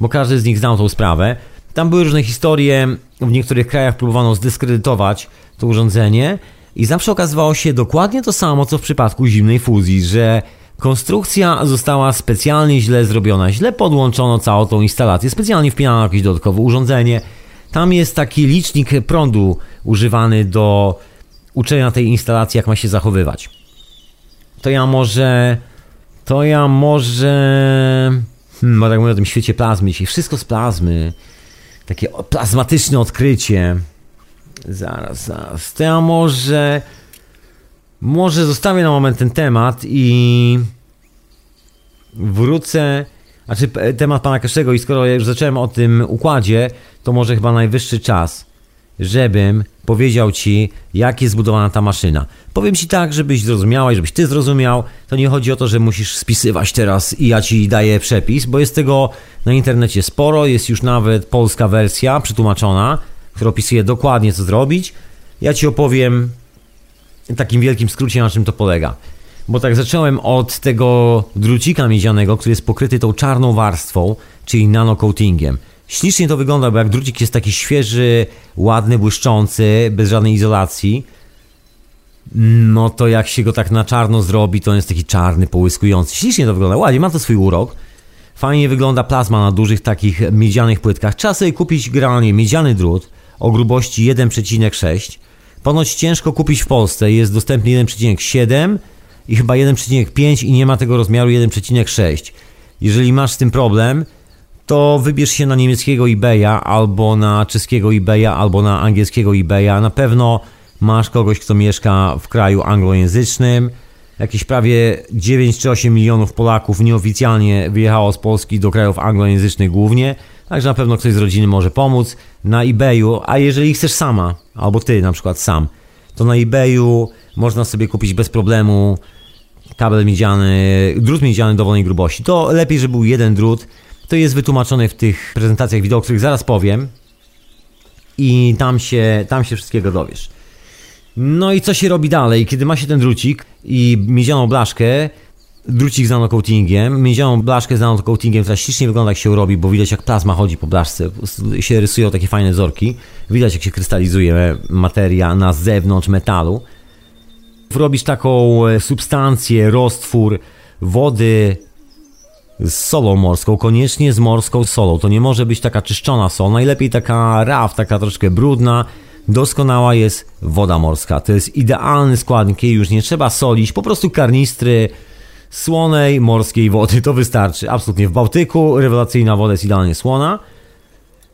bo każdy z nich znał tą sprawę. Tam były różne historie, w niektórych krajach próbowano zdyskredytować to urządzenie i zawsze okazywało się dokładnie to samo, co w przypadku zimnej fuzji, że konstrukcja została specjalnie źle zrobiona, źle podłączono całą tą instalację, specjalnie wpinano jakieś dodatkowe urządzenie. Tam jest taki licznik prądu używany do uczenia tej instalacji, jak ma się zachowywać. To ja może... To ja może... Hmm, bo tak mówię o tym świecie plazmy dzisiaj. Wszystko z plazmy. Takie plazmatyczne odkrycie. Zaraz, zaraz. To ja może. Może zostawię na moment ten temat i wrócę. Znaczy, temat pana Kaszego, i skoro ja już zacząłem o tym układzie, to może chyba najwyższy czas, żebym powiedział ci, jak jest zbudowana ta maszyna. Powiem ci tak, żebyś zrozumiała i żebyś ty zrozumiał. To nie chodzi o to, że musisz spisywać teraz i ja ci daję przepis, bo jest tego na internecie sporo. Jest już nawet polska wersja przetłumaczona, która opisuje dokładnie, co zrobić. Ja ci opowiem w takim wielkim skrócie, na czym to polega. Bo tak zacząłem od tego drucika miedzianego, który jest pokryty tą czarną warstwą, czyli nanocoatingiem. Ślicznie to wygląda, bo jak drucik jest taki świeży, ładny, błyszczący, bez żadnej izolacji, no to jak się go tak na czarno zrobi, to on jest taki czarny, połyskujący. Ślicznie to wygląda, ładnie, ma to swój urok. Fajnie wygląda plazma na dużych takich miedzianych płytkach. Trzeba sobie kupić generalnie miedziany drut o grubości 1,6. Ponoć ciężko kupić w Polsce, jest dostępny 1,7 i chyba 1,5 i nie ma tego rozmiaru 1,6. Jeżeli masz z tym problem, to wybierz się na niemieckiego eBaya, albo na czeskiego eBaya, albo na angielskiego eBaya. Na pewno masz kogoś, kto mieszka w kraju anglojęzycznym. Jakieś prawie 9 czy 8 milionów Polaków nieoficjalnie wyjechało z Polski do krajów anglojęzycznych głównie, także na pewno ktoś z rodziny może pomóc na eBayu, a jeżeli chcesz sama, albo ty na przykład sam, to na eBayu można sobie kupić bez problemu kabel miedziany, drut miedziany dowolnej grubości. To lepiej, żeby był jeden drut. To jest wytłumaczone w tych prezentacjach wideo, o których zaraz powiem. I tam się, tam się wszystkiego dowiesz. No i co się robi dalej? Kiedy ma się ten drucik i miedzianą blaszkę, drucik z nanocoatingiem, miedzianą blaszkę z nanocoatingiem, która ślicznie wygląda jak się robi, bo widać jak plazma chodzi po blaszce, się rysują takie fajne wzorki, widać jak się krystalizuje materia na zewnątrz metalu. Robisz taką e, substancję, roztwór wody z solą morską, koniecznie z morską solą. To nie może być taka czyszczona sol, najlepiej taka raf, taka troszkę brudna. Doskonała jest woda morska. To jest idealny składnik, jej już nie trzeba solić, po prostu karnistry słonej morskiej wody. To wystarczy. Absolutnie. W Bałtyku rewelacyjna woda jest idealnie słona.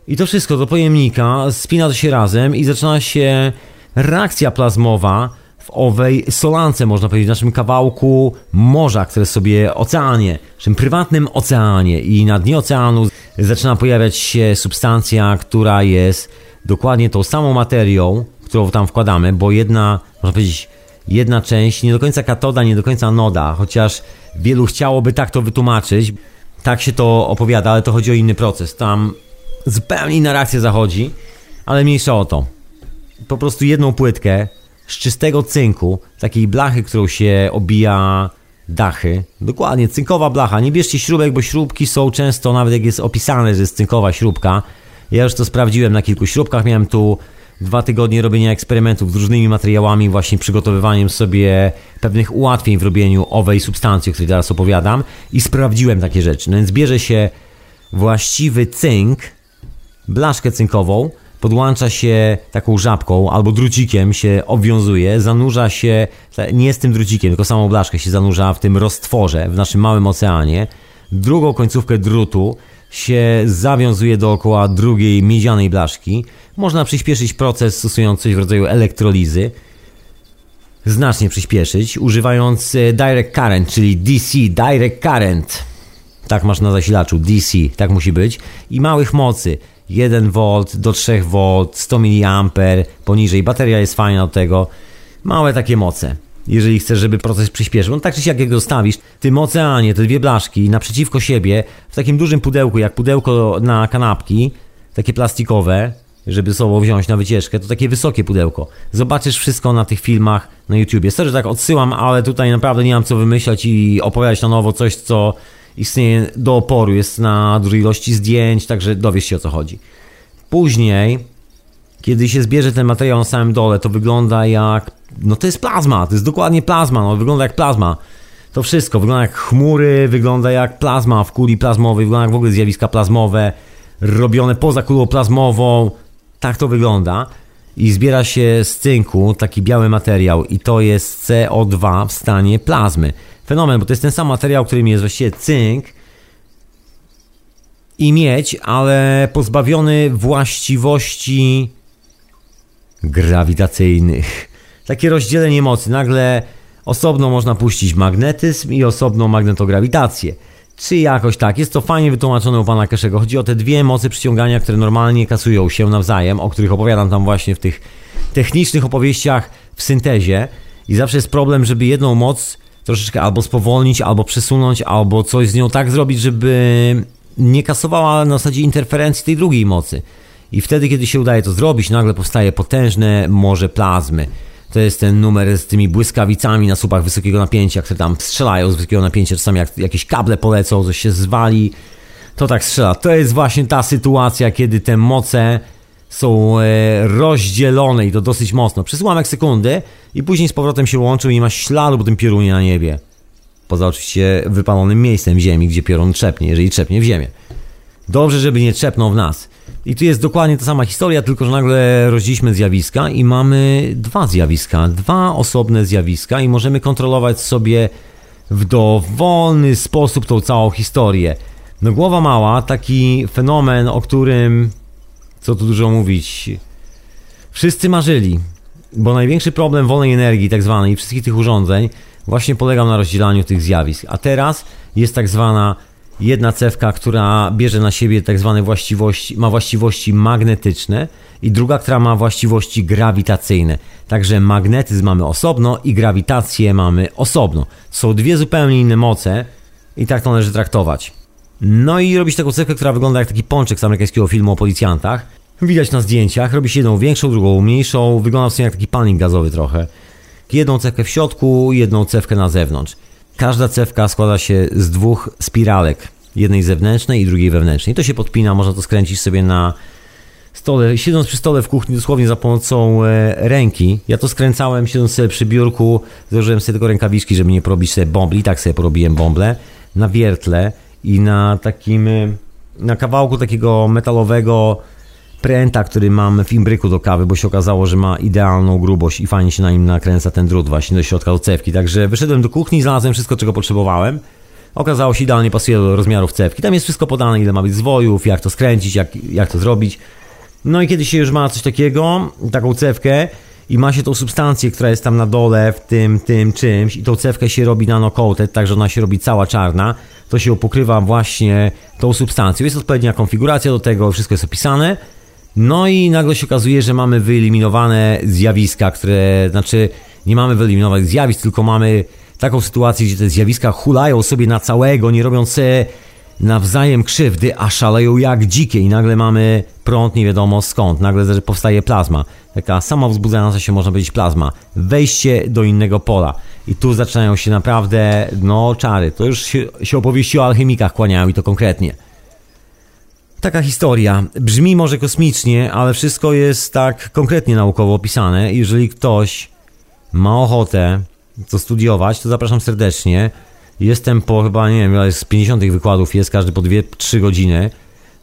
I to wszystko do pojemnika spina się razem i zaczyna się reakcja plazmowa w owej solance, można powiedzieć, w naszym kawałku morza, które sobie oceanie, naszym prywatnym oceanie i na dnie oceanu zaczyna pojawiać się substancja, która jest dokładnie tą samą materią, którą tam wkładamy, bo jedna, można powiedzieć, jedna część, nie do końca katoda, nie do końca noda, chociaż wielu chciałoby tak to wytłumaczyć. Tak się to opowiada, ale to chodzi o inny proces. Tam zupełnie inna reakcja zachodzi, ale mniejsza o to. Po prostu jedną płytkę z czystego cynku, takiej blachy, którą się obija dachy. Dokładnie, cynkowa blacha. Nie bierzcie śrubek, bo śrubki są często, nawet jak jest opisane, że jest cynkowa śrubka. Ja już to sprawdziłem na kilku śrubkach. Miałem tu dwa tygodnie robienia eksperymentów z różnymi materiałami, właśnie przygotowywaniem sobie pewnych ułatwień w robieniu owej substancji, o której teraz opowiadam i sprawdziłem takie rzeczy. No więc bierze się właściwy cynk, blaszkę cynkową, podłącza się taką żabką albo drucikiem się obwiązuje, zanurza się, nie z tym drucikiem, tylko samą blaszkę się zanurza w tym roztworze w naszym małym oceanie. Drugą końcówkę drutu się zawiązuje dookoła drugiej miedzianej blaszki. Można przyspieszyć proces stosując coś w rodzaju elektrolizy. Znacznie przyspieszyć, używając e, direct current, czyli DC, direct current. Tak masz na zasilaczu, DC, tak musi być. I małych mocy. 1 V do 3 V, 100 mA, poniżej. Bateria jest fajna do tego. Małe takie moce. Jeżeli chcesz, żeby proces przyspieszył. No tak czy siak jak zostawisz w tym oceanie te dwie blaszki naprzeciwko siebie w takim dużym pudełku, jak pudełko na kanapki, takie plastikowe, żeby sobą wziąć na wycieczkę, to takie wysokie pudełko. Zobaczysz wszystko na tych filmach na YouTubie. Sorry, że tak odsyłam, ale tutaj naprawdę nie mam co wymyślać i opowiadać na nowo coś, co istnieje do oporu, jest na dużej ilości zdjęć, także dowiesz się o co chodzi. Później, kiedy się zbierze ten materiał na samym dole, to wygląda jak. No to jest plazma, to jest dokładnie plazma, no wygląda jak plazma. To wszystko wygląda jak chmury, wygląda jak plazma w kuli plazmowej, wygląda jak w ogóle zjawiska plazmowe, robione poza kulą plazmową. Tak to wygląda. I zbiera się z cynku taki biały materiał, i to jest CO2 w stanie plazmy fenomen, bo to jest ten sam materiał, którym jest właściwie cynk i miedź, ale pozbawiony właściwości grawitacyjnych. Takie rozdzielenie mocy. Nagle osobno można puścić magnetyzm i osobno magnetograwitację. Czy jakoś tak. Jest to fajnie wytłumaczone u pana Keszego. Chodzi o te dwie mocy przyciągania, które normalnie kasują się nawzajem, o których opowiadam tam właśnie w tych technicznych opowieściach w syntezie. I zawsze jest problem, żeby jedną moc troszeczkę albo spowolnić, albo przesunąć, albo coś z nią tak zrobić, żeby nie kasowała na zasadzie interferencji tej drugiej mocy. I wtedy, kiedy się udaje to zrobić, nagle powstaje potężne morze plazmy. To jest ten numer z tymi błyskawicami na słupach wysokiego napięcia, które tam strzelają z wysokiego napięcia, czasami jak jakieś kable polecą, coś się zwali, to tak strzela. To jest właśnie ta sytuacja, kiedy te moce są e, rozdzielone i to dosyć mocno. Przez ułamek sekundy i później z powrotem się łączą i nie ma śladu po tym piorunie na niebie. Poza oczywiście wypalonym miejscem w ziemi, gdzie piorun trzepnie, jeżeli trzepnie w ziemię. Dobrze, żeby nie trzepnął w nas. I tu jest dokładnie ta sama historia, tylko że nagle rozdzieliśmy zjawiska i mamy dwa zjawiska, dwa osobne zjawiska i możemy kontrolować sobie w dowolny sposób tą całą historię. No głowa mała, taki fenomen, o którym co tu dużo mówić. Wszyscy marzyli, bo największy problem wolnej energii, tak zwanej, i wszystkich tych urządzeń, właśnie polegał na rozdzielaniu tych zjawisk. A teraz jest tak zwana jedna cewka, która bierze na siebie tak zwane właściwości, ma właściwości magnetyczne i druga, która ma właściwości grawitacyjne. Także magnetyzm mamy osobno i grawitację mamy osobno. Są dwie zupełnie inne moce i tak to należy traktować. No i robić taką cewkę, która wygląda jak taki pączek z amerykańskiego filmu o policjantach. Widać na zdjęciach, robi się jedną większą, drugą mniejszą, wygląda w sumie jak taki panik gazowy trochę. Jedną cewkę w środku, jedną cewkę na zewnątrz. Każda cewka składa się z dwóch spiralek, jednej zewnętrznej i drugiej wewnętrznej. To się podpina, można to skręcić sobie na stole, siedząc przy stole w kuchni dosłownie za pomocą e, ręki. Ja to skręcałem siedząc sobie przy biurku, założyłem sobie tylko rękawiczki, żeby nie porobić sobie bombli, tak sobie porobiłem bąble, na wiertle i na takim, e, na kawałku takiego metalowego pręta, który mam w imbryku do kawy, bo się okazało, że ma idealną grubość i fajnie się na nim nakręca ten drut właśnie do środka do cewki. Także wyszedłem do kuchni, znalazłem wszystko, czego potrzebowałem. Okazało się, idealnie pasuje do rozmiarów cewki. Tam jest wszystko podane, ile ma być zwojów, jak to skręcić, jak, jak to zrobić. No i kiedy się już ma coś takiego, taką cewkę i ma się tą substancję, która jest tam na dole w tym, tym czymś i tą cewkę się robi nano-coated, tak że ona się robi cała czarna, to się pokrywa właśnie tą substancją. Jest odpowiednia konfiguracja do tego, wszystko jest opisane. No i nagle się okazuje, że mamy wyeliminowane zjawiska, które, znaczy nie mamy wyeliminować zjawisk, tylko mamy taką sytuację, gdzie te zjawiska hulają sobie na całego, nie robiąc sobie nawzajem krzywdy, a szaleją jak dzikie i nagle mamy prąd nie wiadomo skąd, nagle powstaje plazma. Taka sama wzbudzająca się, można powiedzieć, plazma. Wejście do innego pola. I tu zaczynają się naprawdę, no, czary. To już się, się opowieści o alchemikach kłaniają i to konkretnie. Taka historia. Brzmi może kosmicznie, ale wszystko jest tak konkretnie naukowo opisane. Jeżeli ktoś ma ochotę to studiować, to zapraszam serdecznie. Jestem po chyba, nie wiem, z 50 wykładów jest, każdy po 2-3 godziny.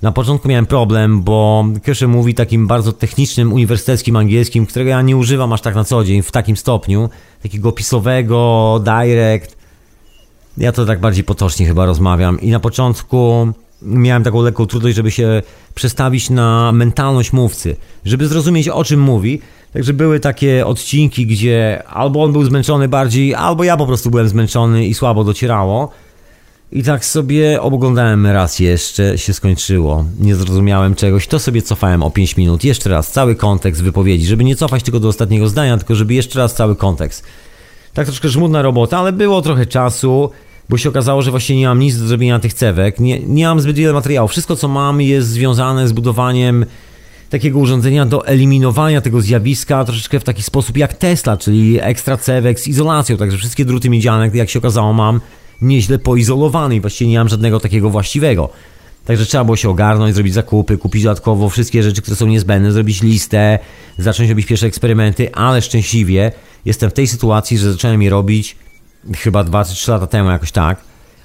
Na początku miałem problem, bo Keshe mówi takim bardzo technicznym, uniwersyteckim angielskim, którego ja nie używam aż tak na co dzień, w takim stopniu, takiego opisowego, direct. Ja to tak bardziej potocznie chyba rozmawiam i na początku miałem taką lekką trudność, żeby się przestawić na mentalność mówcy, żeby zrozumieć o czym mówi. Także były takie odcinki, gdzie albo on był zmęczony bardziej, albo ja po prostu byłem zmęczony i słabo docierało. I tak sobie oglądałem raz jeszcze, się skończyło. Nie zrozumiałem czegoś, to sobie cofałem o 5 minut. Jeszcze raz, cały kontekst wypowiedzi, żeby nie cofać tylko do ostatniego zdania, tylko żeby jeszcze raz cały kontekst. Tak troszkę żmudna robota, ale było trochę czasu, bo się okazało, że właśnie nie mam nic do zrobienia tych cewek. Nie, nie mam zbyt wiele materiału. Wszystko, co mam, jest związane z budowaniem takiego urządzenia do eliminowania tego zjawiska troszeczkę w taki sposób jak Tesla, czyli ekstra cewek z izolacją. Także wszystkie druty miedziane, jak się okazało, mam nieźle poizolowany i właściwie nie mam żadnego takiego właściwego. Także trzeba było się ogarnąć, zrobić zakupy, kupić dodatkowo wszystkie rzeczy, które są niezbędne, zrobić listę, zacząć robić pierwsze eksperymenty, ale szczęśliwie jestem w tej sytuacji, że zacząłem je robić chyba 2 3 lata temu, jakoś tak.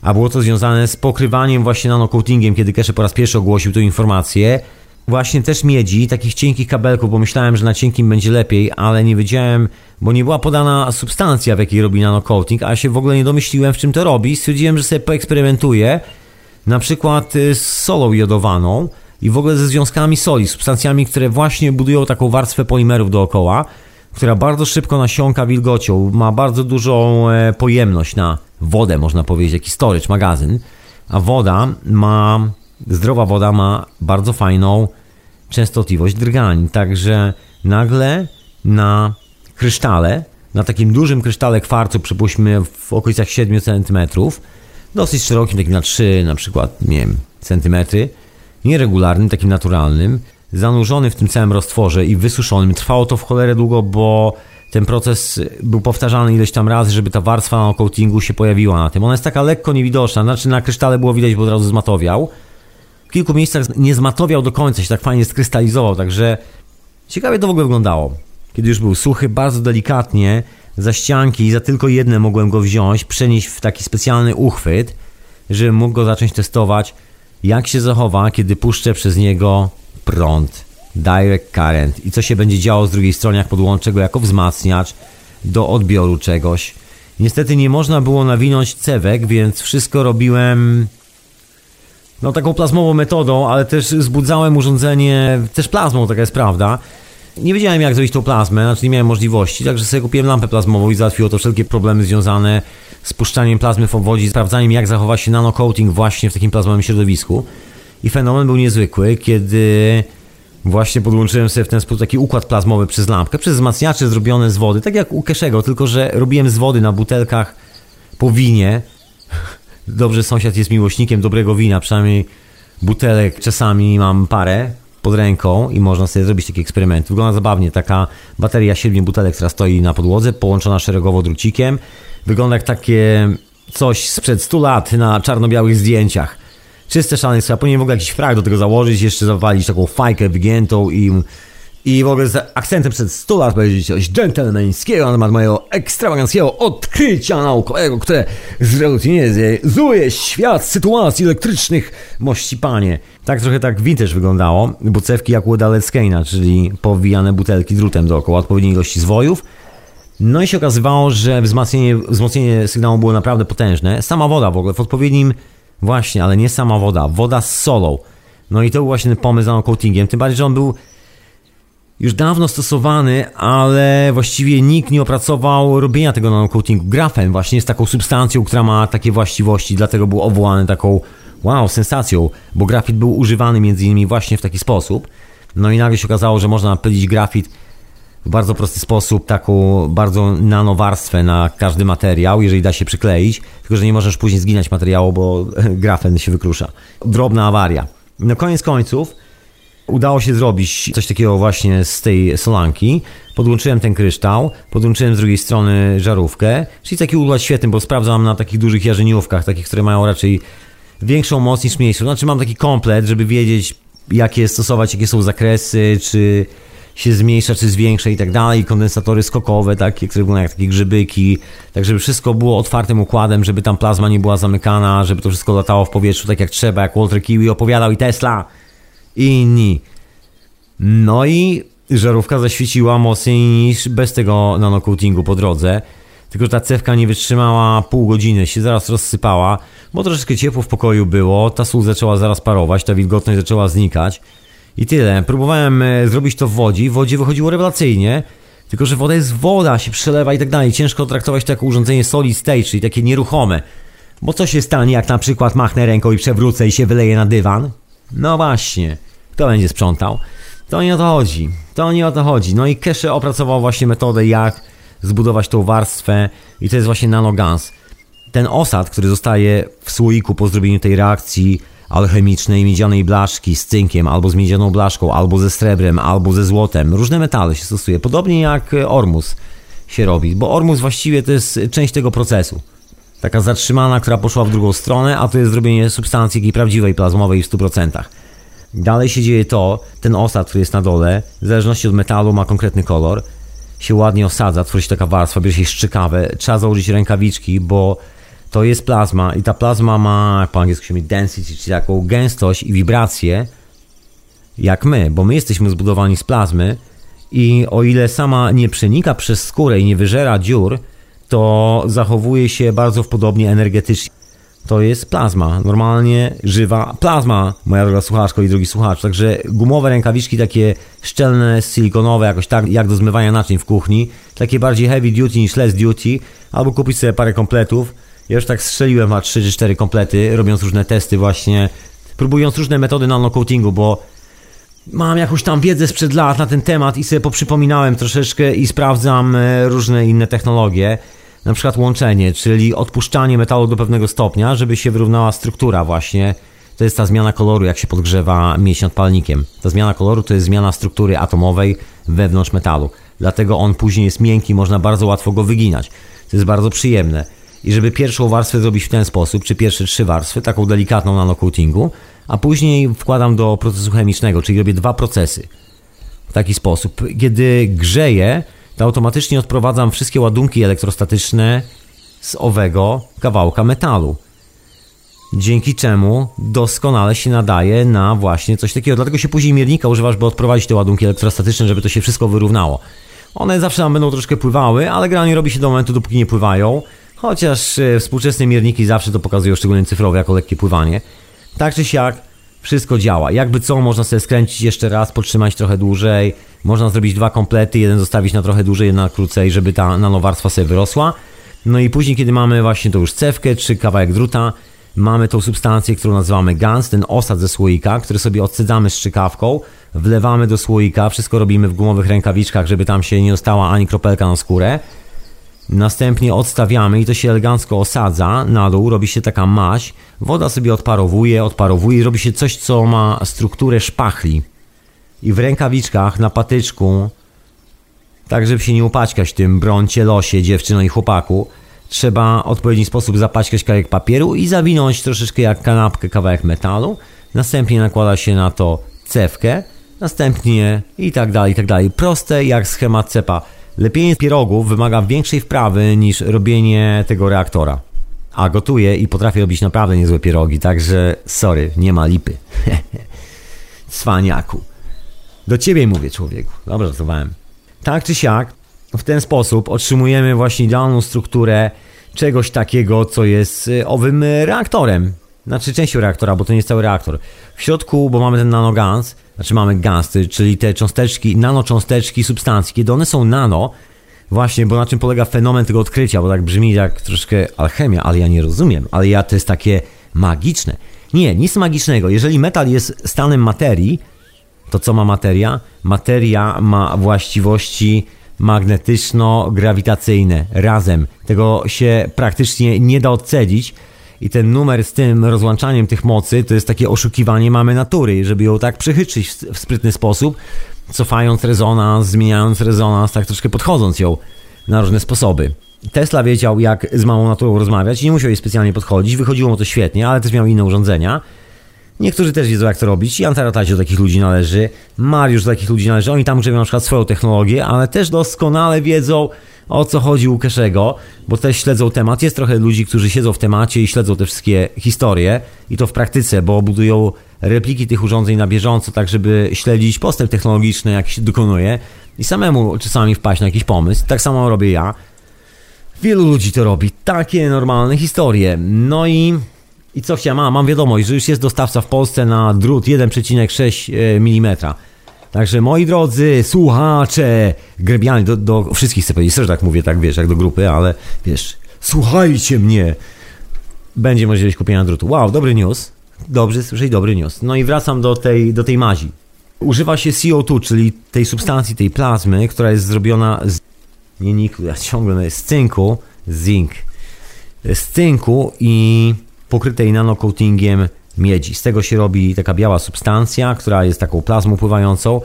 A było to związane z pokrywaniem właśnie nanocoatingiem, kiedy Keshe po raz pierwszy ogłosił tę informację. Właśnie też miedzi, takich cienkich kabelków, bo myślałem, że na cienkim będzie lepiej, ale nie wiedziałem, bo nie była podana substancja, w jakiej robi nanocoating, a się w ogóle nie domyśliłem, w czym to robi. Stwierdziłem, że sobie poeksperymentuję, na przykład y, z solą jodowaną i w ogóle ze związkami soli, substancjami, które właśnie budują taką warstwę polimerów dookoła, która bardzo szybko nasiąka wilgocią, ma bardzo dużą e, pojemność na wodę, można powiedzieć, jakiś storage, magazyn, a woda ma, zdrowa woda ma bardzo fajną częstotliwość drgań, także nagle na krysztale, na takim dużym krysztale kwarcu, przypuśćmy w okolicach 7 cm, dosyć szerokim, takim na 3 na przykład, nie wiem, centymetry, nieregularnym, takim naturalnym, zanurzony w tym całym roztworze i wysuszonym. Trwało to w cholerę długo, bo ten proces był powtarzany ileś tam razy, żeby ta warstwa na coatingu się pojawiła na tym. Ona jest taka lekko niewidoczna, znaczy na krysztale było widać, bo od razu zmatowiał. W kilku miejscach nie zmatowiał do końca, się tak fajnie skrystalizował, także ciekawie to w ogóle wyglądało. Kiedy już był suchy, bardzo delikatnie za ścianki i za tylko jedne mogłem go wziąć, przenieść w taki specjalny uchwyt, żebym mógł go zacząć testować, jak się zachowa, kiedy puszczę przez niego prąd, direct current i co się będzie działo z drugiej strony, jak podłączę go jako wzmacniacz do odbioru czegoś. Niestety nie można było nawinąć cewek, więc wszystko robiłem no taką plazmową metodą, ale też zbudzałem urządzenie też plazmą, taka jest prawda. Nie wiedziałem jak zrobić tą plazmę, znaczy nie miałem możliwości, także sobie kupiłem lampę plazmową i załatwiło to wszelkie problemy związane z puszczaniem plazmy w obwodzie, sprawdzaniem jak zachowa się nanocoating właśnie w takim plazmowym środowisku. I fenomen był niezwykły, kiedy właśnie podłączyłem sobie w ten sposób taki układ plazmowy przez lampkę, przez wzmacniacze zrobione z wody, tak jak u Keszego, tylko że robiłem z wody na butelkach po winie. Dobrze, sąsiad jest miłośnikiem dobrego wina, przynajmniej butelek czasami mam parę pod ręką i można sobie zrobić taki eksperyment. Wygląda zabawnie, taka bateria 7 butelek, która stoi na podłodze, połączona szeregowo drucikiem. Wygląda jak takie coś sprzed 100 lat na czarno-białych zdjęciach czyste szaleństwo. Ja powinien w ogóle jakiś frak do tego założyć, jeszcze zawalić taką fajkę wygiętą i I w ogóle z akcentem przed 100 lat powiedzieć coś dżentelmeńskiego na temat mojego ekstrawaganckiego odkrycia naukowego, które zrewolucjonizuje świat sytuacji elektrycznych. Mości panie. Tak trochę tak vintage wyglądało. Bucewki jak u czyli powijane butelki drutem dookoła odpowiedniej ilości zwojów. No i się okazywało, że wzmocnienie, wzmocnienie sygnału było naprawdę potężne. Sama woda w ogóle w odpowiednim... Właśnie, ale nie sama woda. Woda z solą. No i to był właśnie pomysł za coatingiem. Tym bardziej, że on był już dawno stosowany, ale właściwie nikt nie opracował robienia tego nanocoatingu. Grafen właśnie jest taką substancją, która ma takie właściwości, dlatego był obwołany taką wow, sensacją, bo grafit był używany między innymi właśnie w taki sposób. No i nagle się okazało, że można pylić grafit w bardzo prosty sposób, taką bardzo nanowarstwę na każdy materiał, jeżeli da się przykleić, tylko że nie możesz później zginać materiału, bo grafen się wykrusza. Drobna awaria. No koniec końców udało się zrobić coś takiego właśnie z tej solanki. Podłączyłem ten kryształ, podłączyłem z drugiej strony żarówkę, czyli taki układ świetny, bo sprawdzam na takich dużych jarzeniówkach, takich, które mają raczej większą moc niż mniejszą. Znaczy mam taki komplet, żeby wiedzieć, jakie stosować, jakie są zakresy, czy się zmniejsza, czy zwiększa i tak dalej. Kondensatory skokowe, takie, które wyglądają jak takie grzybyki, tak żeby wszystko było otwartym układem, żeby tam plazma nie była zamykana, żeby to wszystko latało w powietrzu tak jak trzeba, jak Walter Kiwi opowiadał i Tesla i inni. No i żarówka zaświeciła mocniej niż bez tego nanocoatingu po drodze. Tylko, ta cewka nie wytrzymała pół godziny, się zaraz rozsypała, bo troszeczkę ciepło w pokoju było, ta sól zaczęła zaraz parować, ta wilgotność zaczęła znikać. I tyle. Próbowałem e, zrobić to w wodzie, w wodzie wychodziło rewelacyjnie, tylko, że woda jest woda, się przelewa i tak dalej. Ciężko traktować to jako urządzenie solid state, czyli takie nieruchome. Bo co się stanie, jak na przykład machnę ręką i przewrócę i się wyleje na dywan? No właśnie, kto będzie sprzątał? To nie o to chodzi. To nie o to chodzi. No i Kesze opracował właśnie metodę, jak zbudować tą warstwę i to jest właśnie nanogans. Ten osad, który zostaje w słoiku po zrobieniu tej reakcji alchemicznej miedzianej blaszki z cynkiem, albo z miedzianą blaszką, albo ze srebrem, albo ze złotem. Różne metale się stosuje. Podobnie jak ormus się robi, bo ormus właściwie to jest część tego procesu. Taka zatrzymana, która poszła w drugą stronę, a to jest zrobienie substancji takiej prawdziwej, plazmowej w 100%. Dalej się dzieje to, ten osad, który jest na dole, w zależności od metalu ma konkretny kolor, się ładnie osadza, tworzy się taka warstwa, bierze się szczykawę, trzeba założyć rękawiczki, bo to jest plazma i ta plazma ma, po angielsku się mówi, density, czyli taką gęstość i wibrację, jak my, bo my jesteśmy zbudowani z plazmy i o ile sama nie przenika przez skórę i nie wyżera dziur, to zachowuje się bardzo podobnie energetycznie to jest plazma, normalnie żywa plazma, moja droga słuchaczko i drugi słuchacz. Także gumowe rękawiczki takie szczelne, silikonowe, jakoś tak jak do zmywania naczyń w kuchni, takie bardziej heavy duty niż less duty, albo kupić sobie parę kompletów. Ja już tak strzeliłem na 3 czy 4 komplety, robiąc różne testy właśnie, próbując różne metody nanocoatingu, bo mam jakąś tam wiedzę sprzed lat na ten temat i sobie poprzypominałem troszeczkę i sprawdzam e, różne inne technologie na przykład łączenie, czyli odpuszczanie metalu do pewnego stopnia, żeby się wyrównała struktura właśnie. To jest ta zmiana koloru, jak się podgrzewa nad palnikiem. Ta zmiana koloru to jest zmiana struktury atomowej wewnątrz metalu. Dlatego on później jest miękki, można bardzo łatwo go wyginać. To jest bardzo przyjemne. I żeby pierwszą warstwę zrobić w ten sposób, czy pierwsze trzy warstwy, taką delikatną nanocoatingu, a później wkładam do procesu chemicznego, czyli robię dwa procesy. W taki sposób. Kiedy grzeję, to automatycznie odprowadzam wszystkie ładunki elektrostatyczne z owego kawałka metalu. Dzięki czemu doskonale się nadaje na właśnie coś takiego. Dlatego się później miernika używasz, by odprowadzić te ładunki elektrostatyczne, żeby to się wszystko wyrównało. One zawsze nam będą troszkę pływały, ale gra nie robi się do momentu, dopóki nie pływają. Chociaż e, współczesne mierniki zawsze to pokazują, szczególnie cyfrowe, jako lekkie pływanie. Tak czy siak, wszystko działa. Jakby co, można sobie skręcić jeszcze raz, podtrzymać trochę dłużej. Można zrobić dwa komplety, jeden zostawić na trochę dłużej, jeden na krócej, żeby ta nanowarstwa sobie wyrosła. No i później, kiedy mamy właśnie tą już cewkę czy kawałek druta, mamy tą substancję, którą nazywamy gans, ten osad ze słoika, który sobie odsydzamy strzykawką, wlewamy do słoika, wszystko robimy w gumowych rękawiczkach, żeby tam się nie ostała ani kropelka na skórę. Następnie odstawiamy i to się elegancko osadza na dół, robi się taka maź, woda sobie odparowuje, odparowuje i robi się coś, co ma strukturę szpachli. I w rękawiczkach, na patyczku, tak żeby się nie upaćkać tym broncie, losie, dziewczyno i chłopaku, trzeba w odpowiedni sposób zapaćkać kawałek papieru i zawinąć troszeczkę jak kanapkę kawałek metalu. Następnie nakłada się na to cewkę, następnie i tak dalej, i tak dalej. Proste jak schemat cepa. Lepienie pierogów wymaga większej wprawy niż robienie tego reaktora. A gotuję i potrafię robić naprawdę niezłe pierogi, także sorry, nie ma lipy. Cwaniaku. Do ciebie mówię, człowieku. Dobrze, żartowałem. Tak czy siak, w ten sposób otrzymujemy właśnie idealną strukturę czegoś takiego, co jest y, owym reaktorem. Znaczy częścią reaktora, bo to nie jest cały reaktor. W środku, bo mamy ten nanogans, znaczy mamy gans, y, czyli te cząsteczki, nanocząsteczki substancji. Kiedy one są nano, właśnie, bo na czym polega fenomen tego odkrycia, bo tak brzmi jak troszkę alchemia, ale ja nie rozumiem. Ale ja to jest takie magiczne. Nie, nic magicznego. Jeżeli metal jest stanem materii, to co ma materia? Materia ma właściwości magnetyczno-grawitacyjne razem. Tego się praktycznie nie da odcedzić. I ten numer z tym rozłączaniem tych mocy to jest takie oszukiwanie mamy natury, żeby ją tak przychytrzyć w sprytny sposób, cofając rezonans, zmieniając rezonans, tak troszkę podchodząc ją na różne sposoby. Tesla wiedział, jak z małą naturą rozmawiać i nie musiał jej specjalnie podchodzić. Wychodziło mu to świetnie, ale też miał inne urządzenia. Niektórzy też wiedzą, jak to robić. Jan Tarataci do takich ludzi należy. Mariusz do takich ludzi należy. Oni tam grzebią na przykład swoją technologię, ale też doskonale wiedzą, o co chodzi u Keszego, bo też śledzą temat. Jest trochę ludzi, którzy siedzą w temacie i śledzą te wszystkie historie i to w praktyce, bo budują repliki tych urządzeń na bieżąco, tak żeby śledzić postęp technologiczny, jaki się dokonuje i samemu czasami wpaść na jakiś pomysł. Tak samo robię ja. Wielu ludzi to robi. Takie normalne historie. No i, i co chciałem? A, mam wiadomość, że już jest dostawca w Polsce na drut 1,6 mm. Także moi drodzy słuchacze, grebiani, do, do wszystkich chcę powiedzieć, też tak mówię, tak wiesz, jak do grupy, ale wiesz, słuchajcie mnie. Będzie możliwość kupienia drutu. Wow, dobry news. Dobrze słyszeć, dobry news. No i wracam do tej, do tej mazi. Używa się CO2, czyli tej substancji, tej plazmy, która jest zrobiona z nie niklu, ja ciągle z cynku, zinc, z cynku i pokrytej nanocoatingiem miedzi. Z tego się robi taka biała substancja, która jest taką plazmą pływającą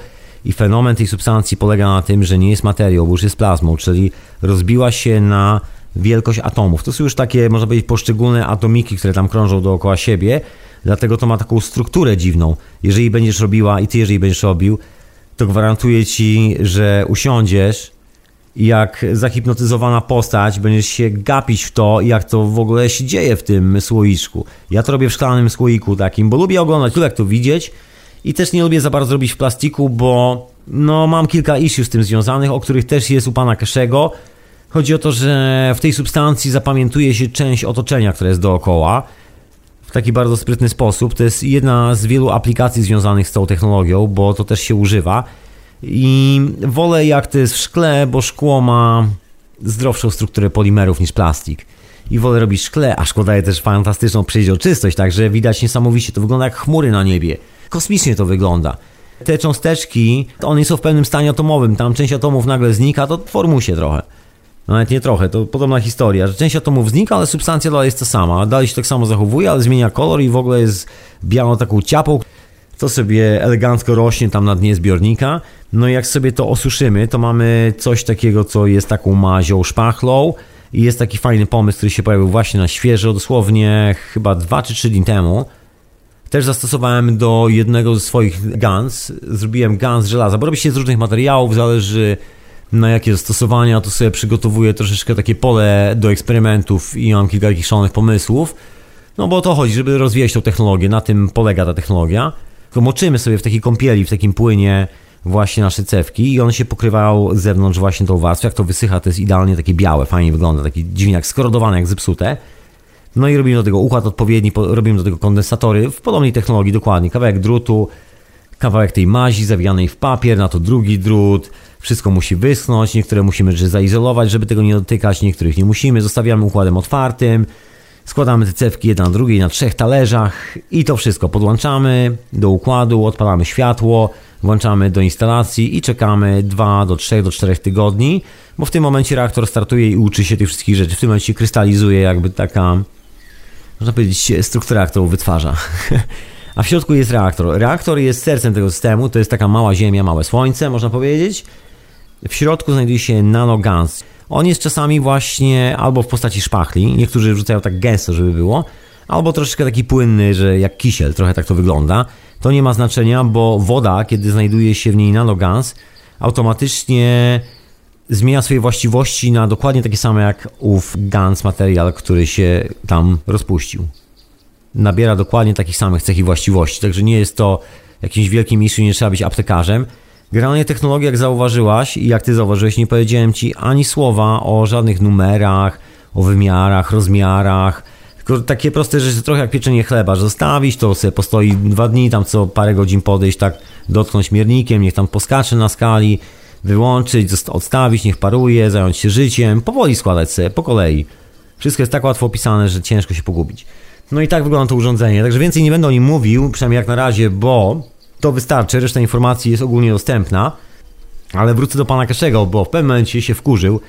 i fenomen tej substancji polega na tym, że nie jest materią, bo już jest plazmą, czyli rozbiła się na wielkość atomów. To są już takie, można powiedzieć, poszczególne atomiki, które tam krążą dookoła siebie, dlatego to ma taką strukturę dziwną. Jeżeli będziesz robiła i ty jeżeli będziesz robił, to gwarantuję ci, że usiądziesz jak zahipnotyzowana postać będziesz się gapić w to, jak to w ogóle się dzieje w tym słoiczku. Ja to robię w szklanym słoiku takim, bo lubię oglądać, lubię jak to widzieć i też nie lubię za bardzo robić w plastiku, bo no mam kilka issue z tym związanych, o których też jest u pana Keszego. Chodzi o to, że w tej substancji zapamiętuje się część otoczenia, które jest dookoła w taki bardzo sprytny sposób. To jest jedna z wielu aplikacji związanych z tą technologią, bo to też się używa. I wolę jak to jest w szkle, bo szkło ma zdrowszą strukturę polimerów niż plastik. I wolę robić szkle, a szkło daje też fantastyczną przeźroczystość, także widać niesamowicie. To wygląda jak chmury na niebie. Kosmicznie to wygląda. Te cząsteczki, one są w pewnym stanie atomowym. Tam część atomów nagle znika, to formuł się trochę. No, Nawet nie trochę, to podobna historia, że część atomów znika, ale substancja dalej jest ta sama. Dalej się tak samo zachowuje, ale zmienia kolor i w ogóle jest białą taką ciapą. To sobie elegancko rośnie tam na dnie zbiornika. No i jak sobie to osuszymy, to mamy coś takiego, co jest taką mazią, szpachlą. I jest taki fajny pomysł, który się pojawił właśnie na świeżo, dosłownie chyba 2 czy 3 dni temu. Też zastosowałem do jednego ze swoich guns. Zrobiłem gun z żelaza, bo robi się z różnych materiałów, zależy na jakie zastosowania, to sobie przygotowuję troszeczkę takie pole do eksperymentów i mam kilka takich szalonych pomysłów. No bo o to chodzi, żeby rozwijać tą technologię, na tym polega ta technologia. Tylko moczymy sobie w takiej kąpieli, w takim płynie właśnie nasze cewki i on się pokrywał z zewnątrz właśnie tą warstwą. Jak to wysycha, to jest idealnie takie białe, fajnie wygląda, taki jak skorodowane, jak zepsute. No i robimy do tego układ odpowiedni, po- robimy do tego kondensatory w podobnej technologii dokładnie. Kawałek drutu, kawałek tej mazi zawijanej w papier, na to drugi drut. Wszystko musi wyschnąć, niektóre musimy zaizolować, żeby tego nie dotykać, niektórych nie musimy. Zostawiamy układem otwartym. Składamy te cewki jedna na drugiej na trzech talerzach i to wszystko podłączamy do układu, odpalamy światło, włączamy do instalacji i czekamy 2 do 3 do 4 tygodni, bo w tym momencie reaktor startuje i uczy się tych wszystkich rzeczy. W tym momencie krystalizuje jakby taka można powiedzieć, struktura, którą wytwarza. A w środku jest reaktor. Reaktor jest sercem tego systemu, to jest taka mała Ziemia, małe Słońce, można powiedzieć. W środku znajduje się nanogans. On jest czasami właśnie albo w postaci szpachli, niektórzy wrzucają tak gęsto, żeby było, albo troszeczkę taki płynny, że jak kisiel, trochę tak to wygląda. To nie ma znaczenia, bo woda, kiedy znajduje się w niej nanogans, automatycznie zmienia swoje właściwości na dokładnie takie same jak ów Gans materiał, który się tam rozpuścił. Nabiera dokładnie takich samych cech i właściwości, także nie jest to jakimś wielkim mistrzem, nie trzeba być aptekarzem. Generalnie technologia, jak zauważyłaś i jak ty zauważyłeś, nie powiedziałem ci ani słowa o żadnych numerach, o wymiarach, rozmiarach, tylko takie proste rzeczy, trochę jak pieczenie chleba, że zostawić, to sobie postoi dwa dni, tam co parę godzin podejść, tak dotknąć miernikiem, niech tam poskacze na skali, wyłączyć, odstawić, niech paruje, zająć się życiem, powoli składać sobie, po kolei. Wszystko jest tak łatwo opisane, że ciężko się pogubić. No i tak wygląda to urządzenie, także więcej nie będę o nim mówił, przynajmniej jak na razie, bo to wystarczy, reszta informacji jest ogólnie dostępna. Ale wrócę do pana Kaszego, bo w pewnym momencie się wkurzył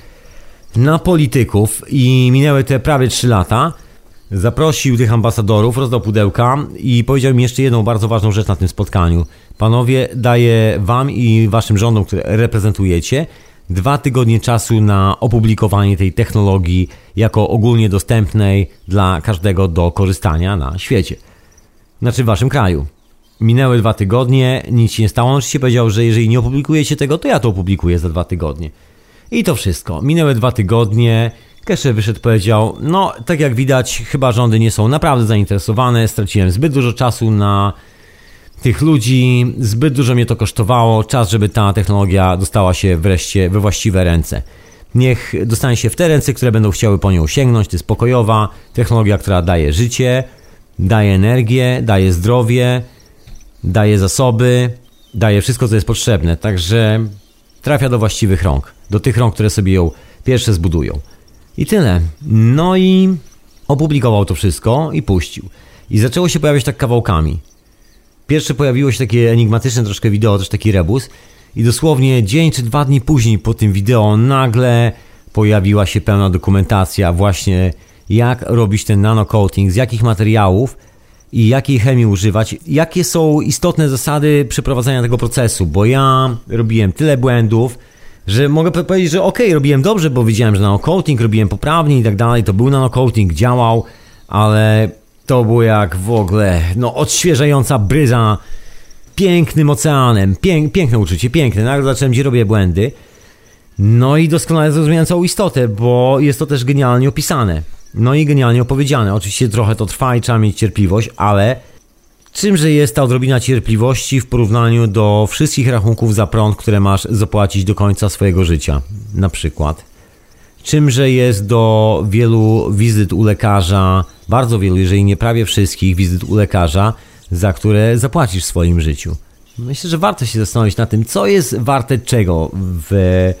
na polityków i minęły te prawie 3 lata. Zaprosił tych ambasadorów, rozdał pudełka i powiedział mi jeszcze jedną bardzo ważną rzecz na tym spotkaniu. Panowie, daję wam i waszym rządom, które reprezentujecie, dwa tygodnie czasu na opublikowanie tej technologii jako ogólnie dostępnej dla każdego do korzystania na świecie. Znaczy w waszym kraju. Minęły dwa tygodnie, nic się nie stało. On oczywiście powiedział, że jeżeli nie opublikujecie tego, to ja to opublikuję za dwa tygodnie. I to wszystko. Minęły dwa tygodnie. Keshe wyszedł, powiedział: No, tak jak widać, chyba rządy nie są naprawdę zainteresowane. Straciłem zbyt dużo czasu na tych ludzi, zbyt dużo mnie to kosztowało. Czas, żeby ta technologia dostała się wreszcie we właściwe ręce. Niech dostanie się w te ręce, które będą chciały po nią sięgnąć. To jest pokojowa technologia, która daje życie, daje energię, daje zdrowie, daje zasoby, daje wszystko, co jest potrzebne. Także trafia do właściwych rąk. Do tych rąk, które sobie ją pierwsze zbudują. I tyle. No i opublikował to wszystko i puścił. I zaczęło się pojawiać tak kawałkami. Pierwsze pojawiło się takie enigmatyczne troszkę wideo, też taki rebus. I dosłownie dzień czy dwa dni później po tym wideo nagle pojawiła się pełna dokumentacja właśnie jak robić ten nanocoating, z jakich materiałów i jakiej chemii używać, jakie są istotne zasady przeprowadzania tego procesu, bo ja robiłem tyle błędów, że mogę po- powiedzieć, że okej, robiłem dobrze, bo widziałem, że nanocoating robiłem poprawnie i tak dalej, to był nanocoating, działał, ale to było jak w ogóle, no odświeżająca bryza pięknym oceanem, Pięk, piękne uczucie, piękne, nagle zacząłem, gdzie robię błędy, no i doskonale zrozumiałem całą istotę, bo jest to też genialnie opisane. No i genialnie opowiedziane. Oczywiście trochę to trwa i trzeba mieć cierpliwość, ale czymże jest ta odrobina cierpliwości w porównaniu do wszystkich rachunków za prąd, które masz zapłacić do końca swojego życia, na przykład? Czymże jest do wielu wizyt u lekarza, bardzo wielu, jeżeli nie prawie wszystkich wizyt u lekarza, za które zapłacisz w swoim życiu? Myślę, że warto się zastanowić nad tym, co jest warte czego w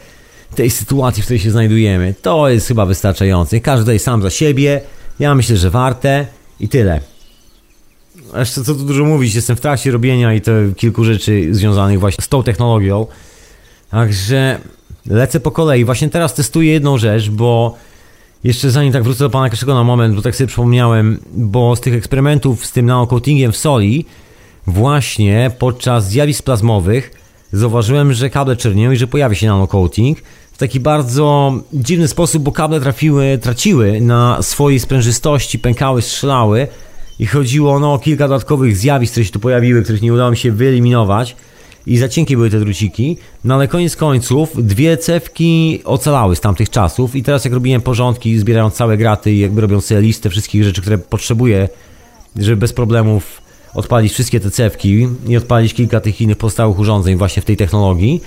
tej sytuacji, w której się znajdujemy. To jest chyba wystarczające. Każdy tutaj sam za siebie. Ja myślę, że warte i tyle. Jeszcze co tu dużo mówić, jestem w trakcie robienia i to kilku rzeczy związanych właśnie z tą technologią. Także lecę po kolei. Właśnie teraz testuję jedną rzecz, bo jeszcze zanim tak wrócę do pana Kaszego na moment, bo tak sobie przypomniałem, bo z tych eksperymentów z tym nanocoatingiem w soli, właśnie podczas zjawisk plazmowych zauważyłem, że kable czernieją i że pojawi się nanocoating. W taki bardzo dziwny sposób, bo kable trafiły, traciły na swojej sprężystości, pękały, strzelały. I chodziło no, o kilka dodatkowych zjawisk, które się tu pojawiły, których nie udało mi się wyeliminować. I za cienkie były te druciki, no ale koniec końców dwie cewki ocalały z tamtych czasów. I teraz jak robiłem porządki, zbierając całe graty i jakby robiąc sobie listę wszystkich rzeczy, które potrzebuję, żeby bez problemów odpalić wszystkie te cewki i odpalić kilka tych innych pozostałych urządzeń właśnie w tej technologii,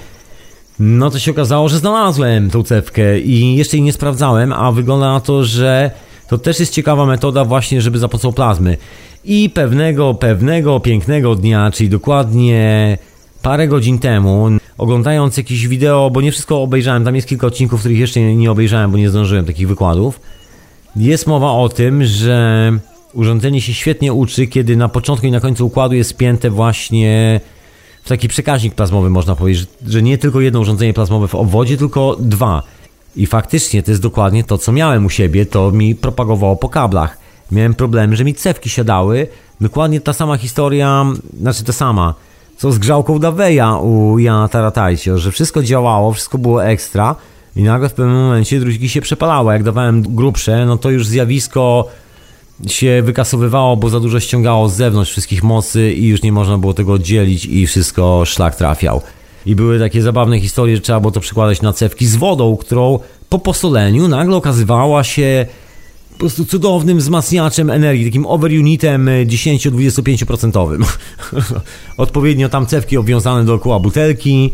no to się okazało, że znalazłem tą cewkę i jeszcze jej nie sprawdzałem, a wygląda na to, że to też jest ciekawa metoda właśnie, żeby za pomocą plazmy. I pewnego, pewnego pięknego dnia, czyli dokładnie parę godzin temu, oglądając jakieś wideo, bo nie wszystko obejrzałem, tam jest kilka odcinków, których jeszcze nie, obejrzałem, bo nie zdążyłem takich wykładów, jest mowa o tym, że urządzenie się świetnie uczy, kiedy na początku i na końcu układu jest spięte właśnie w taki przekaźnik plazmowy, można powiedzieć, że- nie tylko jedno urządzenie plazmowe w obwodzie, tylko dwa. I faktycznie to jest dokładnie to, co miałem u siebie, to mi propagowało po kablach. Miałem problemy, że mi cewki siadały. Dokładnie ta sama historia, znaczy ta sama, co z grzałką Daweja u Jana Taratajcio, że wszystko działało, wszystko było ekstra i nagle w pewnym momencie druciki się przepalały. Jak dawałem grubsze, no to już zjawisko się wykasowywało, bo za dużo ściągało z zewnątrz wszystkich mocy i już nie można było tego oddzielić i wszystko szlak trafiał. I były takie zabawne historie, że trzeba było to przykładać na cewki z wodą, którą po posoleniu nagle okazywała się po prostu cudownym wzmacniaczem energii, takim overunitem y, 10-25%. Odpowiednio tam cewki obwiązane dookoła butelki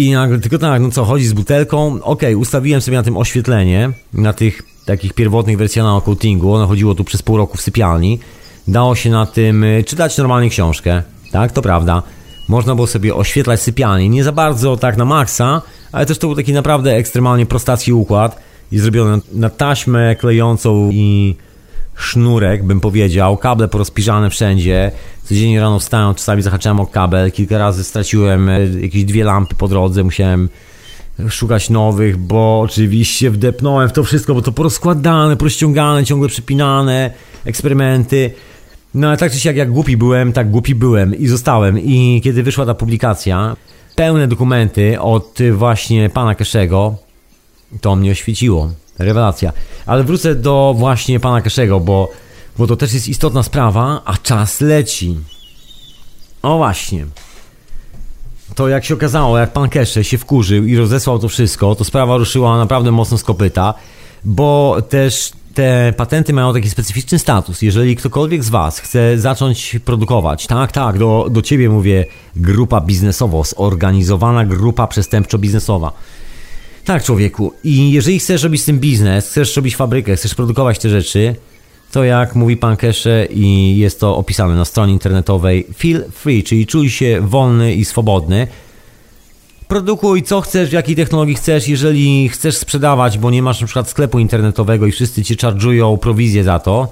i nagle tylko tak, no co, chodzi z butelką, okej, ustawiłem sobie na tym oświetlenie, na tych takich pierwotnych wersjach na coatingu, ono chodziło tu przez pół roku w sypialni, dało się na tym y, czytać normalnie książkę, tak, to prawda, można było sobie oświetlać sypialnię, nie za bardzo tak na maksa, ale też to był taki naprawdę ekstremalnie prostacki układ i zrobiony na taśmę klejącą i sznurek, bym powiedział, kable porozpiżane wszędzie. Codziennie rano wstałem, czasami zahaczałem o kabel, kilka razy straciłem e, jakieś dwie lampy po drodze, musiałem szukać nowych, bo oczywiście wdepnąłem w to wszystko, bo to porozkładane, porozciągane, ciągle przypinane, eksperymenty. No ale tak czy siak, jak głupi byłem, tak głupi byłem i zostałem. I kiedy wyszła ta publikacja, pełne dokumenty od y, właśnie pana Keszego, to mnie oświeciło. Rewelacja. Ale wrócę do właśnie pana Keszego, bo, bo to też jest istotna sprawa, a czas leci. O właśnie. To jak się okazało, jak pan Kesze się wkurzył i rozesłał to wszystko, to sprawa ruszyła naprawdę mocno z kopyta, bo też te patenty mają taki specyficzny status. Jeżeli ktokolwiek z was chce zacząć produkować, tak, tak, do, do ciebie mówię, grupa biznesowo, zorganizowana grupa przestępczo-biznesowa. Tak, człowieku. I jeżeli chcesz robić z tym biznes, chcesz robić fabrykę, chcesz produkować te rzeczy, to jak mówi pan Kesze i jest to opisane na stronie internetowej, feel free, czyli czuj się wolny i swobodny. Produkuj co chcesz, w jakiej technologii chcesz, jeżeli chcesz sprzedawać, bo nie masz na przykład sklepu internetowego i wszyscy ci charge'ują prowizję za to,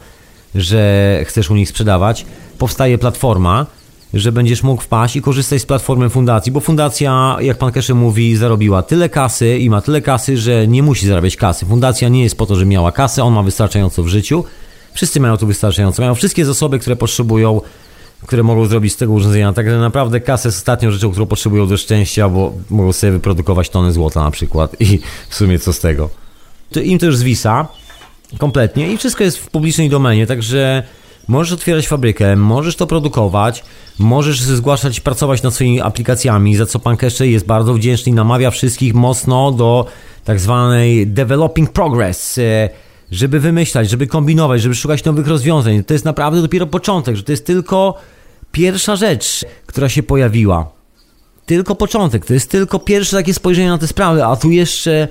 że chcesz u nich sprzedawać, powstaje platforma, że będziesz mógł wpaść i korzystać z platformy fundacji, bo fundacja, jak pan Kesze mówi, zarobiła tyle kasy i ma tyle kasy, że nie musi zarabiać kasy. Fundacja nie jest po to, żeby miała kasę, on ma wystarczająco w życiu. Wszyscy mają tu wystarczająco, mają wszystkie zasoby, które potrzebują, które mogą zrobić z tego urządzenia. Także naprawdę kasę jest ostatnią rzeczą, którą potrzebują do szczęścia, bo mogą sobie wyprodukować tony złota na przykład i w sumie co z tego. To im to już zwisa kompletnie i wszystko jest w publicznej domenie, także możesz otwierać fabrykę, możesz to produkować, możesz zgłaszać, pracować nad swoimi aplikacjami, za co pan Keszcze jest bardzo wdzięczny i namawia wszystkich mocno do tak zwanej developing progress, e, żeby wymyślać, żeby kombinować, żeby szukać nowych rozwiązań. To jest naprawdę dopiero początek, że to jest tylko pierwsza rzecz, która się pojawiła tylko początek, to jest tylko pierwsze takie spojrzenie na te sprawy, a tu jeszcze,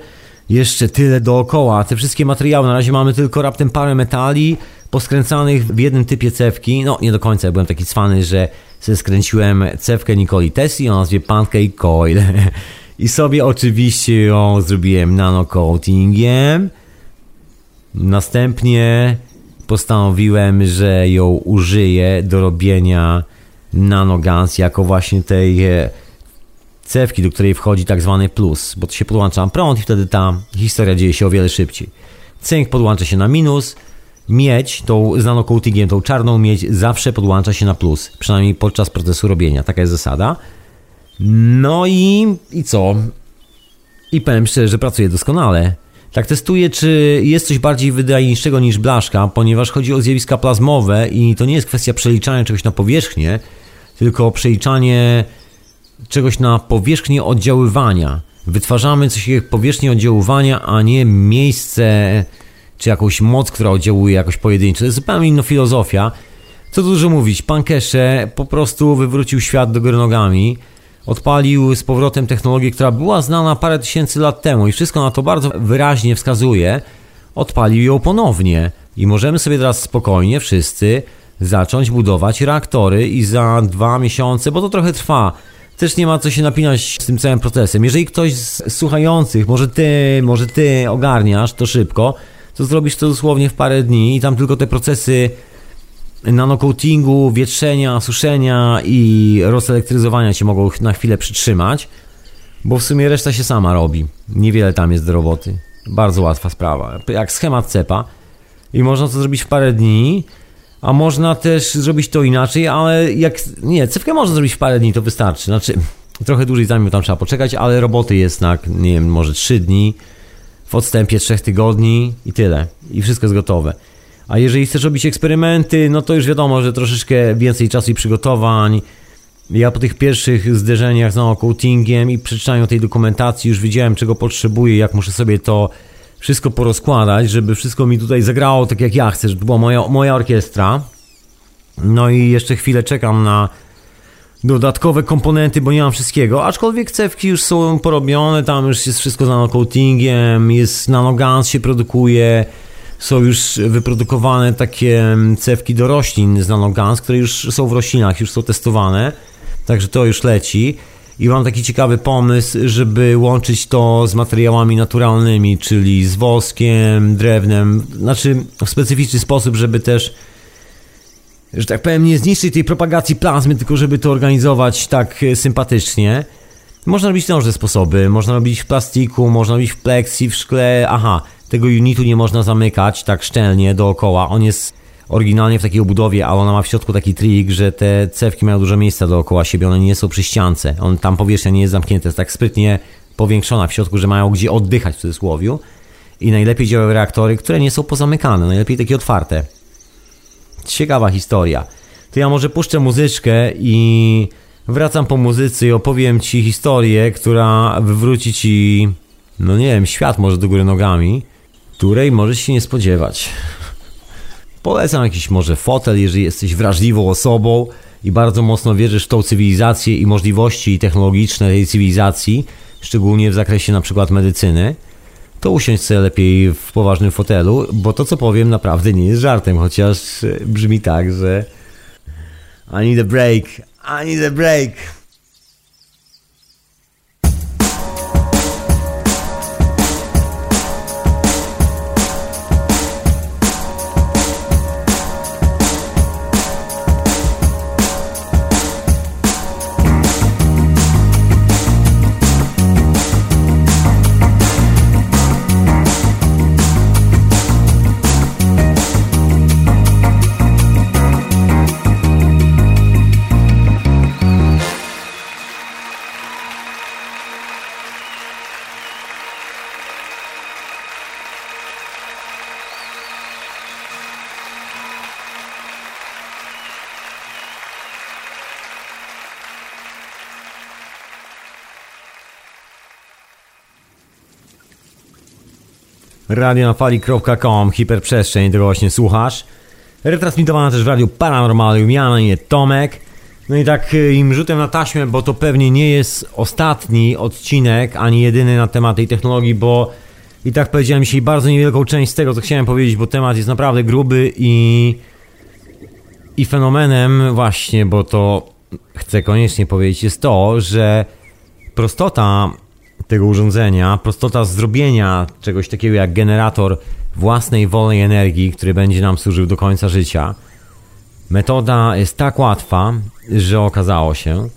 jeszcze tyle dookoła. Te wszystkie materiały, na razie mamy tylko raptem parę metali poskręcanych w jednym typie cewki. No, nie do końca, ja byłem taki cwany, że skręciłem cewkę Nikoli Tesli o nazwie Pancake Coil. I sobie oczywiście ją zrobiłem nanocoatingiem. Następnie postanowiłem, że ją użyję do robienia nanogans jako właśnie tej e, cewki, do której wchodzi tak zwany plus, bo to się podłącza prąd i wtedy ta historia dzieje się o wiele szybciej. Cynk podłącza się na minus, miedź, tą z nanocoatingiem, tą czarną miedź zawsze podłącza się na plus, przynajmniej podczas procesu robienia, taka jest zasada. No i, i co? I powiem szczerze, że pracuję doskonale. Tak testuję, czy jest coś bardziej wydajniejszego niż blaszka, ponieważ chodzi o zjawiska plazmowe i to nie jest kwestia przeliczania czegoś na powierzchnię, tylko przeliczanie czegoś na powierzchnię oddziaływania. Wytwarzamy coś jak powierzchnię oddziaływania, a nie miejsce czy jakąś moc, która oddziałuje jakoś pojedynczo. To jest zupełnie inna filozofia. Co dużo mówić, pan Kesze po prostu wywrócił świat do góry nogami. Odpalił z powrotem technologię, która była znana parę tysięcy lat temu i wszystko na to bardzo wyraźnie wskazuje. Odpalił ją ponownie i możemy sobie teraz spokojnie wszyscy zacząć budować reaktory i za dwa miesiące, bo to trochę trwa, też nie ma co się napinać z tym całym procesem. Jeżeli ktoś z słuchających, może ty, może ty ogarniasz to szybko, to zrobisz to dosłownie w parę dni i tam tylko te procesy nanocoatingu, wietrzenia, suszenia i rozelektryzowania cię mogą na chwilę przytrzymać, bo w sumie reszta się sama robi. Niewiele tam jest do roboty. Bardzo łatwa sprawa. Jak schemat cepa i można to zrobić w parę dni, a można też zrobić to inaczej, ale jak. Nie, cewkę można zrobić w parę dni, to wystarczy. Znaczy, trochę dłużej zanim tam trzeba poczekać, ale roboty jest na, nie wiem, może 3 dni, w odstępie 3 tygodni i tyle. I wszystko jest gotowe. A jeżeli chcesz robić eksperymenty, no to już wiadomo, że troszeczkę więcej czasu i przygotowań. Ja po tych pierwszych zderzeniach z nanocoatingiem i przeczytaniu tej dokumentacji już wiedziałem, czego potrzebuję, jak muszę sobie to wszystko porozkładać, żeby wszystko mi tutaj zagrało tak jak ja chcę, żeby była moja, moja orkiestra. No i jeszcze chwilę czekam na dodatkowe komponenty, bo nie mam wszystkiego, aczkolwiek cewki już są porobione, tam już jest wszystko z nanocoatingiem, jest nanogans się produkuje, są już wyprodukowane takie cewki do roślin z nanogans, które już są w roślinach, już są testowane, także to już leci. I mam taki ciekawy pomysł, żeby łączyć to z materiałami naturalnymi, czyli z woskiem, drewnem, znaczy w specyficzny sposób, żeby też że tak powiem, nie zniszczyć tej propagacji plazmy, tylko żeby to organizować tak e, sympatycznie. Można robić różne sposoby. Można robić w plastiku, można robić w pleksji, w szkle. Aha, tego unitu nie można zamykać tak szczelnie dookoła. On jest oryginalnie w takiej obudowie, ale ona ma w środku taki trik, że te cewki mają dużo miejsca dookoła siebie, one nie są przy ściance. On, tam powierzchnia nie jest zamknięta, jest tak sprytnie powiększona w środku, że mają gdzie oddychać w cudzysłowie. I najlepiej działają reaktory, które nie są pozamykane, najlepiej takie otwarte. Ciekawa historia. To ja może puszczę muzyczkę i wracam po muzyce i opowiem ci historię, która wywróci ci, no nie wiem, świat może do góry nogami, której możesz się nie spodziewać. Polecam jakiś może fotel, jeżeli jesteś wrażliwą osobą i bardzo mocno wierzysz w tą cywilizację i możliwości technologiczne tej cywilizacji, szczególnie w zakresie na przykład medycyny, to usiądź sobie lepiej w poważnym fotelu, bo to co powiem naprawdę nie jest żartem, chociaż brzmi tak, że I need a break, I need a break. radionafali.com, hiperprzestrzeń, tego właśnie słuchasz. Retransmitowana też w Radiu Paranormalium, ja na imię Tomek. No i tak y, im rzutem na taśmę, bo to pewnie nie jest ostatni odcinek, ani jedyny na temat tej technologii, bo i tak powiedziałem dzisiaj bardzo niewielką część z tego, co chciałem powiedzieć, bo temat jest naprawdę gruby i i fenomenem właśnie, bo to chcę koniecznie powiedzieć, jest to, że prostota tego urządzenia, prostota zrobienia czegoś takiego jak generator własnej wolnej energii, który będzie nam służył do końca życia. Metoda jest tak łatwa, że okazało się,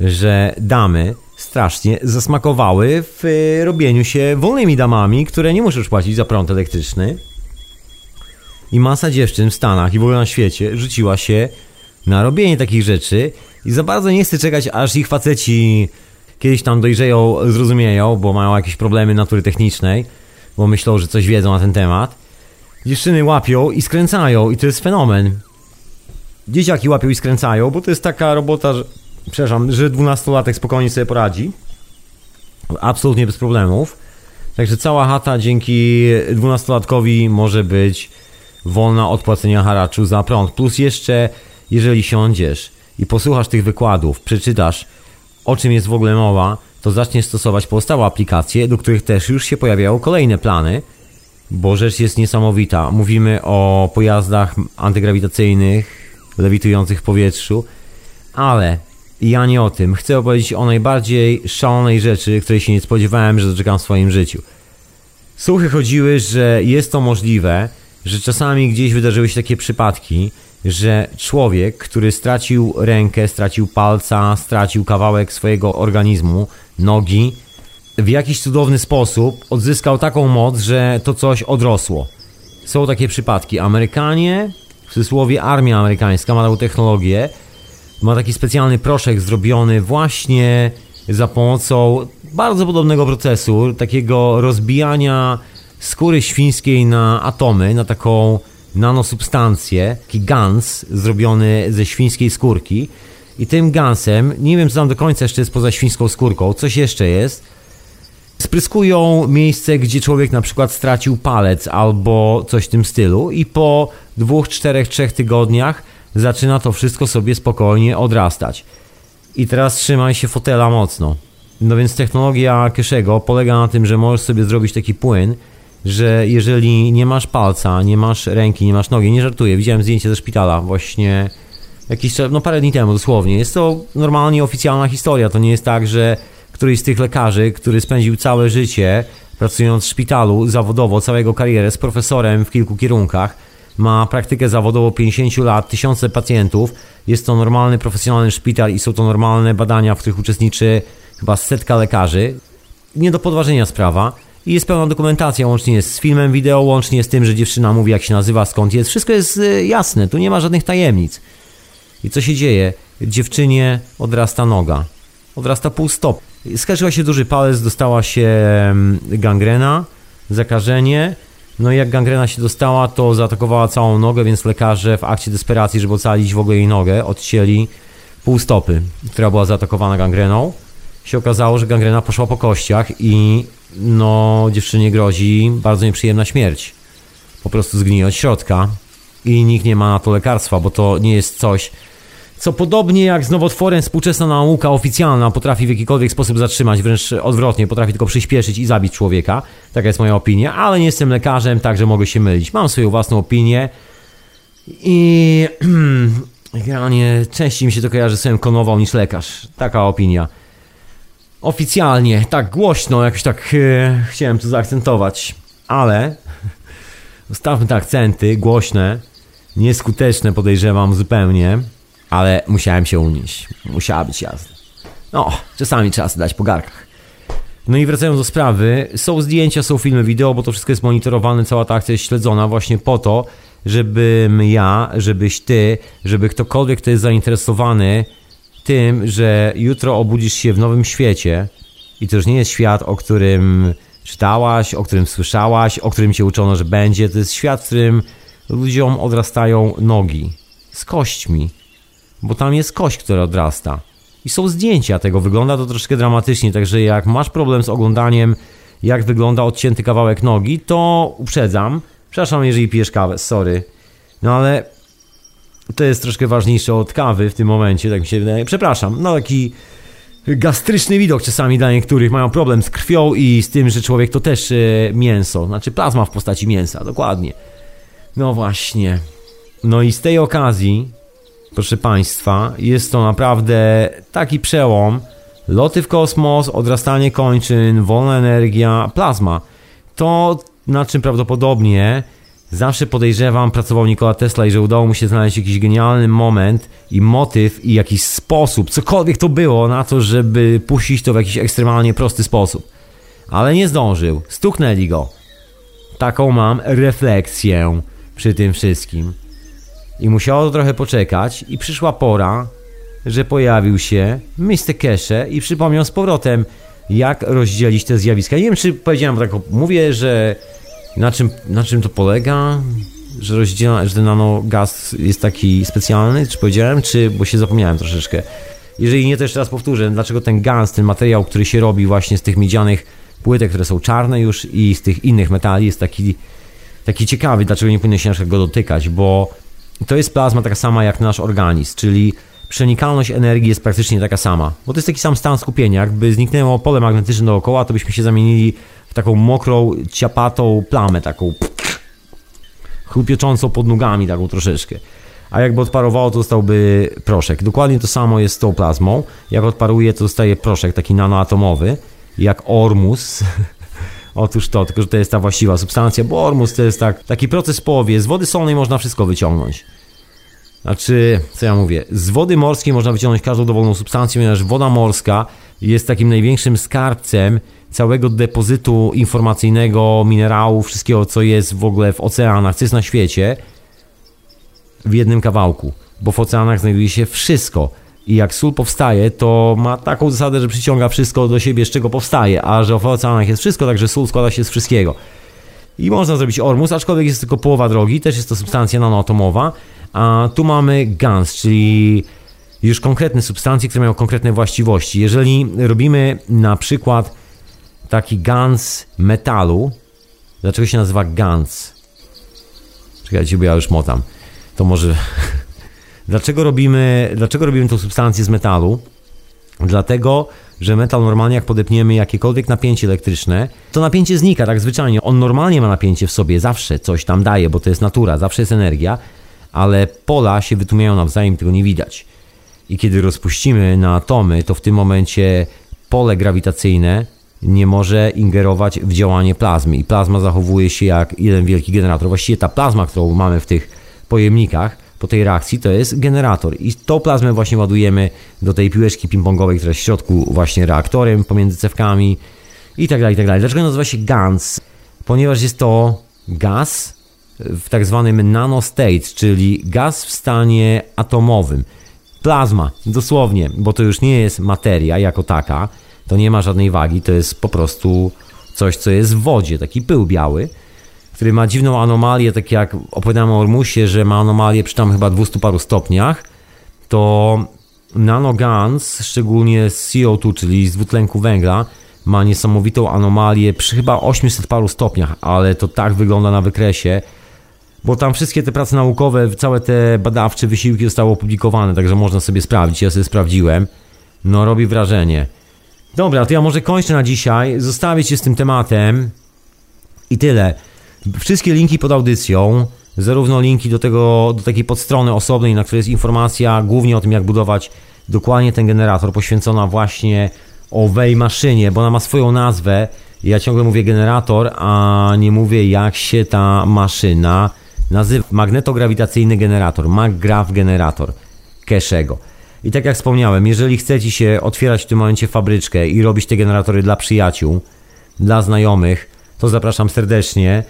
że damy strasznie zasmakowały w y, robieniu się wolnymi damami, które nie muszą płacić za prąd elektryczny. I masa dziewczyn w Stanach i w ogóle na świecie rzuciła się na robienie takich rzeczy i za bardzo nie chce czekać, aż ich faceci kiedyś tam dojrzeją, zrozumieją, bo mają jakieś problemy natury technicznej, bo myślą, że coś wiedzą na ten temat. Dziewczyny łapią i skręcają i to jest fenomen. Dzieciaki łapią i skręcają, bo to jest taka robota, że, przepraszam, że 12-latek spokojnie sobie poradzi. Absolutnie bez problemów. Także cała chata dzięki 12-latkowi może być wolna od płacenia haraczu za prąd. Plus jeszcze, jeżeli siądziesz i posłuchasz tych wykładów, przeczytasz o czym jest w ogóle mowa, to zaczniesz stosować pozostałe aplikacje, do których też już się pojawiają kolejne plany, bo rzecz jest niesamowita. Mówimy o pojazdach antygrawitacyjnych, lewitujących w powietrzu, ale ja nie o tym. Chcę opowiedzieć o najbardziej szalonej rzeczy, której się nie spodziewałem, że doczekam w swoim życiu. Słuchy chodziły, że jest to możliwe, że czasami gdzieś wydarzyły się takie przypadki, że człowiek, który stracił rękę, stracił palca, stracił kawałek swojego organizmu, nogi, w jakiś cudowny sposób odzyskał taką moc, że to coś odrosło. Są takie przypadki. Amerykanie, w cudzysłowie armia amerykańska ma taką technologię, ma taki specjalny proszek zrobiony właśnie za pomocą bardzo podobnego procesu, takiego rozbijania skóry świńskiej na atomy, na taką nanosubstancje, taki gans zrobiony ze świńskiej skórki. I tym gansem, nie wiem co tam do końca jeszcze jest poza świńską skórką, coś jeszcze jest, spryskują miejsce, gdzie człowiek na przykład stracił palec albo coś w tym stylu i po dwóch, czterech, trzech tygodniach zaczyna to wszystko sobie spokojnie odrastać. I teraz trzymaj się fotela mocno. No więc technologia Keszego polega na tym, że możesz sobie zrobić taki płyn, że jeżeli nie masz palca, nie masz ręki, nie masz nogi, nie żartuję, widziałem zdjęcie ze szpitala właśnie czas, no parę dni temu dosłownie. Jest to normalnie oficjalna historia, to nie jest tak, że któryś z tych lekarzy, który spędził całe życie pracując w szpitalu zawodowo, całego karierę z profesorem w kilku kierunkach, ma praktykę zawodową 50 lat, tysiące pacjentów, jest to normalny, profesjonalny szpital i są to normalne badania, w których uczestniczy chyba setka lekarzy. Nie do podważenia sprawa. I jest pełna dokumentacja, łącznie z filmem wideo, łącznie z tym, że dziewczyna mówi jak się nazywa, skąd jest. Wszystko jest y, jasne, tu nie ma żadnych tajemnic. I co się dzieje? Dziewczynie odrasta noga. Odrasta pół stop. Skarżyła się duży palec, dostała się mm, gangrena, zakażenie. No i jak gangrena się dostała, to zaatakowała całą nogę, więc lekarze w akcie desperacji, żeby ocalić w ogóle jej nogę, odcięli pół stopy, która była zaatakowana gangreną. Się okazało, że gangrena poszła po kościach i no dziewczynie grozi bardzo nieprzyjemna śmierć. Po prostu zgnije od środka i nikt nie ma na to lekarstwa, bo to nie jest coś, co podobnie jak z nowotworem współczesna nauka oficjalna potrafi w jakikolwiek sposób zatrzymać, wręcz odwrotnie, potrafi tylko przyspieszyć i zabić człowieka. Taka jest moja opinia, ale nie jestem lekarzem, także mogę się mylić. Mam swoją własną opinię i generalnie częściej mi się to kojarzy z konował niż lekarz. Taka opinia. Oficjalnie, tak głośno, jakoś tak e, chciałem to zaakcentować, ale Zostawmy te akcenty głośne, nieskuteczne podejrzewam zupełnie, ale musiałem się unieść. Musiała być jazda. No, czasami trzeba sobie dać po garkach. No i wracając do sprawy, są zdjęcia, są filmy wideo, bo to wszystko jest monitorowane, cała ta akcja jest śledzona właśnie po to, żebym ja, żebyś ty, żeby ktokolwiek, kto jest zainteresowany tym, że jutro obudzisz się w nowym świecie i to już nie jest świat, o którym czytałaś, o którym słyszałaś, o którym cię uczono, że będzie. To jest świat, w którym ludziom odrastają nogi z kośćmi, bo tam jest kość, która odrasta. I są zdjęcia tego, wygląda to troszkę dramatycznie, także jak masz problem z oglądaniem, jak wygląda odcięty kawałek nogi, to uprzedzam. Przepraszam, jeżeli pijesz kawę, sorry. No ale to jest troszkę ważniejsze od kawy w tym momencie, tak mi się wydaje. Przepraszam, no taki gastryczny widok czasami dla niektórych mają problem z krwią i z tym, że człowiek to też e, mięso, znaczy plazma w postaci mięsa, dokładnie. No właśnie. No i z tej okazji, proszę Państwa, jest to naprawdę taki przełom. Loty w kosmos, odrastanie kończyn, wolna energia, plazma. To na czym prawdopodobnie zawsze podejrzewam pracował Nikola Tesla i że udało mu się znaleźć jakiś genialny moment i motyw i jakiś sposób, cokolwiek to było na to, żeby puścić to w jakiś ekstremalnie prosty sposób. Ale nie zdążył. Stuknęli go. Taką mam refleksję przy tym wszystkim. I musiało to trochę poczekać i przyszła pora, że pojawił się Mr. Kesze i przypomniał z powrotem, jak rozdzielić te zjawiska. Nie wiem, czy powiedziałem, tak mówię, że na czym, na czym to polega, że rozdziela, że ten nanogaz jest taki specjalny, czy powiedziałem, czy, bo się zapomniałem troszeczkę. Jeżeli nie, to jeszcze raz powtórzę, dlaczego ten gaz, ten materiał, który się robi właśnie z tych miedzianych płytek, które są czarne już i z tych innych metali jest taki, taki ciekawy, dlaczego nie powinno się na go dotykać, bo to jest plazma taka sama jak nasz organizm, czyli przenikalność energii jest praktycznie taka sama, bo to jest taki sam stan skupienia, jakby zniknęło pole magnetyczne dookoła, to byśmy się zamienili w taką mokrą, ciapatą plamę, taką chrupiącą pod nogami, taką troszeczkę. A jakby odparowało, to zostałby proszek. Dokładnie to samo jest z tą plazmą. Jak odparuje, to zostaje proszek taki nanoatomowy, jak ormus. Otóż to, tylko że to jest ta właściwa substancja, bo ormus to jest tak, taki proces w połowie. Z wody solnej można wszystko wyciągnąć. Znaczy, co ja mówię, z wody morskiej można wyciągnąć każdą dowolną substancję, ponieważ woda morska jest takim największym skarbcem całego depozytu informacyjnego, minerału, wszystkiego, co jest w ogóle w oceanach, co jest na świecie, w jednym kawałku. Bo w oceanach znajduje się wszystko. I jak sól powstaje, to ma taką zasadę, że przyciąga wszystko do siebie, z czego powstaje, a że w oceanach jest wszystko, także sól składa się z wszystkiego. I można zrobić ormus, aczkolwiek jest tylko połowa drogi, też jest to substancja nanoatomowa. A tu mamy GANS, czyli już konkretne substancje, które mają konkretne właściwości. Jeżeli robimy na przykład taki GANS metalu, dlaczego się nazywa GANS? Czekajcie, bo ja już motam. To może... Dlaczego robimy, dlaczego robimy tą substancję z metalu? Dlatego, że metal normalnie jak podepniemy jakiekolwiek napięcie elektryczne, to napięcie znika tak zwyczajnie. On normalnie ma napięcie w sobie, zawsze coś tam daje, bo to jest natura, zawsze jest energia, ale pola się wytłumiają nawzajem, tego nie widać. I kiedy rozpuścimy na atomy, to w tym momencie pole grawitacyjne nie może ingerować w działanie plazmy i plazma zachowuje się jak jeden wielki generator. Właściwie ta plazma, którą mamy w tych pojemnikach po tej reakcji, to jest generator i tą plazmę właśnie ładujemy do tej piłeczki ping-pongowej, która jest w środku właśnie reaktorem pomiędzy cewkami i tak dalej, i tak dalej. Dlaczego nazywa się GANS? Ponieważ jest to gaz w tak zwanym nanostate, czyli gaz w stanie atomowym. Plazma, dosłownie, bo to już nie jest materia jako taka, to nie ma żadnej wagi, to jest po prostu coś, co jest w wodzie, taki pył biały, który ma dziwną anomalię, tak jak opowiadałem o Ormusie, że ma anomalię przy tam chyba 200 paru stopniach, to nanogans, szczególnie z CO2, czyli z dwutlenku węgla, ma niesamowitą anomalię przy chyba 800 paru stopniach, ale to tak wygląda na wykresie, bo tam wszystkie te prace naukowe, całe te badawcze wysiłki zostały opublikowane, także można sobie sprawdzić. Ja sobie sprawdziłem. No, robi wrażenie. Dobra, to ja może kończę na dzisiaj. Zostawię się z tym tematem. I tyle. Wszystkie linki pod audycją, zarówno linki do tego, do takiej podstrony osobnej, na której jest informacja głównie o tym, jak budować dokładnie ten generator, poświęcona właśnie owej maszynie, bo ona ma swoją nazwę. Ja ciągle mówię generator, a nie mówię jak się ta maszyna nazywa. Magnetograwitacyjny generator, MagGrav generator Keszego. I tak jak wspomniałem, jeżeli chcecie się otwierać w tym momencie fabryczkę i robić te generatory dla przyjaciół, dla znajomych, to zapraszam serdecznie.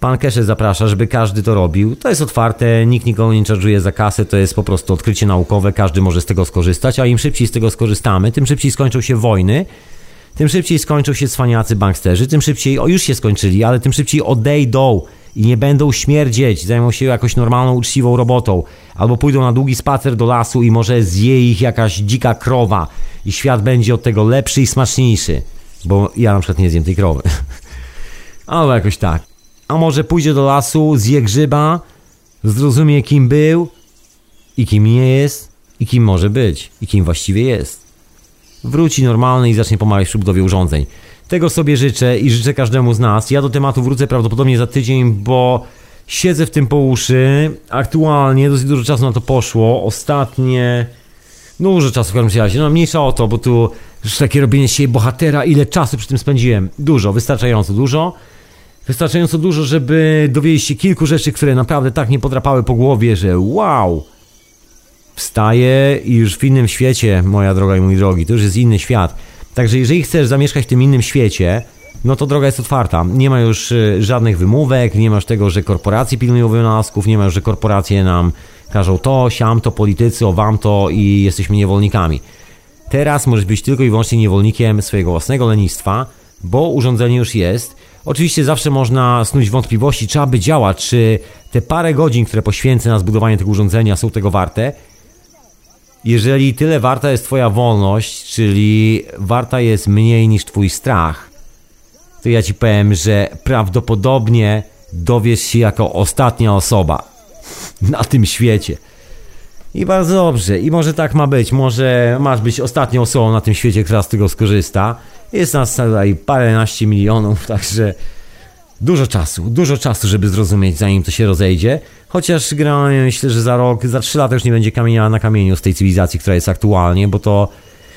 Pan Kesze zaprasza, żeby każdy to robił. To jest otwarte, nikt nikogo nie charge'uje za kasę, to jest po prostu odkrycie naukowe, każdy może z tego skorzystać, a im szybciej z tego skorzystamy, tym szybciej skończą się wojny, tym szybciej skończą się cwaniacy banksterzy, tym szybciej, o już się skończyli, ale tym szybciej odejdą i nie będą śmierdzieć, zajmą się jakąś normalną, uczciwą robotą, albo pójdą na długi spacer do lasu i może zje ich jakaś dzika krowa i świat będzie od tego lepszy i smaczniejszy, bo ja na przykład nie zjem tej krowy. Albo jakoś tak. A może pójdzie do lasu, zje grzyba, zrozumie kim był i kim nie jest i kim może być i kim właściwie jest. Wróci normalny i zacznie pomagać przy budowie urządzeń. Tego sobie życzę i życzę każdemu z nas. Ja do tematu wrócę prawdopodobnie za tydzień, bo siedzę w tym po uszy. Aktualnie dosyć dużo czasu na to poszło. Ostatnie... Dużo czasu w każdym razie. No mniejsza o to, bo tu już takie robienie się bohatera, ile czasu przy tym spędziłem. Dużo, wystarczająco dużo. Wystarczająco dużo, żeby dowiedzieć się kilku rzeczy, które naprawdę tak nie podrapały po głowie, że wow! Wstaję i już w innym świecie, moja droga i mój drogi, to już jest inny świat. Także jeżeli chcesz zamieszkać w tym innym świecie, no to droga jest otwarta. Nie ma już y, żadnych wymówek, nie masz tego, że korporacje pilnują wynalazków, nie ma, że korporacje nam każą to, siam to, politycy, o wam to i jesteśmy niewolnikami. Teraz możesz być tylko i wyłącznie niewolnikiem swojego własnego lenistwa, bo urządzenie już jest. Oczywiście zawsze można snuć wątpliwości, czy aby działać, czy te parę godzin, które poświęcę na zbudowanie tego urządzenia są tego warte. Jeżeli tyle warta jest Twoja wolność, czyli warta jest mniej niż Twój strach, to ja Ci powiem, że prawdopodobnie dowiesz się jako ostatnia osoba na tym świecie. I bardzo dobrze, i może tak ma być. Może masz być ostatnią osobą na tym świecie, która z tego skorzysta. Jest nas tutaj paręnaście milionów, także dużo czasu, dużo czasu, żeby zrozumieć, zanim to się rozejdzie. Chociaż generalnie myślę, że za rok, za trzy lata już nie będzie kamienia na kamieniu z tej cywilizacji, która jest aktualnie, bo to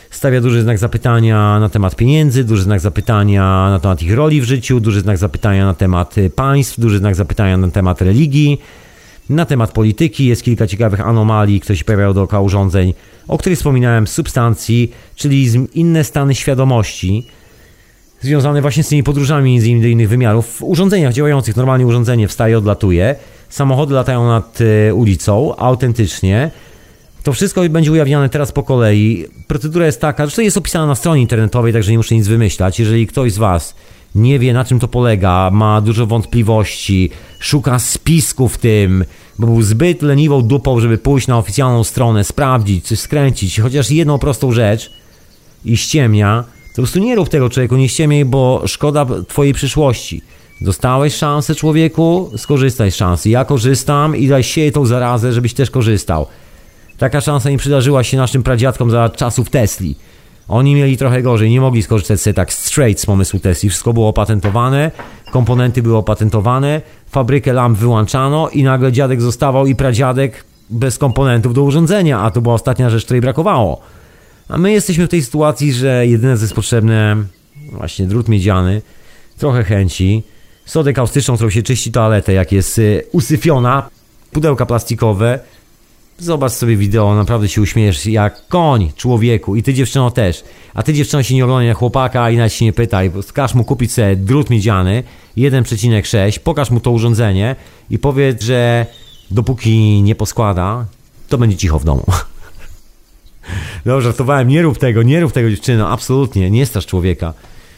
stawia duży znak zapytania na temat pieniędzy, duży znak zapytania na temat ich roli w życiu, duży znak zapytania na temat y, państw, duży znak zapytania na temat religii, na temat polityki. Jest kilka ciekawych anomalii, które się pojawiają dookoła urządzeń, o których wspominałem, substancji, czyli inne stany świadomości, związane właśnie z tymi podróżami do innych wymiarów. W urządzeniach działających, normalnie urządzenie wstaje, odlatuje, samochody latają nad e, ulicą, autentycznie. To wszystko będzie ujawniane teraz po kolei. Procedura jest taka, to jest opisane na stronie internetowej, także nie muszę nic wymyślać. Jeżeli ktoś z Was nie wie na czym to polega, ma dużo wątpliwości, szuka spisku w tym, bo był zbyt leniwą dupą, żeby pójść na oficjalną stronę, sprawdzić, coś skręcić, chociaż jedną prostą rzecz i ściemnia, to po prostu nie rób tego człowieku, nie ściemiej, bo szkoda twojej przyszłości. Dostałeś szansę człowieku, skorzystaj z szansy. Ja korzystam i daj sieję tą zarazę, żebyś też korzystał. Taka szansa nie przydarzyła się naszym pradziadkom za czasów Tesli. Oni mieli trochę gorzej, nie mogli skorzystać sobie tak straight z pomysłu Tesli. Wszystko było opatentowane, komponenty były opatentowane, fabrykę lamp wyłączano i nagle dziadek zostawał i pradziadek bez komponentów do urządzenia, a to była ostatnia rzecz, której brakowało. A my jesteśmy w tej sytuacji, że jedyne co jest potrzebne, właśnie drut miedziany, trochę chęci, sodę kaustyczną, którą się czyści toaletę, jak jest y, usyfiona, pudełka plastikowe. Zobacz sobie wideo, naprawdę się uśmiejesz jak koń człowieku i ty dziewczyno też. A ty dziewczyno się nie oglądaj na chłopaka i nawet się nie pytaj, bo każ mu kupić sobie drut miedziany 1,6, pokaż mu to urządzenie i powiedz, że dopóki nie poskłada, to będzie cicho w domu. No, żartowałem, nie rób tego, nie rób tego dziewczyno, absolutnie, nie strasz człowieka.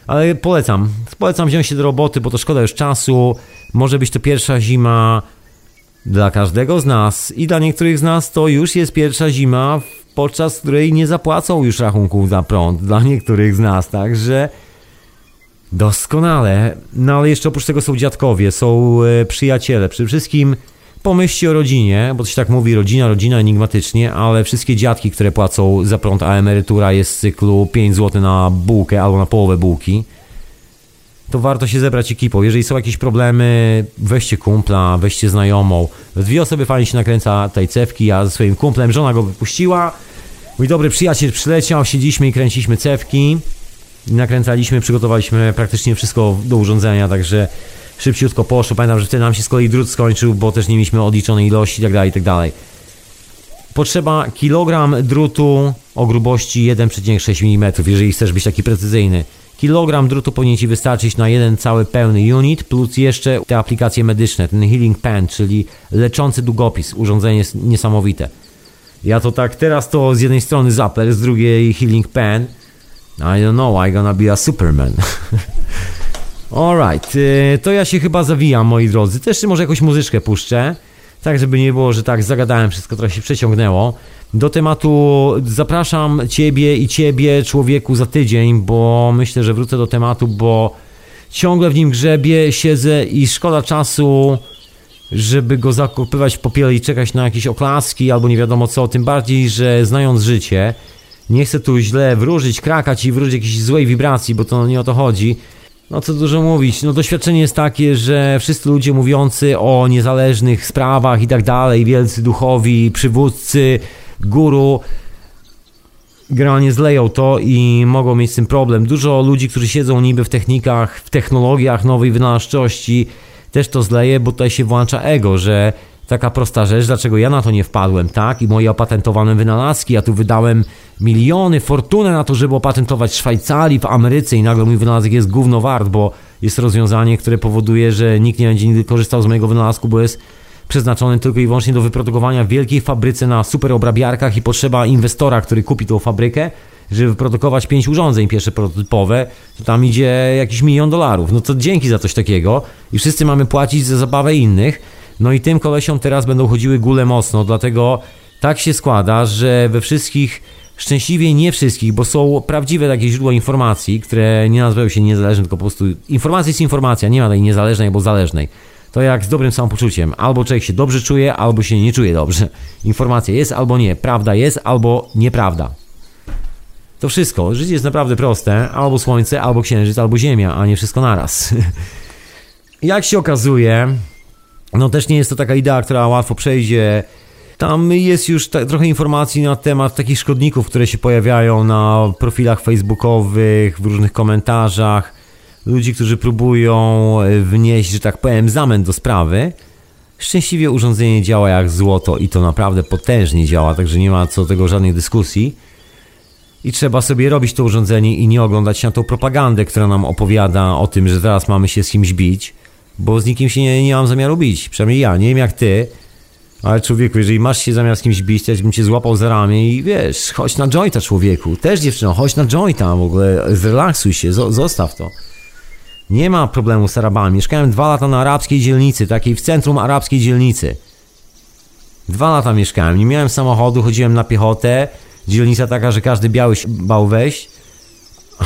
Ale polecam, polecam wziąć się do roboty, bo to szkoda już czasu. Może być to pierwsza zima dla każdego z nas i dla niektórych z nas to już jest pierwsza zima, podczas której nie zapłacą już rachunków za prąd. Dla niektórych z nas, także doskonale. No ale jeszcze oprócz tego są dziadkowie, są e, przyjaciele. Przede wszystkim pomyślcie o rodzinie, bo to się tak mówi rodzina, rodzina enigmatycznie, ale wszystkie dziadki, które płacą za prąd, a emerytura jest z cyklu 5 zł na bułkę albo na połowę bułki, to warto się zebrać ekipą. Jeżeli są jakieś problemy, weźcie kumpla, weźcie znajomą. Dwie osoby fajnie się nakręca tej cewki, ja ze swoim kumplem, żona go wypuściła. Mój dobry przyjaciel przyleciał, siedzieliśmy i kręciliśmy cewki. Nakręcaliśmy, przygotowaliśmy praktycznie wszystko do urządzenia, także szybciutko poszło. Pamiętam, że wtedy nam się z kolei drut skończył, bo też nie mieliśmy odliczonej ilości itd., itd. Potrzeba kilogram drutu o grubości 1,6 mm, jeżeli chcesz być taki precyzyjny. Kilogram drutu powinien Ci wystarczyć na jeden cały pełny unit, plus jeszcze te aplikacje medyczne, ten healing pen, czyli leczący długopis. Urządzenie jest niesamowite. Ja to tak teraz to z jednej strony Zappler, z drugiej healing pen. I don't know, I gonna be a superman. Alright, y, to ja się chyba zawijam, moi drodzy. Też może jakąś muzyczkę puszczę, tak żeby nie było, że tak zagadałem wszystko, trochę się przeciągnęło. Do tematu zapraszam Ciebie i Ciebie, człowieku, za tydzień, bo myślę, że wrócę do tematu, bo ciągle w nim grzebię, siedzę i szkoda czasu, żeby go zakopywać w popiele i czekać na jakieś oklaski albo nie wiadomo co. Tym bardziej, że znając życie, nie chcę tu źle wróżyć, krakać i wróżyć jakiejś złej wibracji, bo to nie o to chodzi. No co dużo mówić, no doświadczenie jest takie, że wszyscy ludzie mówiący o niezależnych sprawach i tak dalej, wielcy duchowi, przywódcy, guru, generalnie zleją to i mogą mieć z tym problem. Dużo ludzi, którzy siedzą niby w technikach, w technologiach nowej wynalazczości, też to zleje, bo tutaj się włącza ego, że taka prosta rzecz, dlaczego ja na to nie wpadłem, tak? I moje opatentowane wynalazki, ja tu wydałem miliony, fortunę na to, żeby opatentować w Szwajcarii, w Ameryce i nagle mój wynalazek jest gówno wart, bo jest rozwiązanie, które powoduje, że nikt nie będzie nigdy korzystał z mojego wynalazku, bo jest przeznaczony tylko i wyłącznie do wyprodukowania w wielkiej fabryce na super obrabiarkach i potrzeba inwestora, który kupi tą fabrykę, żeby wyprodukować pięć urządzeń pierwsze prototypowe, to tam idzie jakiś milion dolarów. No to dzięki za coś takiego i wszyscy mamy płacić za zabawę innych. No i tym kolesiom teraz będą chodziły gule mocno, dlatego tak się składa, że we wszystkich, szczęśliwie nie wszystkich, bo są prawdziwe takie źródła informacji, które nie nazywają się niezależne, tylko po prostu informacja jest informacja, nie ma tej niezależnej albo zależnej. To jak z dobrym samopoczuciem. Albo człowiek się dobrze czuje, albo się nie czuje dobrze. Informacja jest albo nie, prawda jest albo nieprawda. To wszystko. Życie jest naprawdę proste. Albo słońce, albo księżyc, albo ziemia, a nie wszystko naraz. Jak się okazuje, no też nie jest to taka idea, która łatwo przejdzie. Tam jest już ta, trochę informacji na temat takich szkodników, które się pojawiają na profilach facebookowych, w różnych komentarzach. Ludzi, którzy próbują e, wnieść, że tak powiem, zamęt do sprawy. Szczęśliwie urządzenie działa jak złoto i to naprawdę potężnie działa, także nie ma co do tego żadnej dyskusji. I trzeba sobie robić to urządzenie i nie oglądać na tą propagandę, która nam opowiada o tym, że zaraz mamy się z kimś bić, bo z nikim się nie, nie mam zamiaru bić. Przynajmniej ja, nie wiem jak ty, ale człowieku, jeżeli masz się zamiar z kimś bić, to ja bym cię złapał za ramię i wiesz, chodź na jointa człowieku. Też dziewczyno, chodź na jointa w ogóle, zrelaksuj się, zo- zostaw to. Nie ma problemu z Arabami. Mieszkałem dwa lata na arabskiej dzielnicy, takiej w centrum arabskiej dzielnicy. Dwa lata mieszkałem, nie miałem samochodu, chodziłem na piechotę. Dzielnica taka, że każdy biały się bał wejść.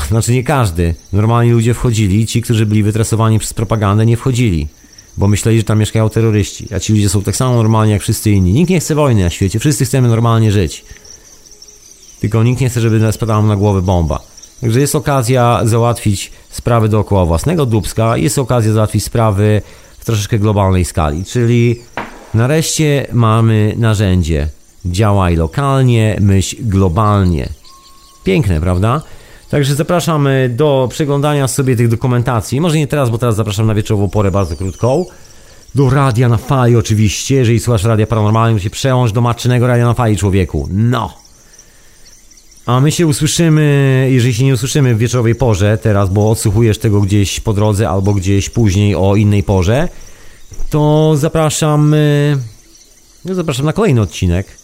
Znaczy nie każdy. Normalni ludzie wchodzili, ci, którzy byli wytresowani przez propagandę, nie wchodzili. Bo myśleli, że tam mieszkają terroryści. A ci ludzie są tak samo normalni jak wszyscy inni. Nikt nie chce wojny na świecie, wszyscy chcemy normalnie żyć. Tylko nikt nie chce, żeby spadała mu na głowę bomba. Także jest okazja załatwić sprawy dookoła własnego dubska, jest okazja załatwić sprawy w troszeczkę globalnej skali. Czyli nareszcie mamy narzędzie. Działaj lokalnie, myśl globalnie. Piękne, prawda? Także zapraszamy do przeglądania sobie tych dokumentacji. Może nie teraz, bo teraz zapraszam na wieczorową porę bardzo krótką. Do radia na fali oczywiście. Jeżeli słuchasz radia paranormalnego, się przełącz do matczynego radia na fali, człowieku. No! A my się usłyszymy, jeżeli się nie usłyszymy w wieczorowej porze teraz, bo odsłuchujesz tego gdzieś po drodze albo gdzieś później o innej porze, to zapraszam, no zapraszam na kolejny odcinek.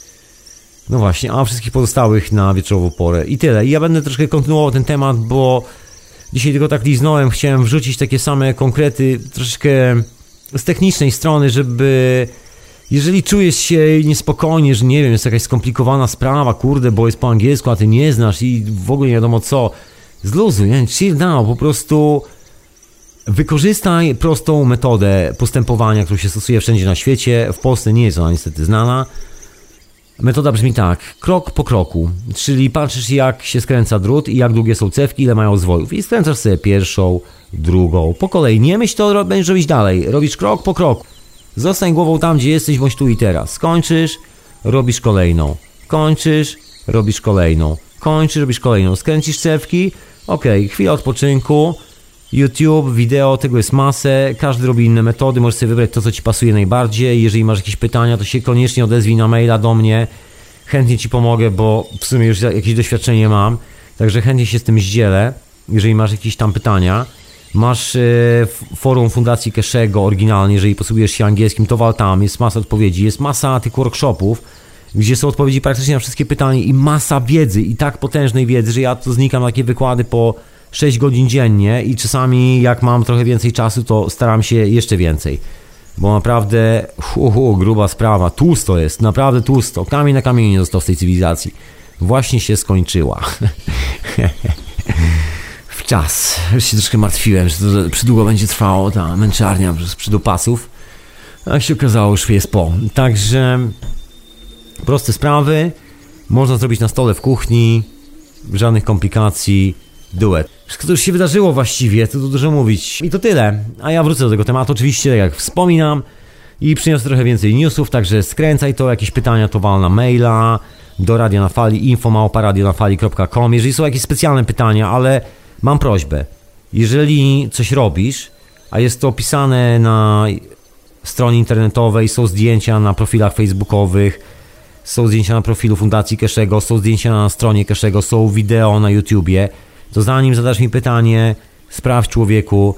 No właśnie, a wszystkich pozostałych na wieczorową porę. I tyle. I ja będę troszkę kontynuował ten temat, bo dzisiaj tylko tak liznąłem, chciałem wrzucić takie same konkrety, troszeczkę z technicznej strony, żeby jeżeli czujesz się niespokojnie, że nie wiem, jest jakaś skomplikowana sprawa, kurde, bo jest po angielsku, a ty nie znasz i w ogóle nie wiadomo co, zluzuj, nie? chill down, po prostu wykorzystaj prostą metodę postępowania, którą się stosuje wszędzie na świecie. W Polsce nie jest ona niestety znana. Metoda brzmi tak, krok po kroku, czyli patrzysz jak się skręca drut i jak długie są cewki, ile mają zwojów i skręcasz sobie pierwszą, drugą, po kolei. Nie myśl to, będziesz robić dalej, robisz krok po kroku. Zostań głową tam, gdzie jesteś, bądź tu i teraz. Skończysz, robisz kolejną. Kończysz, robisz kolejną. Kończysz, robisz kolejną. Skręcisz cewki, okej, chwila odpoczynku, YouTube, wideo, tego jest masę, każdy robi inne metody, możesz sobie wybrać to, co Ci pasuje najbardziej. Jeżeli masz jakieś pytania, to się koniecznie odezwij na maila do mnie. Chętnie Ci pomogę, bo w sumie już jakieś doświadczenie mam, także chętnie się z tym zdzielę, jeżeli masz jakieś tam pytania. Masz e, forum Fundacji Keszego oryginalnie, jeżeli posługujesz się angielskim, to wal tam, jest masa odpowiedzi, jest masa tych workshopów, gdzie są odpowiedzi praktycznie na wszystkie pytania i masa wiedzy, i tak potężnej wiedzy, że ja to znikam na takie wykłady po 6 godzin dziennie i czasami jak mam trochę więcej czasu, to staram się jeszcze więcej. Bo naprawdę, hu, hu, gruba sprawa, tłusto jest, naprawdę tłusto, kamień na kamieniu nie został w tej cywilizacji. Właśnie się skończyła. w czas. Już się troszkę martwiłem, że to przydługo będzie trwało ta męczarnia przez przydopasów. A jak się okazało, już jest po. Także proste sprawy. Można zrobić na stole w kuchni. Żadnych komplikacji. Duet. Wszystko to już się wydarzyło właściwie, to tu dużo mówić. I to tyle. A ja wrócę do tego tematu. Oczywiście, jak wspominam, i przyniosę trochę więcej newsów, także skręcaj to, jakieś pytania to wal na maila do Radia na Fali, info.radionafali.com Jeżeli są jakieś specjalne pytania, ale mam prośbę, jeżeli coś robisz, a jest to opisane na stronie internetowej, są zdjęcia na profilach facebookowych, są zdjęcia na profilu Fundacji Keszego, są zdjęcia na stronie Keszego, są wideo na YouTubie, to zanim zadasz mi pytanie, sprawdź człowieku,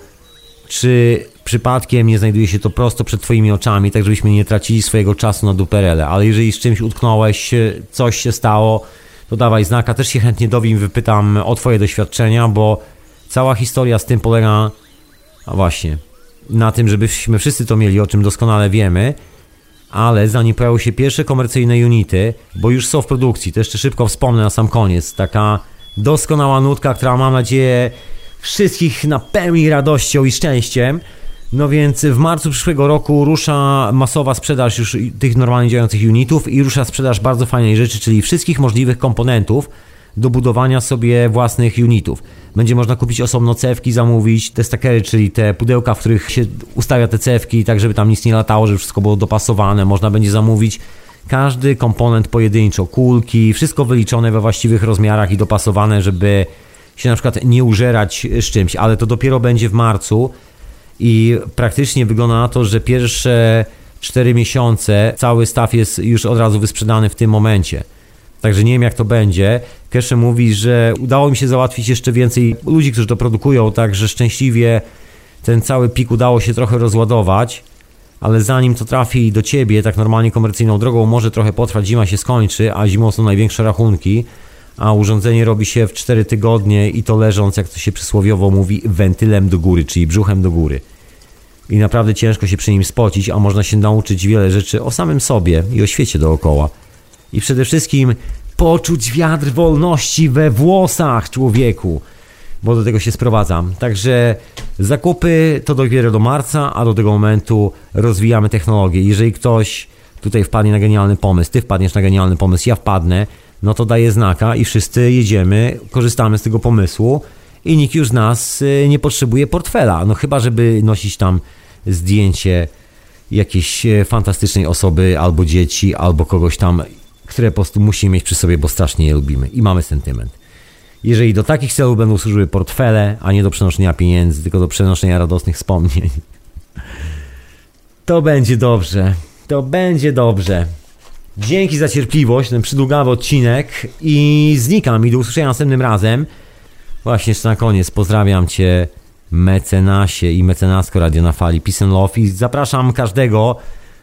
czy przypadkiem nie znajduje się to prosto przed Twoimi oczami, tak żebyśmy nie tracili swojego czasu na duperele. Ale jeżeli z czymś utknąłeś, coś się stało, to dawaj znaka. Też się chętnie dowiem, wypytam o Twoje doświadczenia, bo cała historia z tym polega, a właśnie, na tym, żebyśmy wszyscy to mieli, o czym doskonale wiemy, ale zanim pojawią się pierwsze komercyjne unity, bo już są w produkcji, to jeszcze szybko wspomnę na sam koniec, taka doskonała nutka, która mam nadzieję wszystkich napełni radością i szczęściem. No więc w marcu przyszłego roku rusza masowa sprzedaż już tych normalnie działających unitów i rusza sprzedaż bardzo fajnej rzeczy, czyli wszystkich możliwych komponentów do budowania sobie własnych unitów. Będzie można kupić osobno cewki, zamówić te stakery, czyli te pudełka, w których się ustawia te cewki, tak żeby tam nic nie latało, żeby wszystko było dopasowane. Można będzie zamówić każdy komponent pojedynczo, kulki, wszystko wyliczone we właściwych rozmiarach i dopasowane, żeby się na przykład nie użerać z czymś, ale to dopiero będzie w marcu i praktycznie wygląda na to, że pierwsze 4 miesiące cały staw jest już od razu wysprzedany w tym momencie. Także nie wiem jak to będzie. Kesze mówi, że udało mi się załatwić jeszcze więcej ludzi, którzy to produkują, także szczęśliwie ten cały pik udało się trochę rozładować, ale zanim to trafi do ciebie, tak normalnie komercyjną drogą, może trochę potrwać, zima się skończy, a zimą są największe rachunki, a urządzenie robi się w 4 tygodnie i to leżąc, jak to się przysłowiowo mówi, wentylem do góry, czyli brzuchem do góry. I naprawdę ciężko się przy nim spocić, a można się nauczyć wiele rzeczy o samym sobie i o świecie dookoła. I przede wszystkim poczuć wiatr wolności we włosach człowieku, bo do tego się sprowadzam. Także zakupy to dopiero do marca, a do tego momentu rozwijamy technologię. Jeżeli ktoś tutaj wpadnie na genialny pomysł, ty wpadniesz na genialny pomysł, ja wpadnę, no to daję znaka i wszyscy jedziemy, korzystamy z tego pomysłu i nikt już z nas y, nie potrzebuje portfela. No chyba, żeby nosić tam zdjęcie jakiejś e, fantastycznej osoby, albo dzieci, albo kogoś tam, które po prostu musimy mieć przy sobie, bo strasznie je lubimy i mamy sentyment. Jeżeli do takich celów będą służyły portfele, a nie do przenoszenia pieniędzy, tylko do przenoszenia radosnych wspomnień, to będzie dobrze. To będzie dobrze. Dzięki za cierpliwość, ten przydługawy odcinek i znikam i do usłyszenia następnym razem. Właśnie jeszcze na koniec pozdrawiam Cię mecenasie i mecenasko Radio na Fali Peace and Love i zapraszam każdego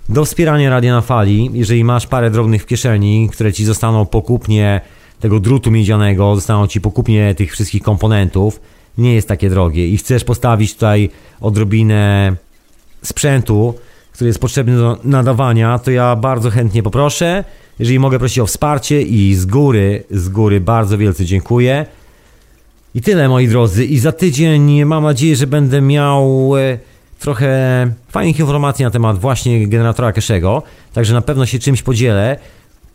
do wspierania Radia na Fali. Jeżeli masz parę drobnych w kieszeni, które Ci zostaną po kupnie tego drutu miedzianego, zostaną Ci po kupnie tych wszystkich komponentów, nie jest takie drogie i chcesz postawić tutaj odrobinę sprzętu, który jest potrzebny do nadawania, to ja bardzo chętnie poproszę. Jeżeli mogę prosić o wsparcie i z góry, z góry bardzo wielce dziękuję. I tyle moi drodzy. I za tydzień mam nadzieję, że będę miał e, trochę fajnych informacji na temat właśnie generatora Cashego. Także na pewno się czymś podzielę.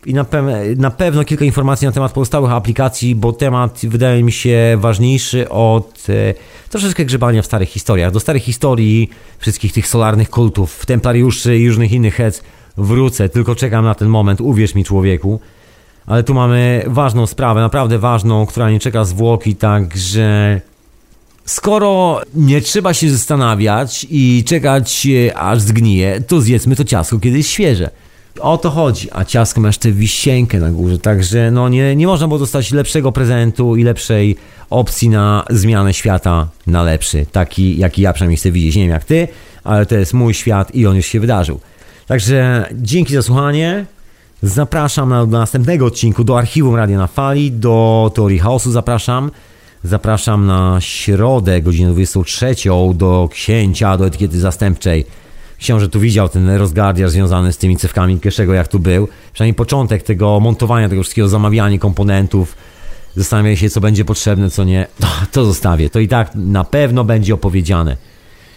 I na, pe- na pewno kilka informacji na temat pozostałych aplikacji, bo temat wydaje mi się ważniejszy od e, troszeczkę grzebania w starych historiach. Do starych historii, wszystkich tych solarnych kultów, templariuszy i różnych innych hec wrócę. Tylko czekam na ten moment, uwierz mi człowieku. Ale tu mamy ważną sprawę, naprawdę ważną, która nie czeka zwłoki, także skoro nie trzeba się zastanawiać i czekać e, aż zgnije, to zjedzmy to ciasto, kiedy jest świeże. O to chodzi, a ciasko ma jeszcze wisienkę na górze, także no nie, nie można było dostać lepszego prezentu i lepszej opcji na zmianę świata na lepszy, taki jaki ja przynajmniej chcę widzieć, nie wiem jak ty, ale to jest mój świat i on już się wydarzył. Także dzięki za słuchanie. Zapraszam na, do następnego odcinku, do archiwum Radia na Fali, do Teorii Chaosu zapraszam. Zapraszam na środę, godzinę 23, do księcia, do etykiety zastępczej. Książę tu widział ten rozgardiarz związany z tymi cewkami Kieszego, jak tu był. Przynajmniej początek tego montowania, tego wszystkiego, zamawianie komponentów. Zastanawiam się, co będzie potrzebne, co nie. To, to zostawię. To i tak na pewno będzie opowiedziane.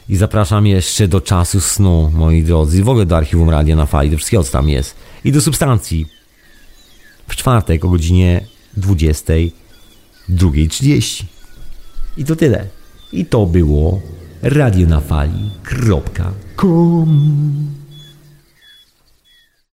I zapraszam jeszcze do czasu snu, moi drodzy. W ogóle do archiwum Radia na Fali, do wszystkiego, co tam jest. I do substancji. W czwartek o godzinie 22.30. I to tyle. I to było radionafali.com